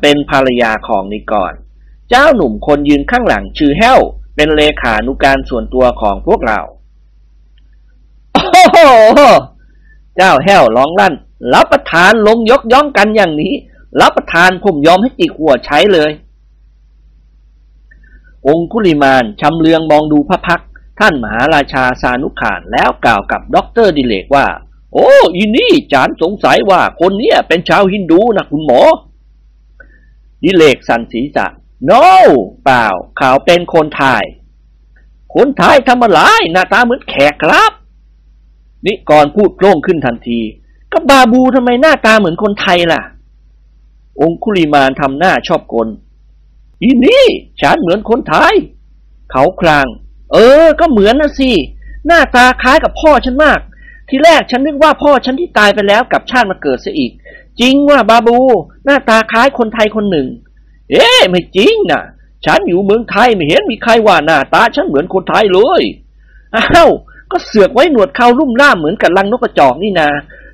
เป็นภรรยาของนิกร เจ้าหนุ่มคนยืนข้างหลังชื่อแห้ว เป็นเลขานุการส่วนตัวของพวกเรา โอ้โห เจ้าแห้วร้องลั่น รับประทานลงยกย่องกันอย่างนี้ รับประทานผมยอมให้จิกหัวใช้เลย องคุลิมานชำเลืองมองดูพระพักตร์ท่านมหาราชาสานุขานแล้วกล่าวกับด็อกเตอร์ดิเลกว่า โอ้อีนี่จานสงสัยว่าคนเนี้ยเป็นชาวฮินดูนะคุณหมอดิเลกสั่นศีรษะ no เปล่า เขาเป็นคนไทย คนไทยทำอะไรหน้าตาเหมือนแขกครับ นิกรพูดโพล่งขึ้นทันทีก็บาบูทำไมหน้าตาเหมือนคนไทยล่ะ องคุลิมานทำหน้าชอบกล อีนี่ ฉันเหมือนคนไทย เขาคลาง เออ ก็เหมือนนะสิ หน้าตาคล้ายกับพ่อฉันมาก ทีแรกฉันนึกว่าพ่อฉันที่ตายไปแล้วกลับชาติมาเกิดซะอีก จริงว่าบาบู หน้าตาคล้ายคนไทยคนหนึ่ง เอ๊ะไม่จริงนะฉันอยู่เมืองไทยไม่เห็นมีใครว่าหน้าตาฉันเหมือนคนไทยเลยอ้าวก็เสือกไว้หนวดเขาลุ่มล่ามเหมือนกับลังนกกระจอกนี่นา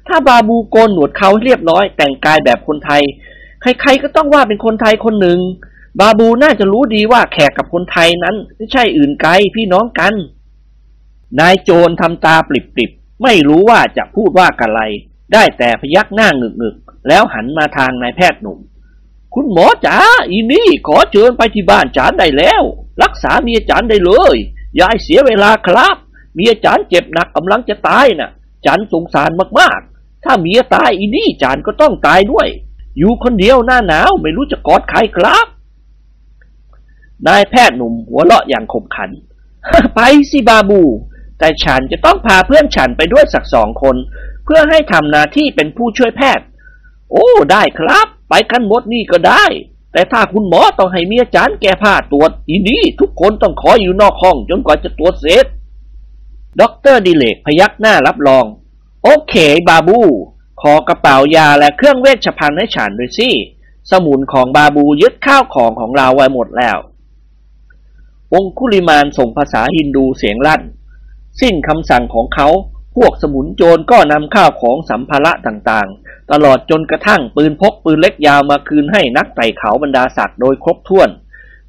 ถ้าบาบูโกนหนวดเขาให้เรียบร้อย แต่งกายแบบคนไทย ใครๆก็ต้องว่าเป็นคนไทยคนหนึ่ง บาบูน่าจะรู้ดีว่าแขกกับคนไทยนั้น ไม่ใช่อื่นไกลพี่น้องกัน นายโจรทำตาปริบๆ ไม่รู้ว่าจะพูดว่าอะไร ได้แต่พยักหน้าหงึกๆ แล้วหันมาทางนายแพทย์หนุ่ม คุณหมอจ๋าอีนี่ขอเชิญไปที่บ้านจานได้แล้ว รักษาเมียจานได้เลย ยาให้เสียเวลาครับ เมียจานเจ็บหนักกำลังจะตายน่ะจานสงสารมากๆ ถ้าเมียตายอีนี่จานก็ต้องตายด้วย อยู่คนเดียวหน้าหนาวไม่รู้จะกอดใครครับนายแพทย์หนุ่มหัวเราะอย่างขบขัน ไปสิบาบู แต่ฉันจะต้องพาเพื่อนฉันไปด้วยสักสองคน เพื่อให้ทำหน้าที่เป็นผู้ช่วยแพทย์ โอ้ได้ครับ ไปกันหมดนี่ก็ได้ แต่ถ้าคุณหมอต้องให้เมียจานแก้ผ้าตรวจอีนี้ทุกคนต้องขออยู่นอกห้องจนกว่าจะตรวจเสร็จด็อกเตอร์ดิเรกพยักหน้ารับรอง โอเค บาบู ขอกระเป๋ายาและเครื่องเวชภัณฑ์ให้ฉันด้วยสิ สมุนของบาบูยึดข้าวของของเราไว้หมดแล้ว องคุลิมานส่งภาษาฮินดูเสียงลั่น สิ้นคำสั่งของเขา พวกสมุนโจรก็นำข้าวของสัมภาระต่างๆ ตลอดจนกระทั่งปืนพกปืนเล็กยาวมาคืนให้นักไต่เขาบรรดาศักดิ์โดยครบถ้วน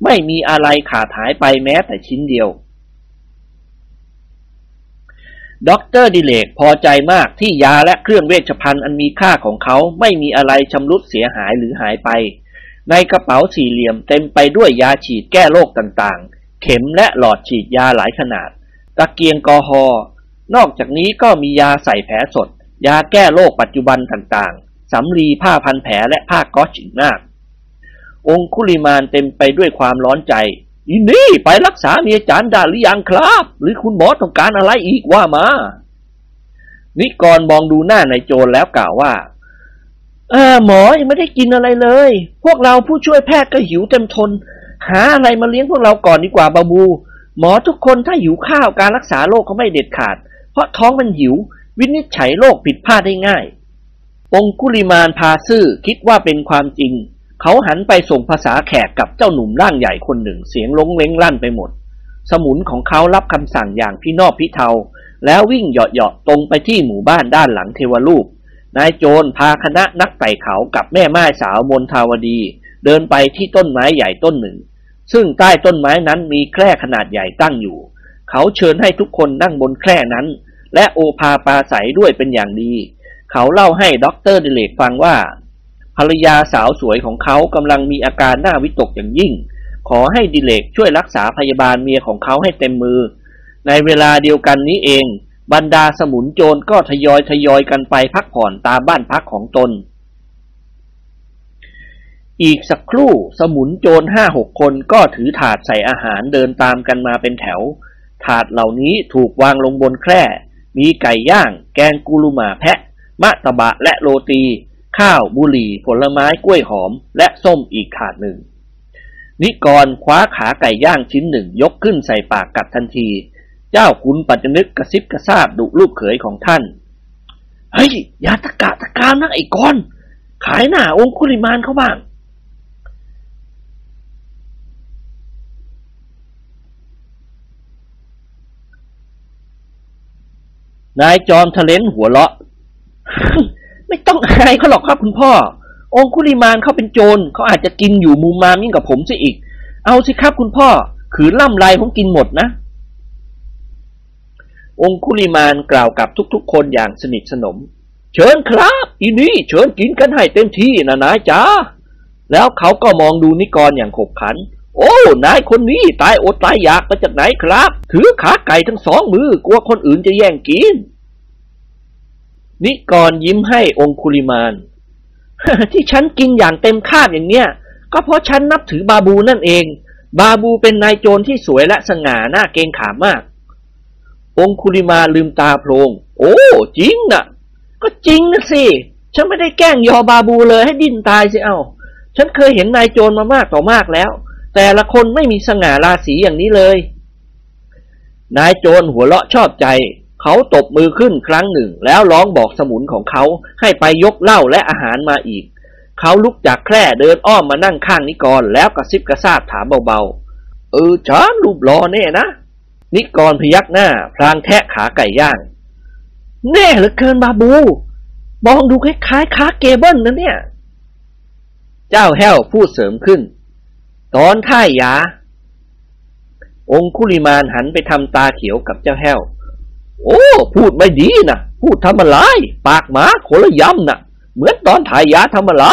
ไม่มีอะไรขาดหายไปแม้แต่ชิ้นเดียวด็อกเตอร์ดิเรกพอใจมากที่ยาและเครื่องเวชภัณฑ์อันมีค่าของเขาไม่มีอะไรชำรุดเสียหายหรือหายไป ในกระเป๋าสี่เหลี่ยมเต็มไปด้วยยาฉีดแก้โรคต่างๆ เข็มและหลอดฉีดยาหลายขนาด ตะเกียงกอฮอล์นอกจากนี้ก็มียาใส่แผลสด ยาแก้โรคปัจจุบันต่างๆ สำลีผ้าพันแผลและผ้าก๊อชอีกมากองคุลิมานเต็มไปด้วยความร้อนใจอินี่ไปรักษาเมียจานดาหรือยังครับ หรือคุณหมอต้องการอะไรอีกว่ามา นิกรมองดูหน้านายโจรแล้วกล่าวว่าเออหมอยังไม่ได้กินอะไรเลย พวกเราผู้ช่วยแพทย์ก็หิวเต็มทน หาอะไรมาเลี้ยงพวกเราก่อนดีกว่าบาบู หมอทุกคนถ้าหิวข้าวการรักษาโรคเขาไม่เด็ดขาด เพราะท้องมันหิว วินิจฉัยโรคผิดพลาดได้ง่าย องคุลิมานพาซื่อคิดว่าเป็นความจริง เขาหันไปส่งภาษาแขกกับเจ้าหนุ่มร่างใหญ่คนหนึ่งเสียงลงเล้งลั่นไปหมด สมุนของเขารับคำสั่งอย่างพี่นอบพี่เทา แล้ววิ่งเหาะๆตรงไปที่หมู่บ้านด้านหลังเทวรูป นายโจรพาคณะนักไต่เขากับแม่ไม้สาวมนทาวดี เดินไปที่ต้นไม้ใหญ่ต้นหนึ่ง ซึ่งใต้ต้นไม้นั้นมีแคร่ขนาดใหญ่ตั้งอยู่ เขาเชิญให้ทุกคนนั่งบนแคร่นั้น และโอภาปราศรัยด้วยเป็นอย่างดี เขาเล่าให้ด็อกเตอร์ดิเรกฟังว่า ภรรยาสาวสวยของเขากำลังมีอาการน่าวิตกอย่างยิ่ง ขอให้ดิเรกช่วยรักษาพยาบาลเมียของเขาให้เต็มมือ ในเวลาเดียวกันนี้เอง บรรดาสมุนโจรก็ทยอยทยอยกันไปพักผ่อนตามบ้านพักของตนอีกสักครู่สมุนโจรห้าหกคนก็ถือถาดใส่อาหารเดินตามกันมาเป็นแถว ถาดเหล่านี้ถูกวางลงบนแคร่ มีไก่ย่าง แกงกุลุมาแพะ มะตะบะและโรตี ข้าวบุหรี่ ผลไม้กล้วยหอม และส้มอีกถาดหนึ่ง นิกรคว้าขาไก่ย่างชิ้นหนึ่งยกขึ้นใส่ปากกัดทันที เจ้าคุณปัจจนึกกระซิบกระซาบดุลูกเขยของท่าน เฮ้ยอย่าตะกะตะกามนะไอ้กอน ขายหน้าองคุลิมานเขาบ้าง นายจอมทะเลนหัวเราะ ไม่ต้องอายเขาหรอกครับคุณพ่อ องคุลิมานเขาเป็นโจรเขาอาจจะกินอยู่มุมมามยิ่งกับผมซะอีก เอาสิครับคุณพ่อ ขืนล่ำลายผมกินหมดนะ องคุลิมานกล่าวกับทุกๆ คนอย่างสนิทสนม เชิญครับอีนี่เชิญกินกันให้เต็มที่นะนายจ๋าแล้วเขาก็มองดูนิกรอย่างขบขัน โอ้ นายคนนี้ตายอดตายอยากมาจากไหนครับ ถือขาไก่ทั้งสองมือกลัวคนอื่นจะแย่งกิน นิกรยิ้มให้องคุลิมานที่ฉันกินอย่างเต็มคาบอย่างเนี้ย ก็เพราะฉันนับถือบาบูนั่นเอง บาบูเป็นนายโจรที่สวยและสง่าหน้าเกงขามมาก องคุลิมาลืมตาโพลงโอ้ จริงนะก็จริงนะสิ ฉันไม่ได้แกล้งยอบาบูเลยให้ดิ้นตายสิเอา ฉันเคยเห็นนายโจรมามากต่อมากแล้ว แต่ละคนไม่มีสง่าราศีอย่างนี้เลย นายโจรหัวเราะชอบใจ เขาตบมือขึ้นครั้งหนึ่ง แล้วร้องบอกสมุนของเขาให้ไปยกเหล้าและอาหารมาอีก เขาลุกจากแคร่เดินอ้อมมานั่งข้างนิกรแล้วกระซิบกระซาบถามเบาๆ เออฉันรูปรอแน่นะ นิกรพยักหน้า พลางแทะขาไก่ย่าง แน่เหลือเกินบาบู มองดูคล้ายๆขาเกเบิลนะเนี่ย เจ้าแห้วพูดเสริมขึ้น ตอนท่ายยา องคุลิมานหันไปทำตาเขียวกับเจ้าแห้ว โอ้ พูดไม่ดีนะพูดทำอะไรปากหมาโคลยำนะเหมือนตอนถ่ายยาทำอะไร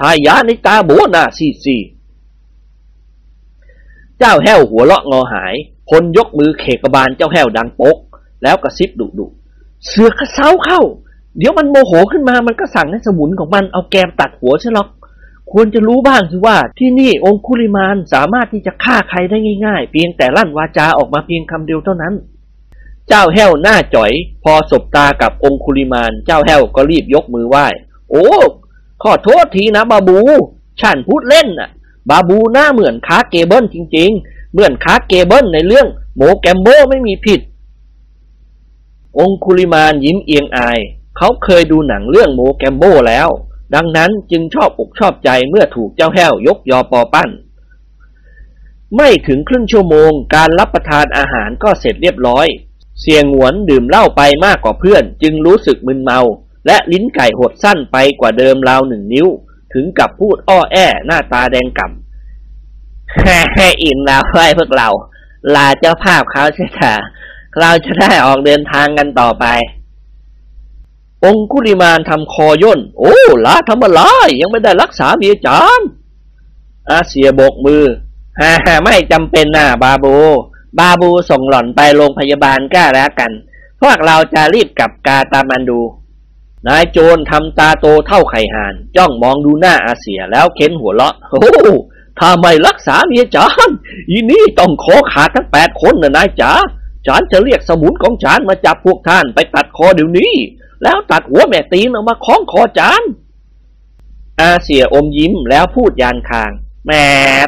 ถ่ายยาในตาโบนะซีซีเจ้าแห้วหัวเลาะงอหายพลยกมือเขกบาลเจ้าแห้วดังปก แล้วกระซิบดุดุเสือกระเซ้าเข้า เดี๋ยวมันโมโหขึ้นมามันก็สั่งให้สมุนของมันเอาแกมตัดหัวใช่หรอก ควรจะรู้บ้างสิว่าที่นี่องคุลิมานสามารถที่จะฆ่าใครได้ง่ายๆ เพียงแต่ลั่นวาจาออกมาเพียงคำเดียวเท่านั้น เจ้าแห้วหน้าจ๋อย พอสบตากับองคุลิมาน เจ้าแห้วก็รีบยกมือไหว้ โอ้ขอโทษทีนะบาบู ฉันพูดเล่นน่ะ บาบูหน้าเหมือนคลาร์กเกเบิลจริง ๆ เหมือนคลาร์กเกเบิลในเรื่องโมแกมโบไม่มีผิด องคุลิมานยิ้มเอียงอาย เขาเคยดูหนังเรื่องโมแกมโบแล้ว ดังนั้นจึงชอบอกชอบใจเมื่อถูกเจ้าแห้วยกยอปอปั้น ไม่ถึงครึ่งชั่วโมงการรับประทานอาหารก็เสร็จเรียบร้อย เสียงหวนดื่มเหล้าไปมากกว่าเพื่อน จึงรู้สึกมึนเมา และลิ้นไก่หดสั้นไปกว่าเดิมราวหนึ่งนิ้ว ถึงกับพูดอ้อแอหน้าตาแดงก่ำให้อิ่มแล้วไว้พวกเรา ลาเจ้าภาพเขาใช่ไหมเราจะได้ออกเดินทางกันต่อไป องคุลิมานทำคอย่น โอ้ลาทำอะไรยังไม่ได้รักษาเมียจานอาเซียโบกมือฮ่าไม่จำเป็นนะบาบู บาบูส่งหล่อนไปโรงพยาบาลก็แล้วกัน พวกเราจะรีบกลับกาตามันดู นายโจรทำตาโตเท่าไข่ห่าน จ้องมองดูหน้าอาเซียแล้วเค้นหัวเราะ โอ้ถ้าไม่รักษาเมียจานอีนี่ต้องขอขาดทั้งแปดคนนะนายจ๋าจานจะเรียกสมุนของจานมาจับพวกท่านไปตัดคอเดี๋ยวนี้ แล้วตัดหัวแม่ตีนออกมาคล้องคอจาน อาเสียอมยิ้มแล้วพูดยานคาง แหม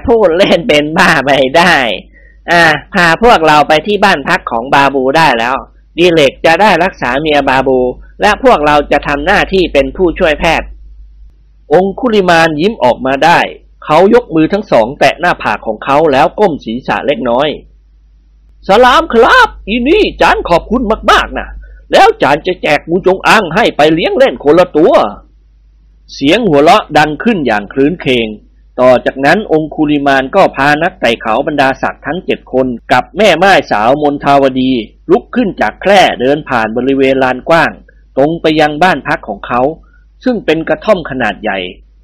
พูดเล่นเป็นบ้าไปได้ อ่า พาพวกเราไปที่บ้านพักของบาบูได้แล้ว ดีเล็กจะได้รักษาเมียบาบู และพวกเราจะทำหน้าที่เป็นผู้ช่วยแพทย์ องคุลิมานยิ้มออกมาได้ เขายกมือทั้งสองแตะหน้าผากของเขาแล้วก้มศีรษะเล็กน้อยสลามครับ อีนี่จานขอบคุณมาก ๆนะ แล้วจานจะแจกงูจงอางให้ไปเลี้ยงเล่นคนละตัว เสียงหัวเราะดังขึ้นอย่างคลื้นเคง ต่อจากนั้นองคุลิมานก็พานักไต่เขาบรรดาศักดิ์ทั้งเจ็ดคนกับแม่ไม้สาวมนทาวดี ลุกขึ้นจากแคร่เดินผ่านบริเวณลานกว้าง ตรงไปยังบ้านพักของเขา ซึ่งเป็นกระท่อมขนาดใหญ่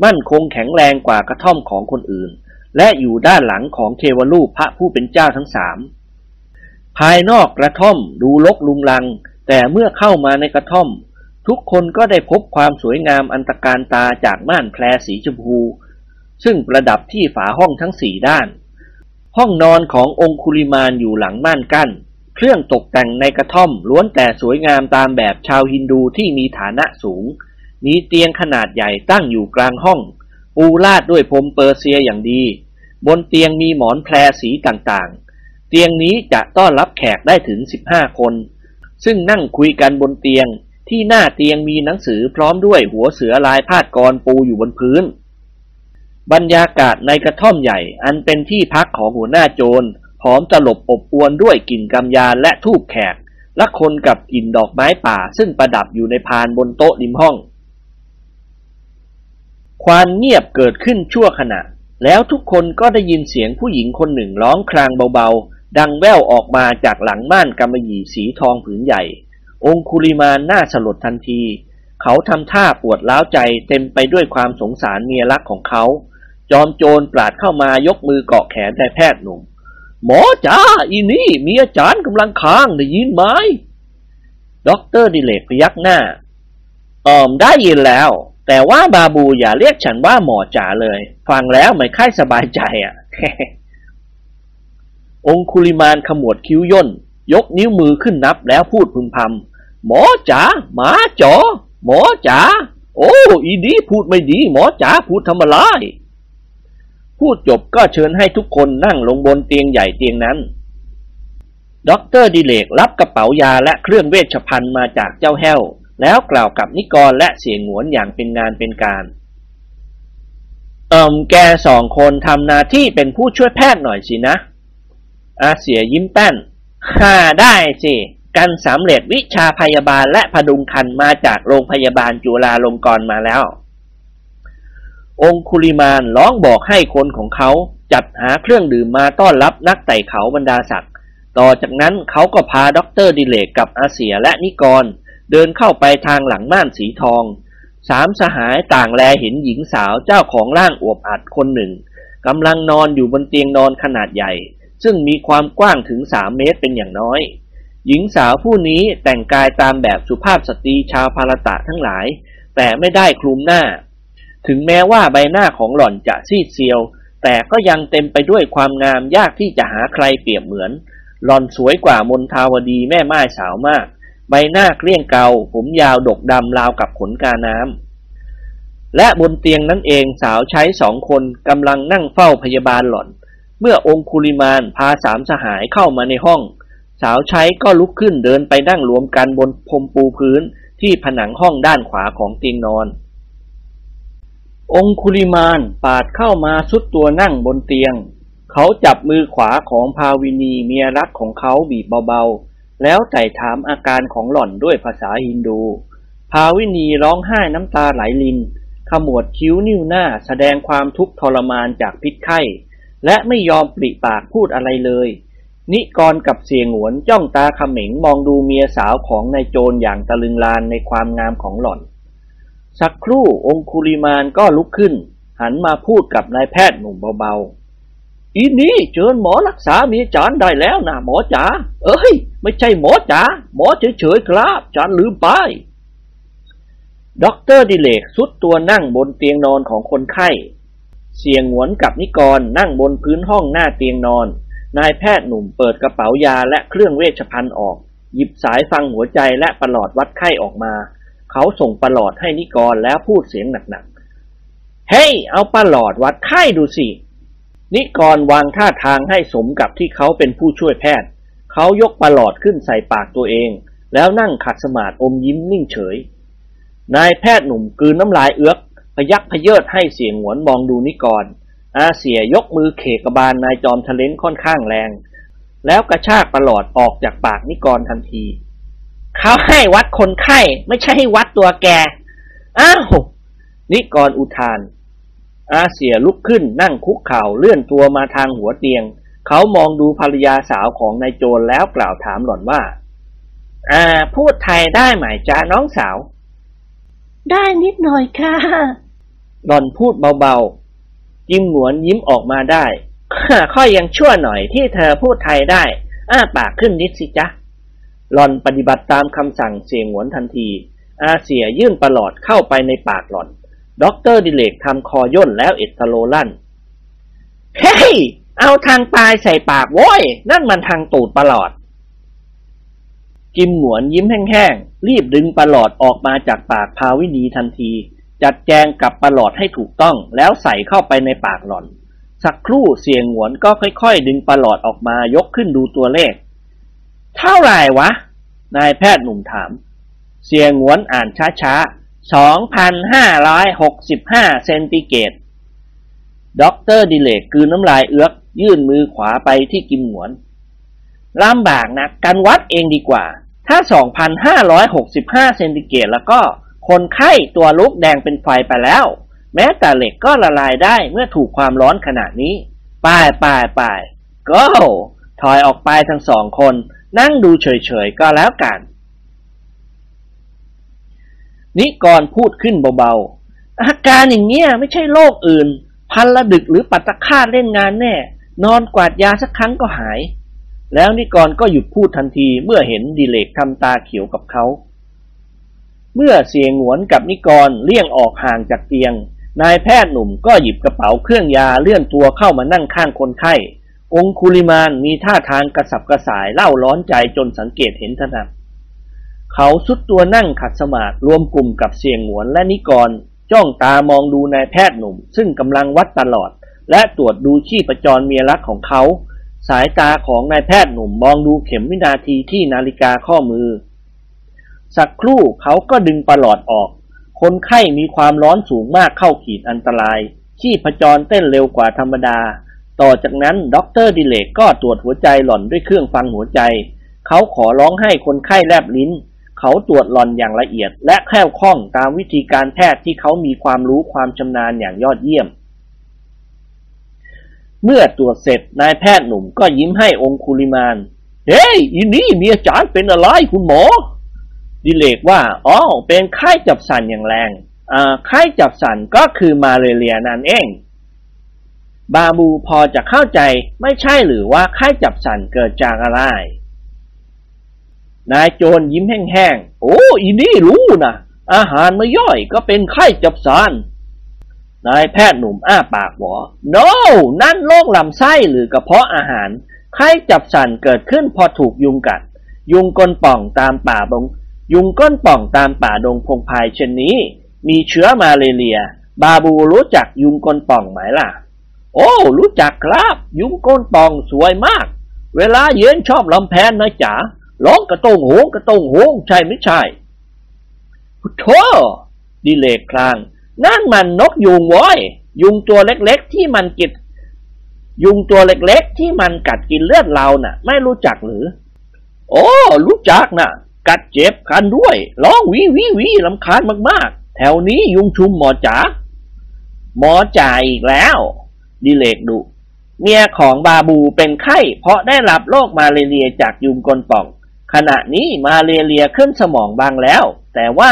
มั่นคงแข็งแรงกว่ากระท่อมของคนอื่น และอยู่ด้านหลังของเทวรูปพระผู้เป็นเจ้าทั้งสามภายนอกกระท่อมดูลกลุงลัง แต่เมื่อเข้ามาในกระท่อม ทุกคนก็ได้พบความสวยงามอันตรการตาจากม่านแพรสีชมพู ซึ่งประดับที่ฝาห้องทั้งสี่ด้าน ห้องนอนขององคุลิมานอยู่หลังม่านกั้น เครื่องตกแต่งในกระท่อมล้วนแต่สวยงามตามแบบชาวฮินดูที่มีฐานะสูง มีเตียงขนาดใหญ่ตั้งอยู่กลางห้อง ปูลาดด้วยพรมเปอร์เซียอย่างดี บนเตียงมีหมอนแพรสีต่างๆ เตียงนี้จะต้อนรับแขกได้ถึง 15 คน ซึ่งนั่งคุยกันบนเตียง ที่หน้าเตียงมีหนังสือพร้อมด้วยหัวเสือลายพาดกรปูอยู่บนพื้น บรรยากาศในกระท่อมใหญ่ อันเป็นที่พักของหัวหน้าโจรหอมตลบอบอวนด้วยกลิ่นกำยานและทูบแขก และคนกับกลิ่นดอกไม้ป่า ซึ่งประดับอยู่ในพานบนโต๊ะริมห้อง ความเงียบเกิดขึ้นชั่วขณะ แล้วทุกคนก็ได้ยินเสียงผู้หญิงคนหนึ่งร้องครางเบาๆ ดังแว่วออกมาจากหลังม่านกำมะหยี่สีทองผืนใหญ่ องคุลิมานหน้าสลดทันที เขาทำท่าปวดร้าวใจเต็มไปด้วยความสงสารเมียรักของเขา จอมโจรปราดเข้ามายกมือเกาะแขนนายแพทย์หนุ่ม หมอจ้าอีนี่เมียจานกำลังครางได้ยินไหมด็อกเตอร์ดิเรกพยักหน้าออมได้ยินแล้ว แต่ว่าบาบูอย่าเรียกฉันว่าหมอจ๋าเลย ฟังแล้วไม่ค่อยสบายใจอะ องคุลิมานขมวดคิ้วย่น ยกนิ้วมือขึ้นนับแล้วพูดพึมพำหมอจ๋าหมาจ๋อหมอจ๋าโอ้อีดีพูดไม่ดี หมอจ๋าพูดทำอะไรพูดจบก็เชิญให้ทุกคนนั่งลงบนเตียงใหญ่เตียงนั้นด็อกเตอร์ดิเรกรับกระเป๋ายาและเครื่องเวชภัณฑ์มาจากเจ้าแห้ว แล้วกล่าวกับนิกรและเสี่ยหงวนอย่างเป็นงานเป็นการเอิมแกสองคนทำหน้าที่เป็นผู้ช่วยแพทย์หน่อยสินะ อาเสี่ยยิ้มแป้นฮ่าได้สิกันสำเร็จวิชาพยาบาลและผดุงครรภ์มาจากโรงพยาบาลจุฬาลงกรณ์มาแล้ว องคุลิมานร้องบอกให้คนของเขาจัดหาเครื่องดื่มมาต้อนรับนักไต่เขาบรรดาศักดิ์ต่อจากนั้นเขาก็พาด็อกเตอร์ดิเรกกับอาเสี่ยและนิกร เดินเข้าไปทางหลังม่านสีทอง สามสหายต่างแลเห็นหญิงสาวเจ้าของร่างอวบอัดคนหนึ่งกำลังนอนอยู่บนเตียงนอนขนาดใหญ่ ซึ่งมีความกว้างถึงสามเมตรเป็นอย่างน้อย หญิงสาวผู้นี้แต่งกายตามแบบสุภาพสตรีชาวภารตะทั้งหลาย แต่ไม่ได้คลุมหน้า ถึงแม้ว่าใบหน้าของหล่อนจะซีดเซียว แต่ก็ยังเต็มไปด้วยความงามยากที่จะหาใครเปรียบเหมือน หล่อนสวยกว่ามนทาวดีแม่ไม้สาวมาก ใบหน้าเกลี้ยงเกาผมยาวดกดำราวกับขนกาน้ำและบนเตียงนั้นเองสาวใช้สองคนกำลังนั่งเฝ้าพยาบาลหล่อน เมื่อองคุลิมานพาสามสหายเข้ามาในห้อง สาวใช้ก็ลุกขึ้นเดินไปนั่งรวมกันบนพรมปูพื้นที่ผนังห้องด้านขวาของเตียงนอน องคุลิมานปาดเข้ามาสุดตัวนั่งบนเตียง เขาจับมือขวาของภาวินีเมียรักของเขาบีบเบาๆ แล้วไต่ถามอาการของหล่อนด้วยภาษาฮินดู ภาวินีร้องไห้น้ำตาไหลลินขมวดคิ้วนิ้วหน้าแสดงความทุกข์ทรมานจากพิษไข้ และไม่ยอมปริปากพูดอะไรเลย นิกรกับเสียงหวนจ้องตาขม็งมองดูเมียสาวของนายโจรอย่างตะลึงลานในความงามของหล่อน สักครู่องคุลิมานก็ลุกขึ้น หันมาพูดกับนายแพทย์หนุ่มเบาๆ อีนี่เชิญหมอรักษาเมียจานได้แล้วนะหมอจ๋า เอ้ย ไม่ใช่หมอจ๋าหมอเฉยๆครับจานลืมไปด็อกเตอร์ดิเรกทรุดตัวนั่งบนเตียงนอนของคนไข้ เสี่ยหงวนกับนิกรนั่งบนพื้นห้องหน้าเตียงนอน นายแพทย์หนุ่มเปิดกระเป๋ายาและเครื่องเวชภัณฑ์ออก หยิบสายฟังหัวใจและประหลอดวัดไข้ออกมา เขาส่งประหลอดให้นิกรแล้วพูดเสียงหนักๆ เฮ้ยเอาประหลอดวัดไข้ดูสิ นิกรวางท่าทางให้สมกับที่เขาเป็นผู้ช่วยแพทย์ เขายกประหลอดขึ้นใส่ปากตัวเอง แล้วนั่งขัดสมาธิอมยิ้มนิ่งเฉย นายแพทย์หนุ่มกืนน้ำลายเอื้อก พยักพเยิดให้เสียงหวนมองดูนิกร อาเสียยกมือเขกบาลนายจอมทะเลนค่อนข้างแรง แล้วกระชากประหลอดออกจากปากนิกรทันที เขาให้วัดคนไข้ ไม่ใช่ให้วัดตัวแก อ้าว นิกรอุทาน อาเสียลุกขึ้นนั่งคุกเข่าเลื่อนตัวมาทางหัวเตียง เขามองดูภรรยาสาวของนายโจรแล้วกล่าวถามหล่อนว่า อ่า พูดไทยได้ไหมจ้าน้องสาวได้นิดหน่อยค่ะ หล่อนพูดเบาๆกิมหงวนยิ้มออกมาได้ค่อยยังชั่วหน่อยที่เธอพูดไทยได้ อ้าปากขึ้นนิดสิจ๊ะ หล่อนปฏิบัติตามคำสั่งเสี่ยหงวนทันที อาเสียยื่นประหลอดเข้าไปในปากหล่อนด็อกเตอร์ดิเรกทำคอย่นแล้วเอ็ดตะโรลั่น เฮ้ย เอาทางปลายใส่ปากโว้ย นั่นมันทางตูดประหลอด กิมหงวนยิ้มแห้งๆ รีบดึงประหลอดออกมาจากปากพาวินีทันที จัดแจงกับประหลอดให้ถูกต้องแล้วใส่เข้าไปในปากหล่อน สักครู่เสี่ยหงวนก็ค่อยๆ ดึงประหลอดออกมายกขึ้นดูตัวเลข เท่าไหร่วะ นายแพทย์หนุ่มถาม เสี่ยหงวนอ่านช้าๆ2,565เซนติเกรดด็อกเตอร์ดิเรกกืนน้ำลายเอื้อก ยื่นมือขวาไปที่กิมหงวนลำบากนะกันวัดเองดีกว่า ถ้า 2,565 เซนติเกตแล้วก็ คนไข้ตัวลุกแดงเป็นไฟไปแล้ว แม้แต่เหล็กก็ละลายได้เมื่อถูกความร้อนขนาดนี้ป่ายป่ายป่ายก็ถอยออกไปทั้งสองคน นั่งดูเฉยๆก็แล้วกัน นิกรพูดขึ้นเบาๆ อาการอย่างเนี้ยไม่ใช่โรคอื่น พันละดึกหรือปัตตะคาดเล่นงานแน่ นอนกวาดยาสักครั้งก็หาย แล้วนิกรก็หยุดพูดทันทีเมื่อเห็นดิเลกทำตาเขียวกับเขา เมื่อเสียงหวนกับนิกรเลี่ยงออกห่างจากเตียง นายแพทย์หนุ่มก็หยิบกระเป๋าเครื่องยาเลื่อนตัวเข้ามานั่งข้างคนไข้ องคุลิมานมีท่าทางกระสับกระส่ายเล่าร้อนใจจนสังเกตเห็นถนัดเขาสุดตัวนั่งขัดสมาธิรวมกลุ่มกับเสียงหวนและนิกร จ้องตามองดูนายแพทย์หนุ่ม ซึ่งกำลังวัดตลอด และตรวจดูชีพจรเมียรักของเขา สายตาของนายแพทย์หนุ่มมองดูเข็มวินาทีที่นาฬิกาข้อมือ สักครู่เขาก็ดึงประหลอดออก คนไข้มีความร้อนสูงมากเข้าขีดอันตรายชีพจรเต้นเร็วกว่าธรรมดา ต่อจากนั้นด็อกเตอร์ดิเรกก็ตรวจหัวใจหล่อนด้วยเครื่องฟังหัวใจ เขาขอร้องให้คนไข้แลบลิ้น เขาตรวจหล่อนอย่างละเอียด และแคล่วคล่องตามวิธีการแพทย์ที่เขามีความรู้ความชำนาญอย่างยอดเยี่ยม เมื่อตรวจเสร็จนายแพทย์หนุ่มก็ยิ้มให้องคุลิมาน เฮ้ยอีนี่เมียจานเป็นอะไรคุณหมอ ดิเลกว่าอ๋อเป็นไข้จับสันอย่างแรงอ่าไข้จับสันก็คือมาเรียนั่นเอง บาบูพอจะเข้าใจไม่ใช่หรือว่าไข้จับสันเกิดจากอะไร นายโจรยิ้มแห้งๆ โอ้อีนี่รู้นะอาหารไม่ย่อยก็เป็นไข้จับสันนายแพทย์หนุ่มอ้าปากหัว no นั่นโรคลำไส้หรือกระเพาะอาหาร ไข้จับสันเกิดขึ้นพอถูกยุงกัด ยุงก้นป่องตามป่าบง ยุงก้นป่องตามป่าดงพงพายเช่นนี้ มีเชื้อมาเรีย บาบูรู้จักยุงก้นป่องไหมล่ะ โอ้ รู้จักครับ ยุงก้นป่องสวยมาก เวลาเย็นชอบลำแพนนะจ๋าร้องกระต้งหงกระต้งหงใช่ไม่ใช่พุทโธดิเลกคลาง นั่นมันนกยุงว้อย ยุงตัวเล็กๆที่มันกินยุงตัวเล็กๆที่มันกัดกินเลือดเราน่ะ ไม่รู้จักหรือ โอ้ รู้จักนะ่ะ กัดเจ็บคันด้วย ร้องวิวิวิลำคาญมากๆ แถวนี้ยุงชุมหมอจ๋าหมอจ่ายอีกแล้ว ดิเลกดุเมียของบาบูเป็นไข้ เพราะได้รับโรคมาเรียจากยุงกลป่อง ขณะนี้มาเรียขึ้นสมองบางแล้ว แต่ว่า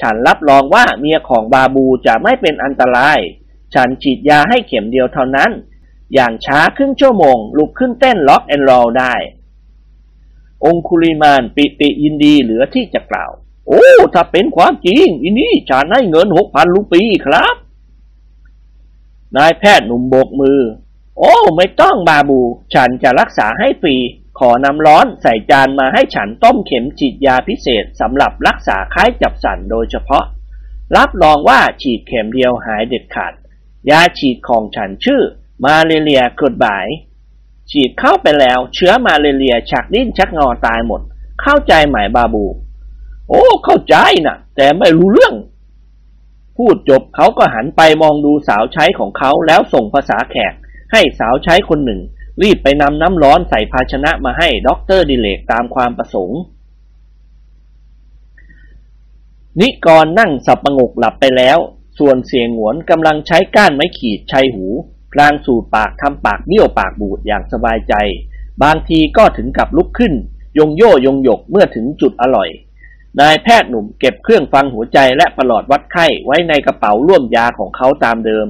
ฉันรับรองว่าเมียของบาบูจะไม่เป็นอันตราย ฉันฉีดยาให้เข็มเดียวเท่านั้น อย่างช้าครึ่งชั่วโมง ลุกขึ้นเต้นล็อกแอนด์รอลได้ องคุลิมานปิติยินดีเหลือที่จะกล่าว โอ้ ถ้าเป็นความจริงอินี่ฉันให้เงินหกพันลูปีครับ นายแพทย์หนุ่มโบกมือ โอ้ ไม่ต้องบาบู ฉันจะรักษาให้ฟรี ขอน้ำร้อนใส่จานมาให้ฉันต้มเข็มฉีดยาพิเศษสำหรับรักษาคล้ายจับสันโดยเฉพาะ รับรองว่าฉีดเข็มเดียวหายเด็ดขาด ยาฉีดของฉันชื่อ มาเรียกดบาย ฉีดเข้าไปแล้ว เชื้อมาเรียชักดิ้นชักงอตายหมด เข้าใจไหมบาบู โอ้ เข้าใจนะแต่ไม่รู้เรื่อง พูดจบเขาก็หันไปมองดูสาวใช้ของเขาแล้วส่งภาษาแขก ให้สาวใช้คนหนึ่ง รีบไปนำน้ำร้อนใส่ภาชนะมาให้ด็อกเตอร์ดิเรกตามความประสงค์นิกรนั่งสับประงกหลับไปแล้ว ส่วนเสี่ยหงวนกำลังใช้ก้านไม้ขีดไชหู พลางสูดปากทำปากเบี้ยวปากบูดอย่างสบายใจ บางทีก็ถึงกับลุกขึ้น ยงโย่ยงหยกเมื่อถึงจุดอร่อย นายแพทย์หนุ่มเก็บเครื่องฟังหัวใจและประหลอดวัดไข้ไว้ในกระเป๋าล่วมยาของเขาตามเดิม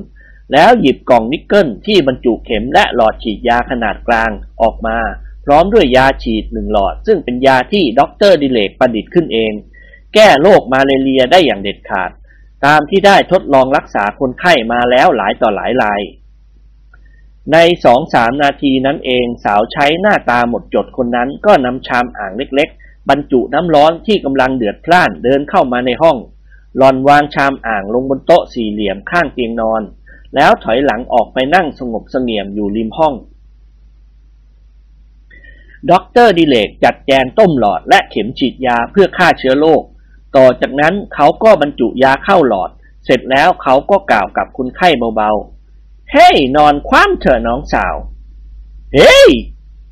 แล้วหยิบกล่องนิกเกิลที่บรรจุเข็มและหลอดฉีดยาขนาดกลางออกมา พร้อมด้วยยาฉีดหนึ่งหลอด ซึ่งเป็นยาที่ด็อกเตอร์ดิเลกประดิษฐ์ขึ้นเอง แก้โรคมาลาเรียได้อย่างเด็ดขาด ตามที่ได้ทดลองรักษาคนไข้มาแล้วหลายต่อหลายราย ในสองสามนาทีนั้นเองสาวใช้หน้าตาหมดจดคนนั้นก็นำชามอ่างเล็กๆ บรรจุน้ำร้อนที่กำลังเดือดพล่านเดินเข้ามาในห้อง หล่อนวางชามอ่างลงบนโต๊ะสี่เหลี่ยมข้างเตียงนอน แล้วถอยหลังออกไปนั่งสงบเสงี่ยมอยู่ริมห้องด็อกเตอร์ดิเลกจัดแจงต้มหลอดและเข็มฉีดยาเพื่อฆ่าเชื้อโรคต่อจากนั้นเขาก็บรรจุยาเข้าหลอด เสร็จแล้วเขาก็กล่าวกับคนไข้เบาๆ เฮ้ hey, นอนคว่ำเถอะน้องสาว เฮ้ย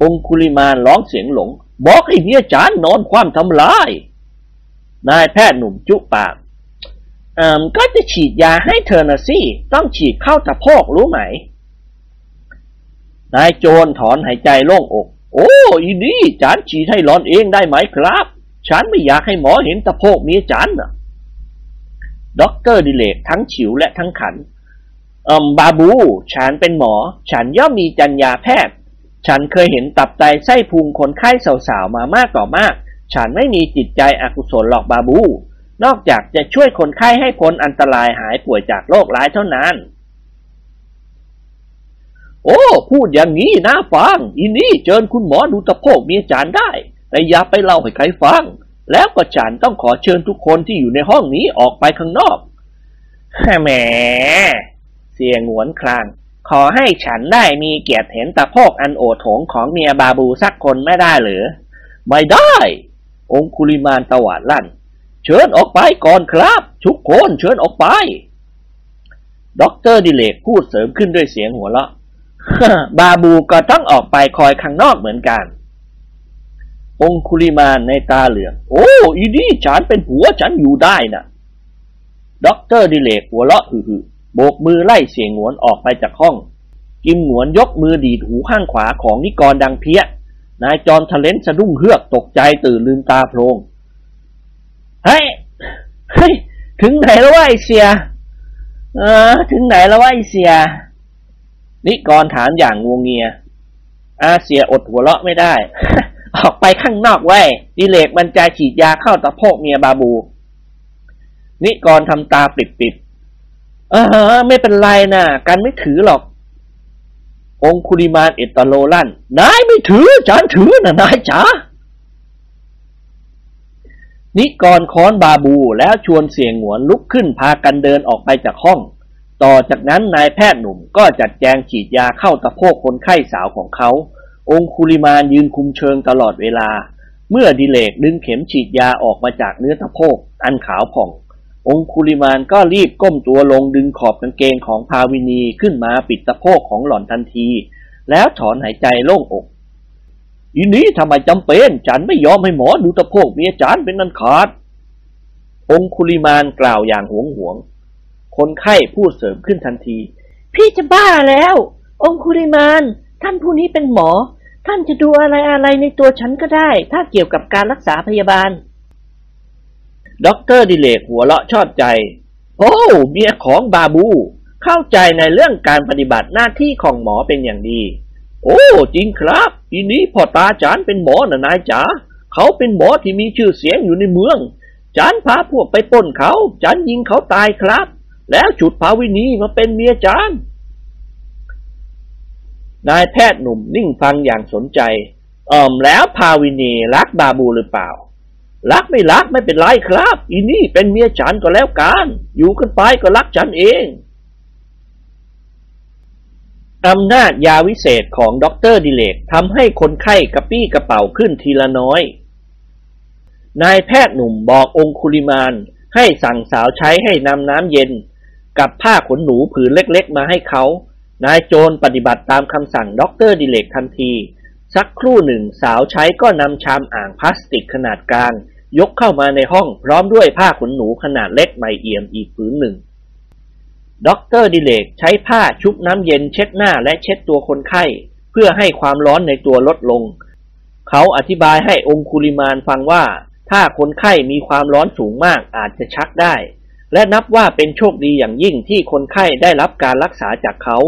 องคุลิมานร้องเสียงหลง บอกให้เมียจานนอนคว่ำทำไม นายแพทย์หนุ่มจุปากเอ่อก็จะฉีดยาให้เธอนะสิ ต้องฉีดเข้าตะโพกรู้ไหม นายโจรถอนหายใจโล่งอก โอ้อีนี่จานฉีดให้หล่อนเองได้ไหมครับ ฉันไม่อยากให้หมอเห็นตะโพกเมียจานนะด็อกเตอร์ดิเลกทั้งฉิวและทั้งขัน อือมบาบู ฉันเป็นหมอ ฉันย่อมมีจัญญาแพทย์ ฉันเคยเห็นตับไตไส้พุงคนไข้สาวๆมามากต่อมาก ฉันไม่มีจิตใจอกุศลหรอกบาบู นอกจากจะช่วยคนไข้ให้พ้นอันตรายหายป่วยจากโรคร้ายเท่านั้น โอ้ พูดอย่างนี้นะฟัง อีนี่เจิญคุณหมอดูตะโพกเมียจานได้ แต่อย่าไปเล่าให้ใครฟัง แล้วก็ฉันต้องขอเชิญทุกคนที่อยู่ในห้องนี้ออกไปข้างนอกแหม เสี่ยหงวนคราง ขอให้ฉันได้มีเกียรติเห็นตะโพกอันโอ่โถงของเมียบาบูสักคนไม่ได้หรือ ไม่ได้ องคุลิมานตวาดลั่น เชิญออกไปก่อนครับ ทุกคนเชิญออกไปด็อกเตอร์ดิเลกพูดเสริมขึ้นด้วยเสียงหัวเราะบาบูก็ต้องออกไปคอยข้างนอกเหมือนกัน องคุลิมานนัยน์ตาเหลือก โอ้ อีนี่ฉันเป็นผัวฉันอยู่ได้นะ่ะด็อกเตอร์ดิเลกหัวเราะฮือ โบกมือไล่เสี่ยหงวนออกไปจากห้อง กิมหงวนยกมือดีดหูข้างขวาของนิกรดังเพียะ นายจอมทะเล้นสะดุ้งเฮือกตกใจตื่นลืมตาโพลงเฮ้ยเฮ้ยถึงไหนแล้ววะไอ้เสี่ย เออ ถึงไหนแล้ววะไอ้เสี่ย นิกรถามอย่างงัวเงีย อาเสียอดหัวเราะไม่ได้ ออกไปข้างนอกไว้ดิเลกมันจะฉีดยาเข้าตะโพกเมียบาบู นิกรทำตาปิดปิด เออไม่เป็นไรนะ่ะ กันไม่ถือหรอก องคุริมานเอตโลลั่น นายไม่ถือจานถือนะนายจ๋านิกรค้อนบาบูแล้วชวนเสียงหวนลุกขึ้นพากันเดินออกไปจากห้อง ต่อจากนั้นนายแพทย์หนุ่มก็จัดแจงฉีดยาเข้าตะโพกคนไข้สาวของเขา องคุลิมานยืนคุมเชิงตลอดเวลา เมื่อดิเลกดึงเข็มฉีดยาออกมาจากเนื้อสะโพกอันขาวผ่อง องคุลิมานก็รีบก้มตัวลงดึงขอบกางเกงของภาวินีขึ้นมาปิดสะโพกของหล่อนทันที แล้วถอนหายใจโล่งอกอีนี้ทำไมจำเป็นจันไม่ยอมให้หมอดูสะโพกเมียจันเป็นนันขาด องคุลิมานกล่าวอย่างหวงหวง คนไข้พูดเสริมขึ้นทันที พี่จะบ้าแล้ว องคุลิมาน ท่านผู้นี้เป็นหมอ ท่านจะดูอะไรอะไรในตัวฉันก็ได้ ถ้าเกี่ยวกับการรักษาพยาบาล ด็อกเตอร์ดิเลกหัวเราะชอบใจ โอ้เมียของบาบู เข้าใจในเรื่องการปฏิบัติหน้าที่ของหมอเป็นอย่างดี โอ้ จริงครับ ทีนี้พ่อตาจานเป็นหมอนะนายจ๋าเขาเป็นหมอที่มีชื่อเสียงอยู่ในเมืองจานพาพวกไปปล้นเขาจานยิงเขาตายครับ แล้วฉุดภาวินีมาเป็นเมียจานนายแพทย์หนุ่มนิ่งฟังอย่างสนใจเอ่อมแล้วภาวินีรักบาบูหรือเปล่า รักไม่รักไม่เป็นไรครับ อีนี่เป็นเมียฉันก็แล้วกัน อยู่กันไปก็รักฉันเองอำนาจยาวิเศษของด็อกเตอร์ดิเลกทำให้คนไข้กระปรี้กระเปร่าขึ้นทีละน้อย นายแพทย์หนุ่มบอกองคุลิมานให้สั่งสาวใช้ให้นำน้ำเย็น กับผ้าขนหนูผืนเล็กๆ มาให้เขา นายโจรปฏิบัติตามคำสั่งด็อกเตอร์ดิเลกทันที สักครู่หนึ่งสาวใช้ก็นำชามอ่างพลาสติกขนาดกลาง ยกเข้ามาในห้องพร้อมด้วยผ้าขนหนูขนาดเล็กใหม่เอี่ยมอีกผืนหนึ่งด็อกเตอร์ดิเลกใช้ผ้าชุบน้ำเย็นเช็ดหน้าและเช็ดตัวคนไข้ เพื่อให้ความร้อนในตัวลดลง เขาอธิบายให้องคุลิมานฟังว่า ถ้าคนไข้มีความร้อนสูงมากอาจจะชักได้ และนับว่าเป็นโชคดีอย่างยิ่งที่คนไข้ได้รับการรักษาจากเขา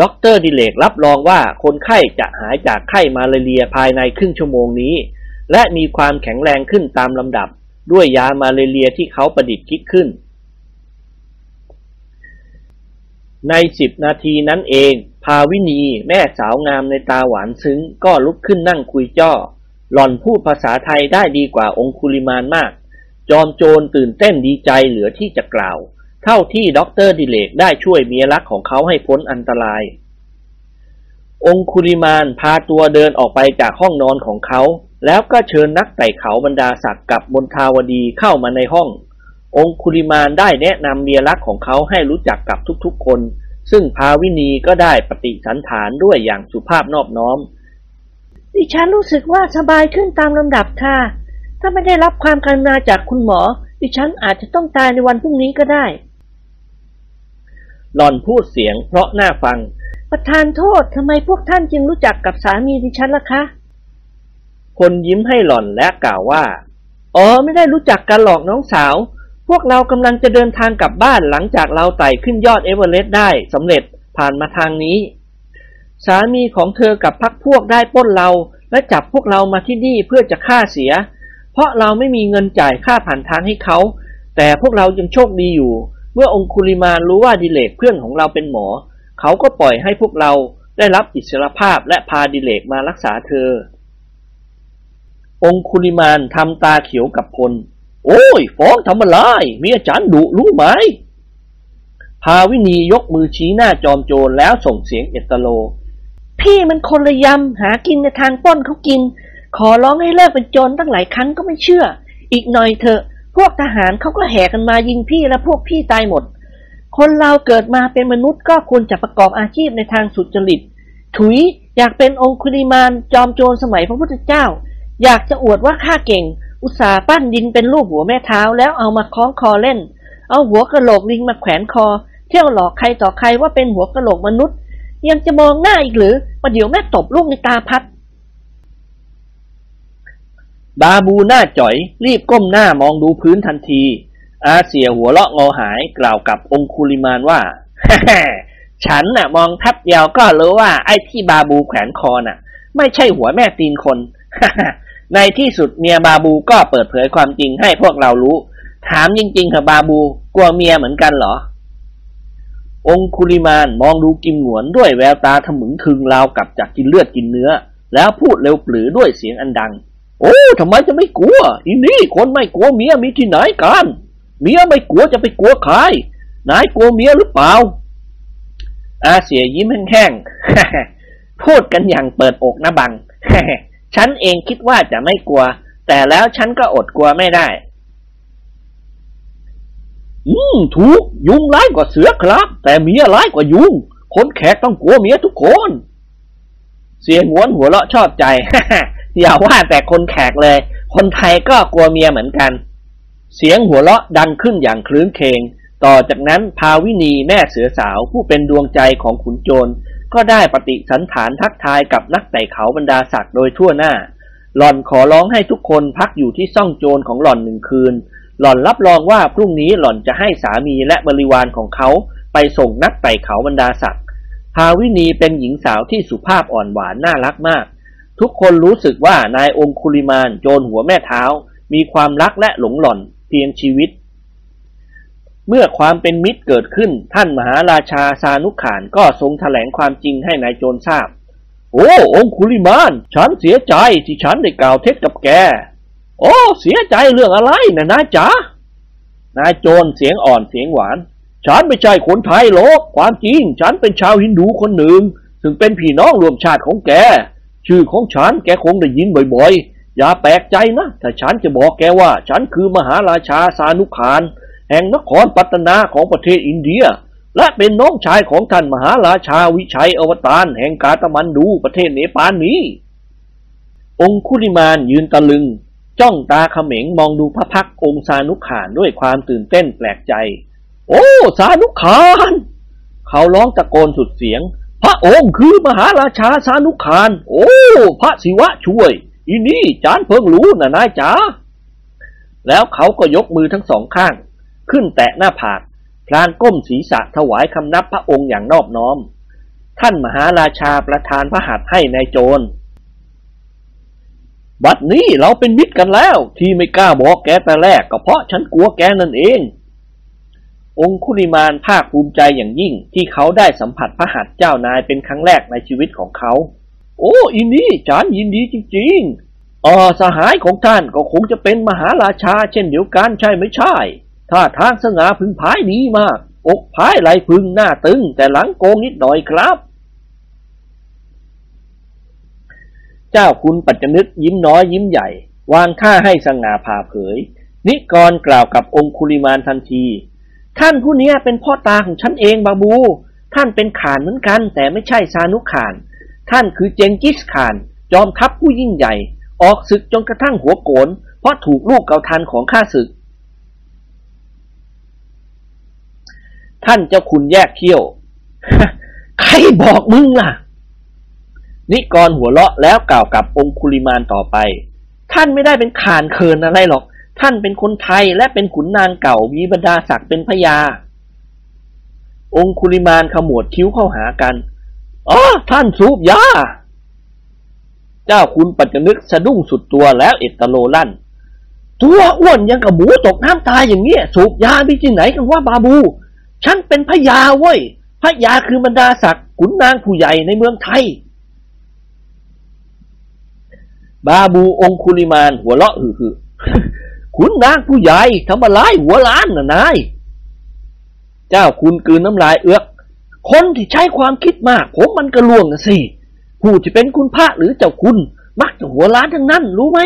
ด็อกเตอร์ดิเลกรับรองว่าคนไข้จะหายจากไข้มาลาเรียภายในครึ่งชั่วโมงนี้ และมีความแข็งแรงขึ้นตามลำดับ ด้วยยามาลาเรียที่เขาประดิษฐ์คิดขึ้น ในสิบนาทีนั้นเอง ภาวินีแม่สาวงามนัยน์ตาหวานซึ้ง ก็ลุกขึ้นนั่งคุยจ้อ หล่อนพูดภาษาไทยได้ดีกว่าองคุลิมานมาก จอมโจรตื่นเต้นดีใจเหลือที่จะกล่าว เท่าที่ด็อกเตอร์ดิเลกได้ช่วยเมียรักของเขาให้พ้นอันตรายองคุลิมานพาตัวเดินออกไปจากห้องนอนของเขา แล้วก็เชิญนักไต่เขาบรรดาศักดิ์กับบนทาวดีเข้ามาในห้อง องคุลิมานได้แนะนำเมียรักของเขาให้รู้จักกับทุกๆคน ซึ่งพาวินีก็ได้ปฏิสันฐานด้วยอย่างสุภาพนอบน้อม ดิฉันรู้สึกว่าสบายขึ้นตามลำดับค่ะ ถ้าไม่ได้รับความกรุณาจากคุณหมอ ดิฉันอาจจะต้องตายในวันพรุ่งนี้ก็ได้ หล่อนพูดเสียงเพราะน่าฟัง ประธานโทษทำไมพวกท่านจึงรู้จักกับสามีดิฉันล่ะคะ คนยิ้มให้หล่อนและกล่าวว่า อ๋อไม่ได้รู้จักกันหรอกน้องสาว พวกเรากำลังจะเดินทางกลับบ้านหลังจากเราไต่ขึ้นยอดเอเวอเรสต์ได้สำเร็จผ่านมาทางนี้ สามีของเธอกับพักพวกได้ป้นเราและจับพวกเรามาที่นี่เพื่อจะฆ่าเสีย เพราะเราไม่มีเงินจ่ายค่าผ่านทางให้เขา แต่พวกเรายังโชคดีอยู่ เมื่อองคุลิมารู้ว่าดิเลกเพื่อนของเราเป็นหมอ เขาก็ปล่อยให้พวกเราได้รับอิสรภาพและพาดิเลกมารักษาเธอ องคุลิมานทำตาเขียวกับพล โอ้ย ฟ้องทำอะไรเมียจันดุรู้ไหมพาวินียกมือชี้หน้าจอมโจรแล้วส่งเสียงเอตโล พี่มันคนละยำหากินในทางปล้นเขากิน ขอร้องให้เลิกเป็นโจรตั้งหลายครั้งก็ไม่เชื่อ อีกหน่อยเถอะ พวกทหารเขาก็แห่กันมายิงพี่และพวกพี่ตายหมด คนเราเกิดมาเป็นมนุษย์ก็ควรจะประกอบอาชีพในทางสุจริต ถุยอยากเป็นองคุลิมานจอมโจรสมัยพระพุทธเจ้า อยากจะอวดว่าข้าเก่ง อุตสาห์ปั้นดินเป็นรูปหัวแม่เท้าแล้วเอามาคล้องคอเล่น เอาหัวกะโหลกลิงมาแขวนคอ เที่ยวหลอกใครต่อใครว่าเป็นหัวกะโหลกมนุษย์ ยังจะมองหน้าอีกหรือประเดี๋ยวแม่ตบลูกในตาพัด บาบูหน้าจ่อย รีบก้มหน้ามองดูพื้นทันที อาเสียหัวเราะงอหายกล่าวกับองคุลิมานว่าฉันน่ะ มองทับเดียวก็รู้ว่าไอ้ที่บาบูแขวนคอน่ะ ไม่ใช่หัวแม่ตีนคน ในที่สุดเมียบาบูก็เปิดเผยความจริงให้พวกเรารู้ ถามจริงๆเถอะบาบู กลัวเมียเหมือนกันเหรอ องคุลิมานมองดูกิมหงวนด้วยแววตาทะมึงทึงราวกับจากกินเลือดกินเนื้อ แล้วพูดเร็วปรือด้วยเสียงอันดัง โอ้ทำไมจะไม่กลัว อีนี่คนไม่กลัวเมียมีที่ไหนกันเมียไม่กลัวจะไปกลัวใครนายกลัวเมียหรือเปล่า อาเสียยิ้มแห้งๆพูดกันอย่างเปิดอกนะบัง ฉันเองคิดว่าจะไม่กลัว แต่แล้วฉันก็อดกลัวไม่ได้ อืมถูก ยุงร้ายกว่าเสือครับ แต่เมียร้ายกว่ายุง คนแขกต้องกลัวเมียทุกคน เสียงวนหัวเราะชอบใจ อย่าว่าแต่คนแขกเลย คนไทยก็กลัวเมียเหมือนกัน เสียงหัวเราะดังขึ้นอย่างคลื้นเคงต่อจากนั้นพาวินีแม่เสือสาวผู้เป็นดวงใจของขุนโจร ก็ได้ปฏิสันฐานทักทายกับนักไต่เขาบรรดาศักดิ์โดยทั่วหน้า หล่อนขอร้องให้ทุกคนพักอยู่ที่ซ่องโจรของหล่อนหนึ่งคืน หล่อนรับรองว่าพรุ่งนี้หล่อนจะให้สามีและบริวารของเขาไปส่งนักไต่เขาบรรดาศักดิ์ภาวินีเป็นหญิงสาวที่สุภาพอ่อนหวานน่ารักมาก ทุกคนรู้สึกว่านายองคุลิมานโจรหัวแม่เท้า มีความรักและหลงหล่อนเพียงชีวิต เมื่อความเป็นมิตรเกิดขึ้น ท่านมหาราชาซานุขานก็ทรงแถลงความจริงให้นายโจรทราบ โอ้องคุลิมาน ฉันเสียใจที่ฉันได้กล่าวเท็จกับแก โอ้เสียใจเรื่องอะไรนะนาจ๋านายโจรเสียงอ่อนเสียงหวาน ฉันไม่ใช่คนไทยหรอกความจริง ฉันเป็นชาวฮินดูคนหนึ่ง ซึ่งเป็นพี่น้องรวมชาติของแก ชื่อของฉันแกคงได้ยินบ่อยๆ อย่าแปลกใจนะ ถ้าฉันจะบอกแกว่า ฉันคือมหาราชาสานุขาน แห่งนครปัตนาของประเทศอินเดีย และเป็นน้องชายของท่านมหาราชาวิชัยอวตารแห่งกาตมันดูประเทศเนปาลนี้ องคุลิมานยืนตะลึง จ้องตาเขม็งมองดูพระพักองค์ซานุขานด้วยความตื่นเต้นแปลกใจ โอ้สานุขาน เขาร้องตะโกนสุดเสียง พระองค์คือมหาราชาสานุขาน โอ้ พระศิวะช่วยอีนี่จานเพิ่งรู้นะนายจ๋าแล้วเขาก็ยกมือทั้งสองข้าง ขึ้นแตะหน้าผาก พลานก้มศีรษะถวายคำนับพระองค์อย่างนอบน้อม ท่านมหาราชาประทานพระหัตถ์ให้ในายโจร บัดนี้เราเป็นมิตรกันแล้ว ที่ไม่กล้าบอกแกแต่แรกก็เพราะฉันกลัวแกนั่นเอง องคุลิมานภาคภูมิใจอย่างยิ่งที่เขาได้สัมผัสพระหัตถ์เจ้านายเป็นครั้งแรกในชีวิตของเขา โอ้อีนี่ฉันยินดีจริง ๆอ่อสหายของท่านก็คงจะเป็นมหาราชาเช่นเดียวกันใช่ไม่ใช่ ถ้าทางสง่าพึงพายดีมาก อกพายไหลพึงหน้าตึง แต่หลังโกงนิดหน่อยครับ เจ้าคุณปัจจนึกยิ้มน้อยยิ้มใหญ่ วางท่าให้สง่าผ่าเผย นิกรกล่าวกับองคุลิมานทันที ท่านผู้นี้เป็นพ่อตาของฉันเองบาบู ท่านเป็นขานเหมือนกัน แต่ไม่ใช่ซานุขาน ท่านคือเจงกิสขาน จอมทัพผู้ยิ่งใหญ่ ออกศึกจนกระทั่งหัวโกนเพราะถูกลูกเกาทันของข้าศึก ท่านเจ้าคุณแยกเขี้ยว ใครบอกมึงล่ะ นิกรหัวเราะแล้วกล่าวกับองคุลิมานต่อไป ท่านไม่ได้เป็นขานเคินอะไรหรอก ท่านเป็นคนไทยและเป็นขุนนางเก่ามีบรรดาศักดิ์เป็นพญา องคุลิมานขมวดคิ้วเข้าหากันอ๋อท่านสูบยา เจ้าคุณปัจจนึกสะดุ้งสุดตัวแล้วเอตตโลลั่นตัวอ้วนยังกับหมูตกน้ำตายอย่างเงี้ยสูบยาไปที่ไหนกันว่าบาบู ฉันเป็นพญาเว้ยพญาคือบรรดาศักดิ์ขุนนางผู้ใหญ่ในเมืองไทย บาบูองคุลิมานหัวเราะหึ่ขุนนางผู้ใหญ่ทำอะไรหัวล้านน่ะนาย เจ้าคุณกลืนน้ำลายเอื้อก คนที่ใช้ความคิดมาก ผมมันกระลวงนะสิ ผู้จะเป็นคุณพระหรือเจ้าคุณ มักจะหัวล้านทั้งนั้น รู้ไหม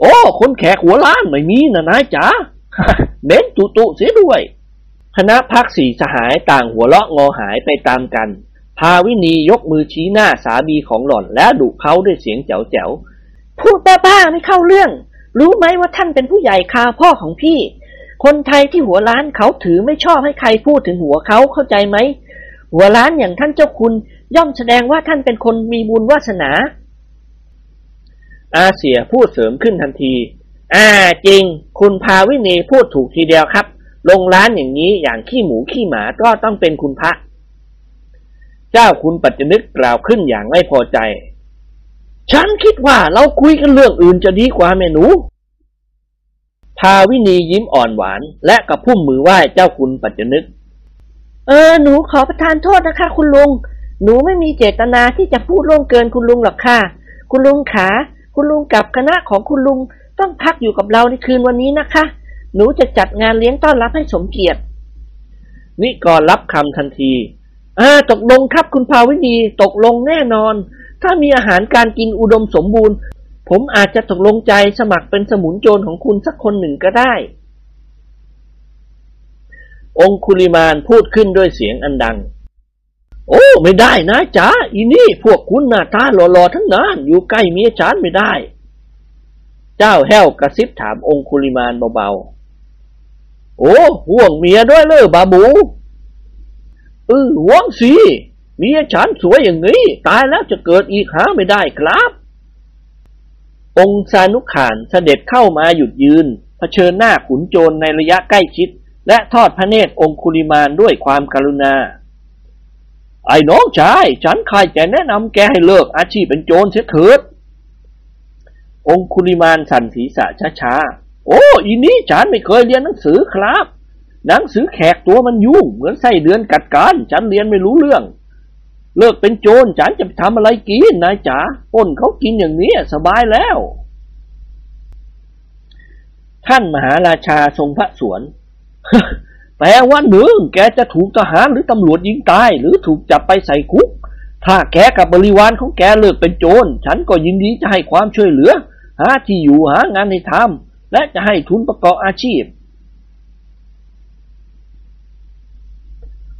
โอ้ คนแขกหัวล้านไม่มีนะนายจ๋าเน้นตุตุเสียด้วย คณะพักสี่สหายต่างหัวเราะงอหายไปตามกัน พาวินียกมือชี้หน้าสามีของหล่อนแล้วดุเขาด้วยเสียงแจ๋วๆพูดบ้าๆไม่เข้าเรื่อง รู้ไหมว่าท่านเป็นผู้ใหญ่คาพ่อของพี่ คนไทยที่หัวล้านเขาถือไม่ชอบให้ใครพูดถึงหัวเขาเข้าใจไหม หัวล้านอย่างท่านเจ้าคุณย่อมแสดงว่าท่านเป็นคนมีบุญวาสนา อาเสียพูดเสริมขึ้นทันที อ่าจริง คุณพาวินีพูดถูกทีเดียวครับ ลงร้านอย่างนี้อย่างขี้หมูขี้หมาก็ต้องเป็นคุณพระ เจ้าคุณปัจจนึกกล่าวขึ้นอย่างไม่พอใจ ฉันคิดว่าเราคุยกันเรื่องอื่นจะดีกว่าแม่หนูพาวินียิ้มอ่อนหวาน และกระพุ่มมือไหว้เจ้าคุณปัจจนึก เออ หนูขอประทานโทษนะคะ คุณลุง หนูไม่มีเจตนาที่จะพูดล่วงเกินคุณลุงหรอกค่ะ คุณลุงขา คุณลุงกับคณะของคุณลุงต้องพักอยู่กับเราในคืนวันนี้นะคะ หนูจะจัดงานเลี้ยงต้อนรับให้สมเกียรติ นิกรรับคำทันทีอ่าตกลงครับคุณภาวินีตกลงแน่นอน ถ้ามีอาหารการกินอุดมสมบูรณ์ ผมอาจจะตกลงใจสมัครเป็นสมุนโจรของคุณสักคนหนึ่งก็ได้ องคุลิมานพูดขึ้นด้วยเสียงอันดัง โอ้ ไม่ได้นะจ๋าอีนี่พวกคุณหน้าตาหล่อๆทั้งนั้นอยู่ใกล้เมียฉันไม่ได้ เจ้าแห้วกระซิบถามองคุลิมานเบาๆ โอ้ห่วงเมียด้วยเลยบาบูเออห่วงสิเมียฉันสวยอย่างนี้ ตายแล้วจะเกิดอีกหาไม่ได้ครับ องค์ซานุขานเสด็จเข้ามาหยุดยืนเผชิญหน้าขุนโจรในระยะใกล้ชิด และทอดพระเนตรองคุลิมานด้วยความกรุณา ไอ้น้องชาย ฉันใครจะแนะนำแกให้เลิกอาชีพเป็นโจรเสียเถิดองคุลิมานสั่นศีรษะช้าๆ โอ้อีนี้ฉันไม่เคยเรียนหนังสือครับ หนังสือแขกตัวมันยุ่ง เหมือนไส้เดือนกัดการฉันเรียนไม่รู้เรื่อง เลิกเป็นโจรฉันจะไปทำอะไรกินนายจ๋าป้นเขากินอย่างนี้สบายแล้ว ท่านมหาราชาทรงพระสวนแปลว่าหนึ่งแกจะถูกทหารหรือตำรวจยิงตาย หรือถูกจับไปใส่คุก ถ้าแกกับบริวารของแกเลิกเป็นโจร ฉันก็ยินดีจะให้ความช่วยเหลือ หาที่อยู่หางานให้ทำ และจะให้ทุนประกอบอาชีพ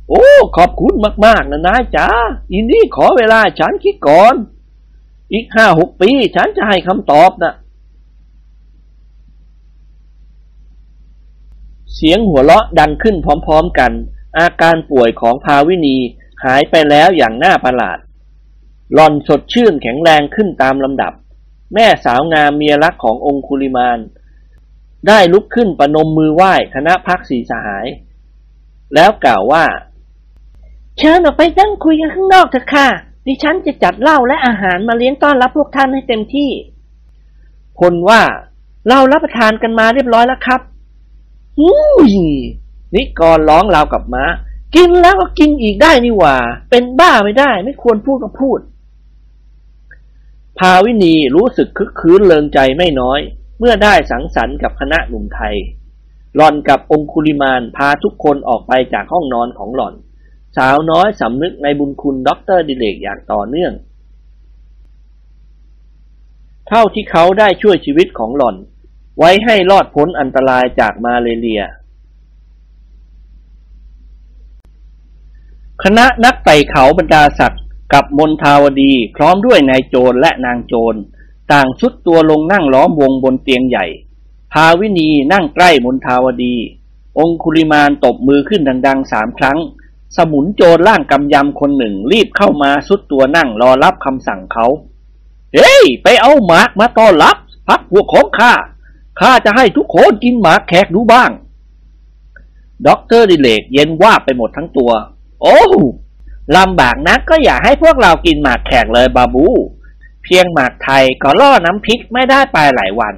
โอ้ ขอบคุณมาก ๆ นะนายจ๋าอินนี่ขอเวลาฉันคิดก่อน อีกห้าหกปี ฉันจะให้คำตอบนะเสียงหัวเราะดังขึ้นพร้อม ๆ กัน อาการป่วยของภาวินีหายไปแล้วอย่างน่าประหลาดหล่อนสดชื่นแข็งแรงขึ้นตามลำดับ แม่สาวงามเมียรักขององคุลิมาน ได้ลุกขึ้นประนมมือไหว้คณะพักสีสหาย แล้วกล่าวว่า เชิญออกไปนั่งคุยกันข้างนอกเถอะค่ะ ดิฉันจะจัดเหล้าและอาหารมาเลี้ยงต้อนรับพวกท่านให้เต็มที่ พลว่าเรารับประทานกันมาเรียบร้อยแล้วครับหูยนิกรร้องราวกับม้า กินแล้วก็กินอีกได้นี่หว่า เป็นบ้าไม่ได้ ไม่ควรพูดก็พูด ภาวินีรู้สึกครึกครื้นเริงใจไม่น้อย เมื่อได้สังสรรค์กับคณะหนุ่มไทย หล่อนกับองคุลิมานพาทุกคนออกไปจากห้องนอนของหล่อน สาวน้อยสำนึกในบุญคุณด็อกเตอร์ดิเลกอย่างต่อเนื่อง เท่าที่เขาได้ช่วยชีวิตของหล่อน ไว้ให้รอดพ้นอันตรายจากมาเลเรีย คณะนักไต่เขาบรรดาศักดิ์กับมนทาวดีพร้อมด้วยนายโจรและนางโจร ต่างชุดตัวลงนั่งล้อมวงบนเตียงใหญ่ภาวินีนั่งใกล้มนทาวดี องคุลิมานตบมือขึ้นดังๆสามครั้ง สมุนโจรล่างกำยำคนหนึ่งรีบเข้ามาสุดตัวนั่งรอรับคำสั่งเขา เฮ้ย ไปเอาหมากมาต้อนรับพรรคพวกของข้า ข้าจะให้ทุกคนกินหมากแขกดูบ้าง ด็อกเตอร์ดิเลกเย็นวาบไปหมดทั้งตัว โอ้ลำบากนักก็อย่าให้พวกเรากินหมากแขกเลยบาบู เพียงหมากไทยก็ล่อน้ำพริกไม่ได้ไปหลายวัน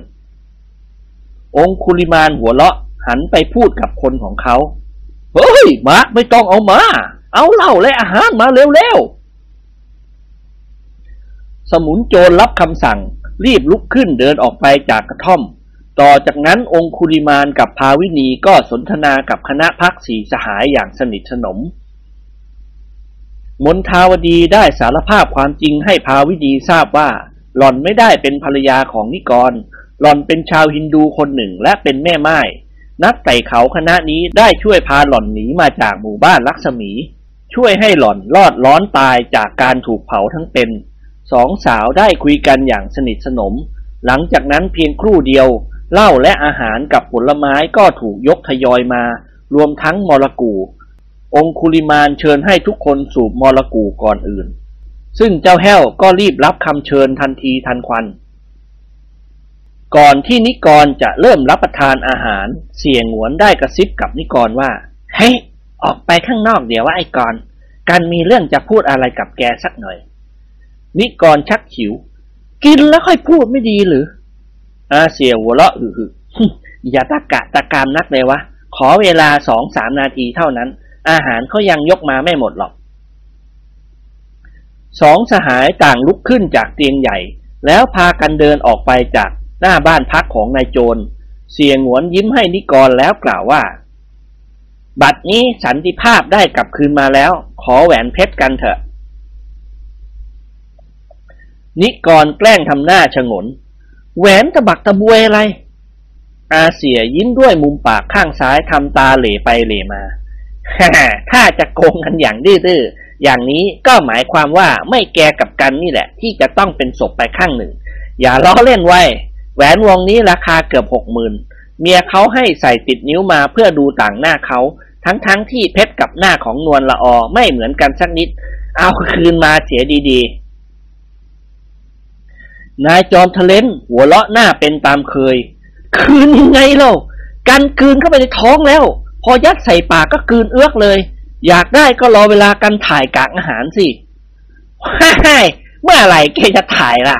องคุลิมานหัวเราะหันไปพูดกับคนของเขา เฮ้ยหมากไม่ต้องเอามา เอาเหล้าและอาหารมาเร็วๆ สมุนโจรรับคำสั่ง รีบลุกขึ้นเดินออกไปจากกระท่อม ต่อจากนั้นองคุลิมานกับภาวินีก็สนทนากับคณะพักสีสหายอย่างสนิทสนม มนทาวดีได้สารภาพความจริงให้ภาวินีทราบว่า หล่อนไม่ได้เป็นภรรยาของนิกร หล่อนเป็นชาวฮินดูคนหนึ่งและเป็นแม่ไม้นักไต่เขาคณะนี้ได้ช่วยพาหล่อนหนีมาจากหมู่บ้านลักษมี ช่วยให้หล่อนรอดร้อนตายจากการถูกเผาทั้งเป็น สองสาวได้คุยกันอย่างสนิทสนม หลังจากนั้นเพียงครู่เดียวเหล้าและอาหารกับผลไม้ก็ถูกยกทยอยมา รวมทั้งมรกู องคุลิมานเชิญให้ทุกคนสูบมรกูก่อนอื่น ซึ่งเจ้าแห้วก็รีบรับคำเชิญทันทีทันควัน ก่อนที่นิกรจะเริ่มรับประทานอาหาร เสียงหวนได้กระซิบกับนิกรว่า เฮ้ย ออกไปข้างนอกเดี๋ยวว่าไอ้กรกันมีเรื่องจะพูดอะไรกับแกสักหน่อย นิกรชักฉิว กินแล้วค่อยพูดไม่ดีหรือ อาเสียหัวเราะอืออย่าตะกะตะกามนักเลยวะ ขอเวลาสองสามนาทีเท่านั้น อาหารเขายังยกมาไม่หมดหรอกสองสหายต่างลุกขึ้นจากเตียงใหญ่ แล้วพากันเดินออกไปจากหน้าบ้านพักของนายโจร เสียงหวนยิ้มให้นิกรแล้วกล่าวว่า บัดนี้สันติภาพได้กลับคืนมาแล้ว ขอแหวนเพชรกันเถอะ นิกรแกล้งทำหน้าชงน แหวนตะบักตะบวยอะไร อาเสียยิ้มด้วยมุมปากข้างซ้ายทำตาเหล่ไปเหล่มาฮ่า ถ้าจะโกงกันอย่างดื้อๆอย่างนี้ก็หมายความว่าไม่แกกับกันนี่แหละ ที่จะต้องเป็นศพไปข้างหนึ่ง อย่าล้อเล่นไว้ แหวนวงนี้ราคาเกือบหกหมื่นเมียเขาให้ใส่ติดนิ้วมาเพื่อดูต่างหน้าเขา ทั้งๆทที่เพชรกับหน้าของนวลละออไม่เหมือนกันสักนิด เอาคืนมาเสียดีๆ นายจอมทะเลนหัวเลาะหน้าเป็นตามเคย คืนยังไงเล่ากันคืนเข้าไปในท้องแล้ว พอยัดใส่ปากก็คืนเอื้อกเลย อยากได้ก็รอเวลากันถ่ายกากอาหารสิฮ่าเมื่อไหร่แกจะถ่ายล่ะ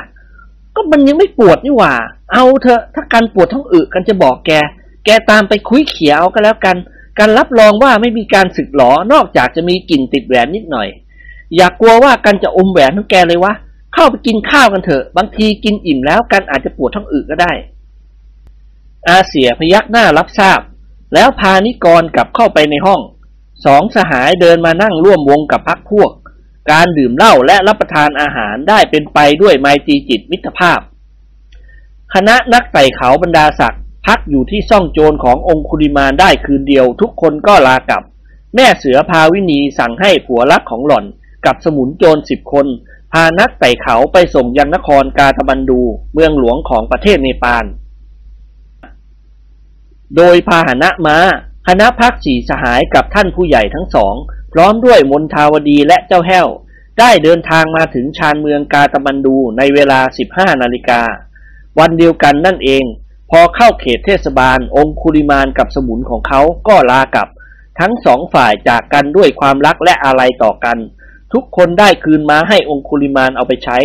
ก็มันยังไม่ปวดนี่หว่า เอาเถอะถ้ากันปวดท้องอึกันจะบอกแก แกตามไปคุยเขียวก็แล้วกัน การรับรองว่าไม่มีการสึกหลอนอกจากจะมีกลิ่นติดแหวนนิดหน่อย อย่ากลัวว่ากันจะอมแหวนของแกเลยวะเข้าไปกินข้าวกันเถอะ บางทีกินอิ่มแล้วกันอาจจะปวดท้องอึก็ได้ อาเสียพยักหน้ารับทราบ แล้วพานิกรกลับเข้าไปในห้อง สองสหายเดินมานั่งร่วมวงกับพักพวก การดื่มเหล้าและรับประทานอาหารได้เป็นไปด้วยไมตรีจิตมิตรภาพ คณะนักไต่เขาบรรดาศักดิ์พักอยู่ที่ซ่องโจรขององคุริมานได้คืนเดียว ทุกคนก็ลากลับ แม่เสือพาวินีสั่งให้ผัวรักของหล่อน กับสมุนโจรสิบคน พานักไต่เขาไปส่งยังนครกาตบันดู เมืองหลวงของประเทศเนปาล โดยพาหนะมาคณะพักสี่สหายกับท่านผู้ใหญ่ทั้งสอง พร้อมด้วยมนทาวดีและเจ้าแห้ว ได้เดินทางมาถึงชานเมืองกาตบันดูในเวลา 15 นาฬิกา วันเดียวกันนั่นเอง พอเข้าเขตเทศบาล องคุริมานกับสมุนของเขาก็ลากลับ ทั้งสองฝ่ายจากกันด้วยความรักและอาลัยต่อกัน ทุกคนได้คืนมาให้องคุริมานเอาไปใช้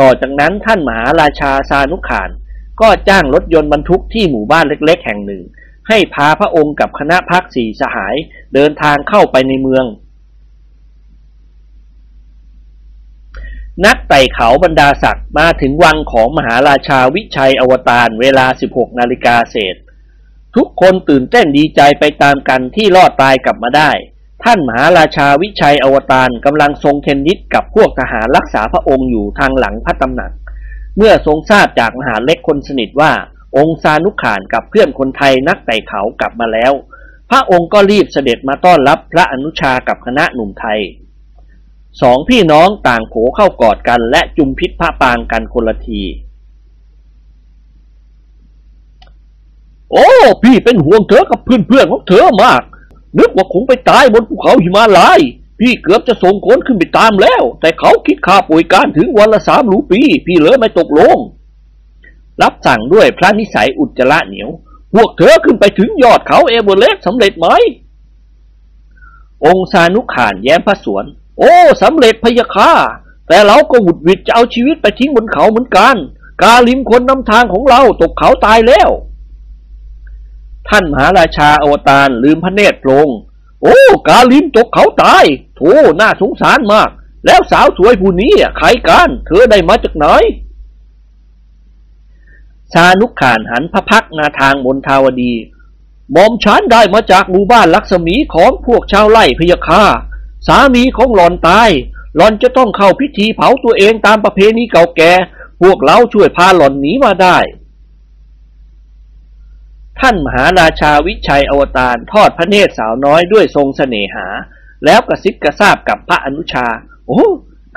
ต่อจากนั้นท่านมหาราชาซานุขาน ก็จ้างรถยนต์บรรทุกที่หมู่บ้านเล็ก ๆ แห่งหนึ่ง ให้พาพระองค์กับคณะพักสี่สหายเดินทางเข้าไปในเมือง นักไต่เขาบรรดาศักดิ์มาถึงวังของมหาราชาวิชัยอวตารเวลา 16 นาฬิกาเศษ ทุกคนตื่นเต้นดีใจไปตามกันที่รอดตายกลับมาได้ ท่านมหาราชาวิชัยอวตารกำลังทรงเทนนิสกับพวกทหารรักษาพระองค์อยู่ทางหลังพระตำหนัก เมื่อทรงทราบจากมหาเล็กคนสนิทว่า องค์ซานุขานกับเพื่อนคนไทยนักไต่เขากลับมาแล้ว พระองค์ก็รีบเสด็จมาต้อนรับพระอนุชากับคณะหนุ่มไทยสองพี่น้องต่างโผเข้ากอดกันและจุมพิษพระปางกันคนละที โอ้ พี่เป็นห่วงเธอกับเพื่อนๆของเธอมาก นึกว่าคงไปตายบนภูเขาหิมาลาย พี่เกือบจะส่งคนขึ้นไปตามแล้ว แต่เขาคิดค่าป่วยการถึงวันละสามรูปี พี่เลยไม่ตกลง รับสั่งด้วยพระนิสัยอุจจาระเหนียว พวกเธอขึ้นไปถึงยอดเขาเอเวอเรสต์สำเร็จไหม องซานุขานแย้มพระสวน โอ้สำเร็จพยะค่ะแต่เราก็หวุดหวิดจะเอาชีวิตไปทิ้งบนเขาเหมือนกัน กาลิมคนนำทางของเราตกเขาตายแล้ว ท่านมหาราชาอวตารลืมพระเนตรโปรงโอ้ กาลิมตกเขาตาย โธ่น่าสงสารมาก แล้วสาวสวยผู้นี้อะใครกัน เธอได้มาจากไหน ชานุกขานหันพระพักนาทางมนทาวดีหมอมฉันได้มาจากหมู่บ้านลักษมีของพวกชาวไร่พยาคาสามีของหลอนตาย หลอนจะต้องเข้าพิธีเผาตัวเองตามประเพณีเก่าแก่ พวกเราช่วยพาหลอนหนีมาได้ ท่านมหาราชาวิชัยอวตารทอดพระเนตรสาวน้อยด้วยทรงเสน่หา แล้วกระซิบกระซาบกับพระอนุชา โอ้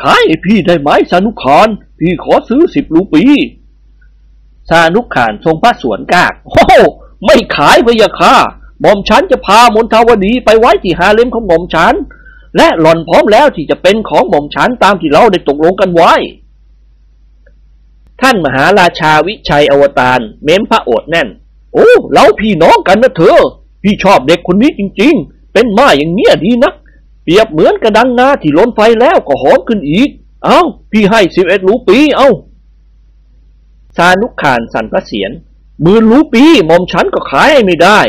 ขายให้พี่ได้ไหมสานุขานพี่ขอซื้อสิบรูปีสานุขานทรงพระสวนกาก โอ้ไม่ขายพยะค่ะหม่อมฉันจะพามนทาวดีไปไว้ที่ฮาเลมของหม่อมฉัน และหล่อนพร้อมแล้วที่จะเป็นของหม่อมฉันตามที่เราได้ตกลงกันไว้ ท่านมหาราชาวิชัยอวตารเม้มพระโอษแน่น โอ้เราพี่น้องกันนะเธอ พี่ชอบเด็กคนนี้จริง ๆ เป็นมาอย่างเนี้ยดีนัก รียบเหมือนกระดังนาที่ล้นไฟแล้วก็หอมขึ้นอีก เอา้า พี่ให้สิบเอ็ดรูปี เอา้าซานุขานสันพระเสียรมื่นรูปีหม่อมฉันก็ขายไม่ได้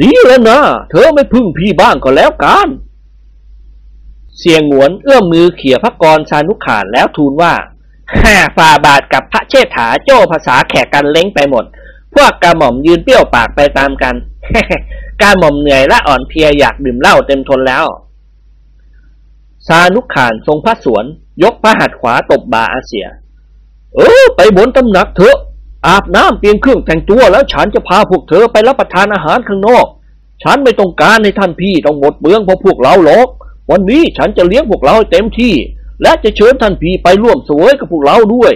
ดีแล้วนะ เธอไม่พึ่งพี่บ้างก็แล้วกัน เสียงหวนเอื้อมมือเขี่ยพระกรซานุขานแล้วทูลว่าฮ่าฝ่าบาทกับพระเชษฐาโจ้ภาษาแขกกันเล้งไปหมด พวกกระหม่อมยืนเปรี้ยวปากไปตามกันการหม่อมเหนื่อยและอ่อนเพลียอยากดื่มเหล้าเต็มทนแล้ว ซานุขานทรงพระสวน ยกพระหัตถ์ขวาตบบ่าอาเซีย เออ ไปบนตำหนักเถอะ อาบน้ำเปลี่ยนเครื่องแต่งตัวแล้วฉันจะพาพวกเธอไปรับประทานอาหารข้างนอก ฉันไม่ต้องการให้ท่านพี่ต้องหมดเบืองเพราะพวกเราหรอก วันนี้ฉันจะเลี้ยงพวกเราให้เต็มที่ และจะเชิญท่านพี่ไปร่วมสวยกับพวกเราด้วย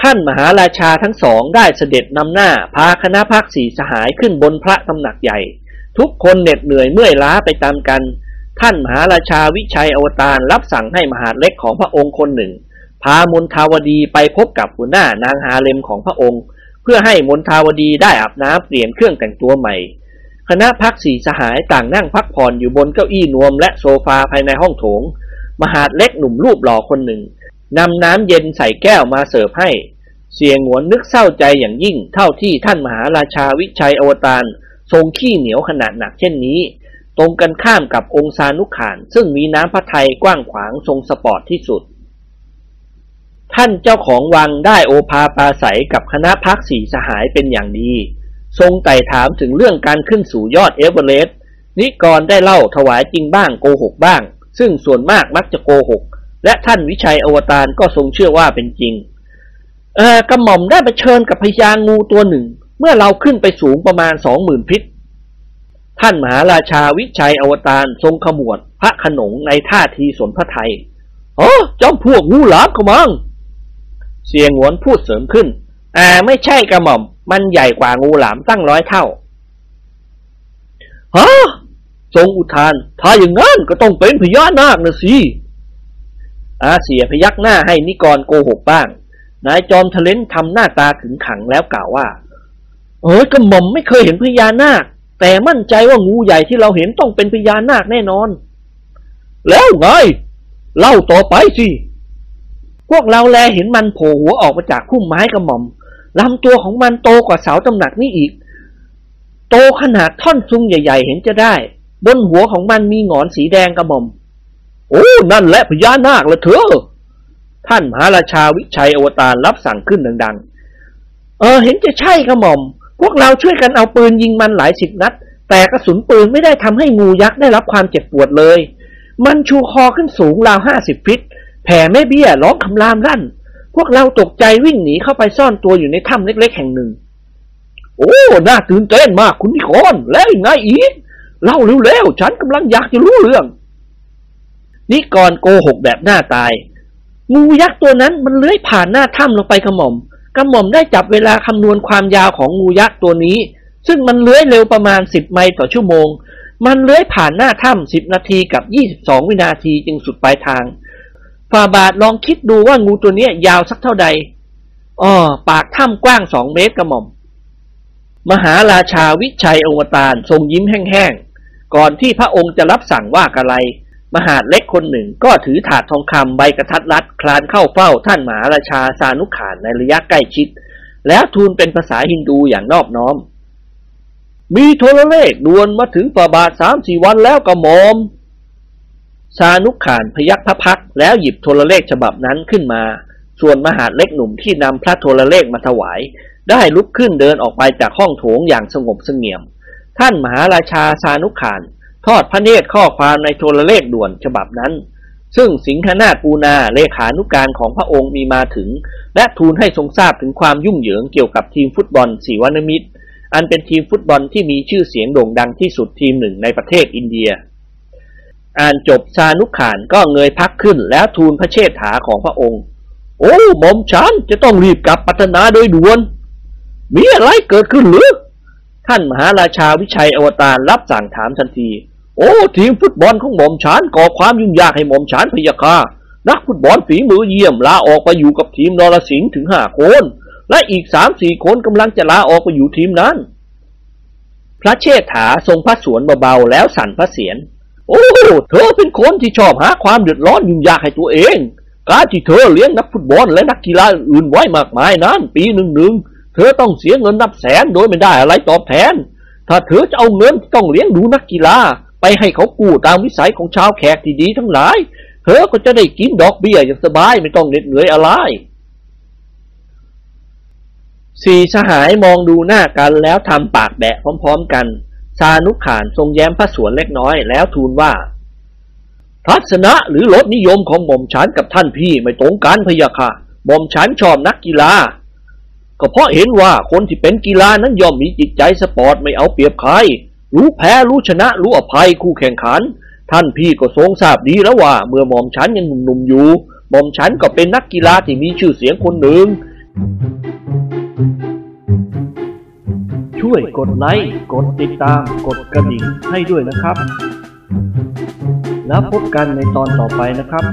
ท่านมหาราชาทั้งสองได้เสด็จนำหน้าพาคณะพักสีสหายขึ้นบนพระตำหนักใหญ่ ทุกคนเหน็ดเหนื่อยเมื่อยล้าไปตามกัน ท่านมหาราชาวิชัยอวตารรับสั่งให้มหาเล็กของพระองค์คนหนึ่ง พามนทาวดีไปพบกับหัวหน้านางฮาเลมของพระองค์ เพื่อให้มนทาวดีได้อาบน้ำเปลี่ยนเครื่องแต่งตัวใหม่ คณะพักสีสหายต่างนั่งพักผ่อนอยู่บนเก้าอี้นวมและโซฟาภายในห้องโถง มหาดเล็กหนุ่มรูปหล่อคนหนึ่งนำน้ำเย็นใส่แก้วมาเสิร์ฟให้ เสี่ยหงวนนึกเศร้าใจอย่างยิ่งเท่าที่ท่านมหาราชาวิชัยอวตาร ทรงขี้เหนียวขนาดหนักเช่นนี้ ตรงกันข้ามกับองค์ซานุขาน ซึ่งมีน้ำพระทัยกว้างขวางทรงสปอร์ตที่สุด ท่านเจ้าของวังได้โอภาปราศรัยกับคณะพรรคสี่สหายเป็นอย่างดี ทรงไต่ถามถึงเรื่องการขึ้นสู่ยอดเอเวอเรสต์นิกรได้เล่าถวายจริงบ้างโกหกบ้าง ซึ่งส่วนมากมักจะโกหก และท่านวิชัยอวตารก็ทรงเชื่อว่าเป็นจริง เออกระหม่อมได้ไปเชิญกับพญางูตัวหนึ่ง เมื่อเราขึ้นไปสูงประมาณสองหมื่นพิษท่านมหาราชาวิชัยอวตารทรงขมวดพระขนงในท่าทีสนพระไทยอ๋อจอมพวกงูหลามขมัง เสียงหวนพูดเสริมขึ้น อ่าไม่ใช่กระหม่อม มันใหญ่กว่างูหลามตั้งร้อยเท่าฮะทรงอุทาน ถ้าอย่างนั้นก็ต้องเป็นพญานาคนะสิ อาเสียพยักหน้าให้นิกรโกหกบ้าง นายจอมทะเลนทำหน้าตาขึงขังแล้วกล่าวว่า เอ้ยกระหม่อมไม่เคยเห็นพญานาค แต่มั่นใจว่างูใหญ่ที่เราเห็นต้องเป็นพญานาคแน่นอน แล้วไง เล่าต่อไปสิ พวกเราแลเห็นมันโผล่หัวออกมาจากพุ่มไม้กระหม่อมลำตัวของมันโตกว่าเสาตำหนักนี่อีก โตขนาดท่อนซุงใหญ่ ๆ เห็นจะได้ บนหัวของมันมีหงอนสีแดงกระหม่อม โอ้ นั่นแหละพญานาคละเถอะท่านมหาราชาวิชัยอวตารรับสั่งขึ้นดัง ๆ เออ เห็นจะใช่กระหม่อม พวกเราช่วยกันเอาปืนยิงมันหลายสิบนัด แต่กระสุนปืนไม่ได้ทำให้งูยักษ์ได้รับความเจ็บปวดเลย มันชูคอขึ้นสูงราวห้าสิบฟิต แผ่แม่เบี้ยร้องคำรามลั่น พวกเราตกใจวิ่งหนีเข้าไปซ่อนตัวอยู่ในถ้ำเล็ก ๆ แห่งหนึ่ง โอ้ น่าตื่นเต้นมากคุณนิคอนแล้วยังไงอีก เล่าเร็วๆ ฉันกำลังอยากจะรู้เรื่อง นิกรโกหกแบบหน้าตาย งูยักษ์ตัวนั้นมันเลื้อยผ่านหน้าถ้ำลงไปกระหม่อม กระหม่อมได้จับเวลาคำนวณความยาวของงูยักษ์ตัวนี้ ซึ่งมันเลื้อยเร็วประมาณสิบไมล์ต่อชั่วโมง มันเลื้อยผ่านหน้าถ้ำสิบนาทีกับยี่สิบสองวินาทีจึงสุดปลายทางฝ่าบาทลองคิดดูว่างูตัวนี้ยยาวสักเท่าใดอ๋อปากถ้ำกว้างสองเมตรกระหม่อม มหาราชาวิชัยอวตารทรงยิ้มแห้งๆ ก่อนที่พระองค์จะรับสั่งว่ากะไร มหาดเล็กคนหนึ่งก็ถือถาดทองคำใบกระทัดรัดคลานเข้าเฝ้าท่านมหาราชาสานุขานในระยะใกล้ชิด แล้วทูลเป็นภาษาฮินดูอย่างนอบน้อม มีโทรเลขด่วนมาถึงฝ่าบาทสามสี่วันแล้วกระหมอมสานุขานพยักพระพักแล้วหยิบโทรเลขฉบับนั้นขึ้นมา ส่วนมหาดเล็กหนุ่มที่นำพระโทรเลขมาถวาย ได้ลุกขึ้นเดินออกไปจากห้องโถงอย่างสงบเสงี่ยม ท่านมหาราชาสานุขาน ทอดพระเนตรข้อความในโทรเลขด่วนฉบับนั้น ซึ่งสิงหนาปูนาเลขานุการของพระองค์มีมาถึง และทูลให้ทรงทราบถึงความยุ่งเหยิงเกี่ยวกับทีมฟุตบอลสีวรรณมิตร อันเป็นทีมฟุตบอลที่มีชื่อเสียงโด่งดังที่สุดทีมหนึ่งในประเทศอินเดีย อ่านจบซานุขานก็เงยพักขึ้นแล้วทูลพระเชษฐาของพระองค์ โอ้หม่อมฉันจะต้องรีบกลับปัตนาโดยด่วน มีอะไรเกิดขึ้นหรือท่านมหาราชาวิชัยอวตารรับสั่งถามทันที โอ้ทีมฟุตบอลของหม่อมฉันก่อความยุ่งยากให้หม่อมฉันพยาคานักฟุตบอลฝีมือเยี่ยมลาออกไปอยู่กับทีมนรสิงห์ถึงห้าคน และอีกสามสี่คนกำลังจะลาออกไปอยู่ทีมนั้น พระเชษฐาทรงพระสวนเบาๆแล้วสั่นพระเสียรโอ้เธอเป็นคนที่ชอบหาความเดือดร้อนยุ่งยากให้ตัวเองการที่เธอเลี้ยงนักฟุตบอลและนักกีฬาอื่นไว้มากมายนั้น ปีหนึ่งหนึ่งเธอต้องเสียเงินนับแสนโดยไม่ได้อะไรตอบแทน ถ้าเธอจะเอาเงินที่ต้องเลี้ยงดูนักกีฬา ไปให้เขากู้ตามวิสัยของชาวแขกที่ดีทั้งหลาย เธอก็จะได้กินดอกเบี้ยอย่างสบายไม่ต้องเหน็ดเหนื่อยอะไร สี่สหายมองดูหน้ากันแล้วทำปากแบะพร้อมๆกันซานุขานทรงแย้มพระสวนเล็กน้อยแล้วทูลว่าทัศนะหรือรสนิยมของหม่อมฉันกับท่านพี่ไม่ตรงกันพะยะค่ะหม่อมฉันชอบนักกีฬา ก็เพราะเห็นว่าคนที่เป็นกีฬานั้นย่อมมีจิตใจสปอร์ตไม่เอาเปรียบใคร รู้แพ้รู้ชนะรู้อภัยคู่แข่งขัน ท่านพี่ก็ทรงทราบดีแล้วว่า เมื่อหม่อมฉันยังหนุ่มๆอยู่ หม่อมฉันก็เป็นนักกีฬาที่มีชื่อเสียงคนหนึ่ง ช่วยกดไลค์กดติดตาม กดกระดิ่งให้ด้วยนะครับ แล้วพบกันในตอนต่อไปนะครับ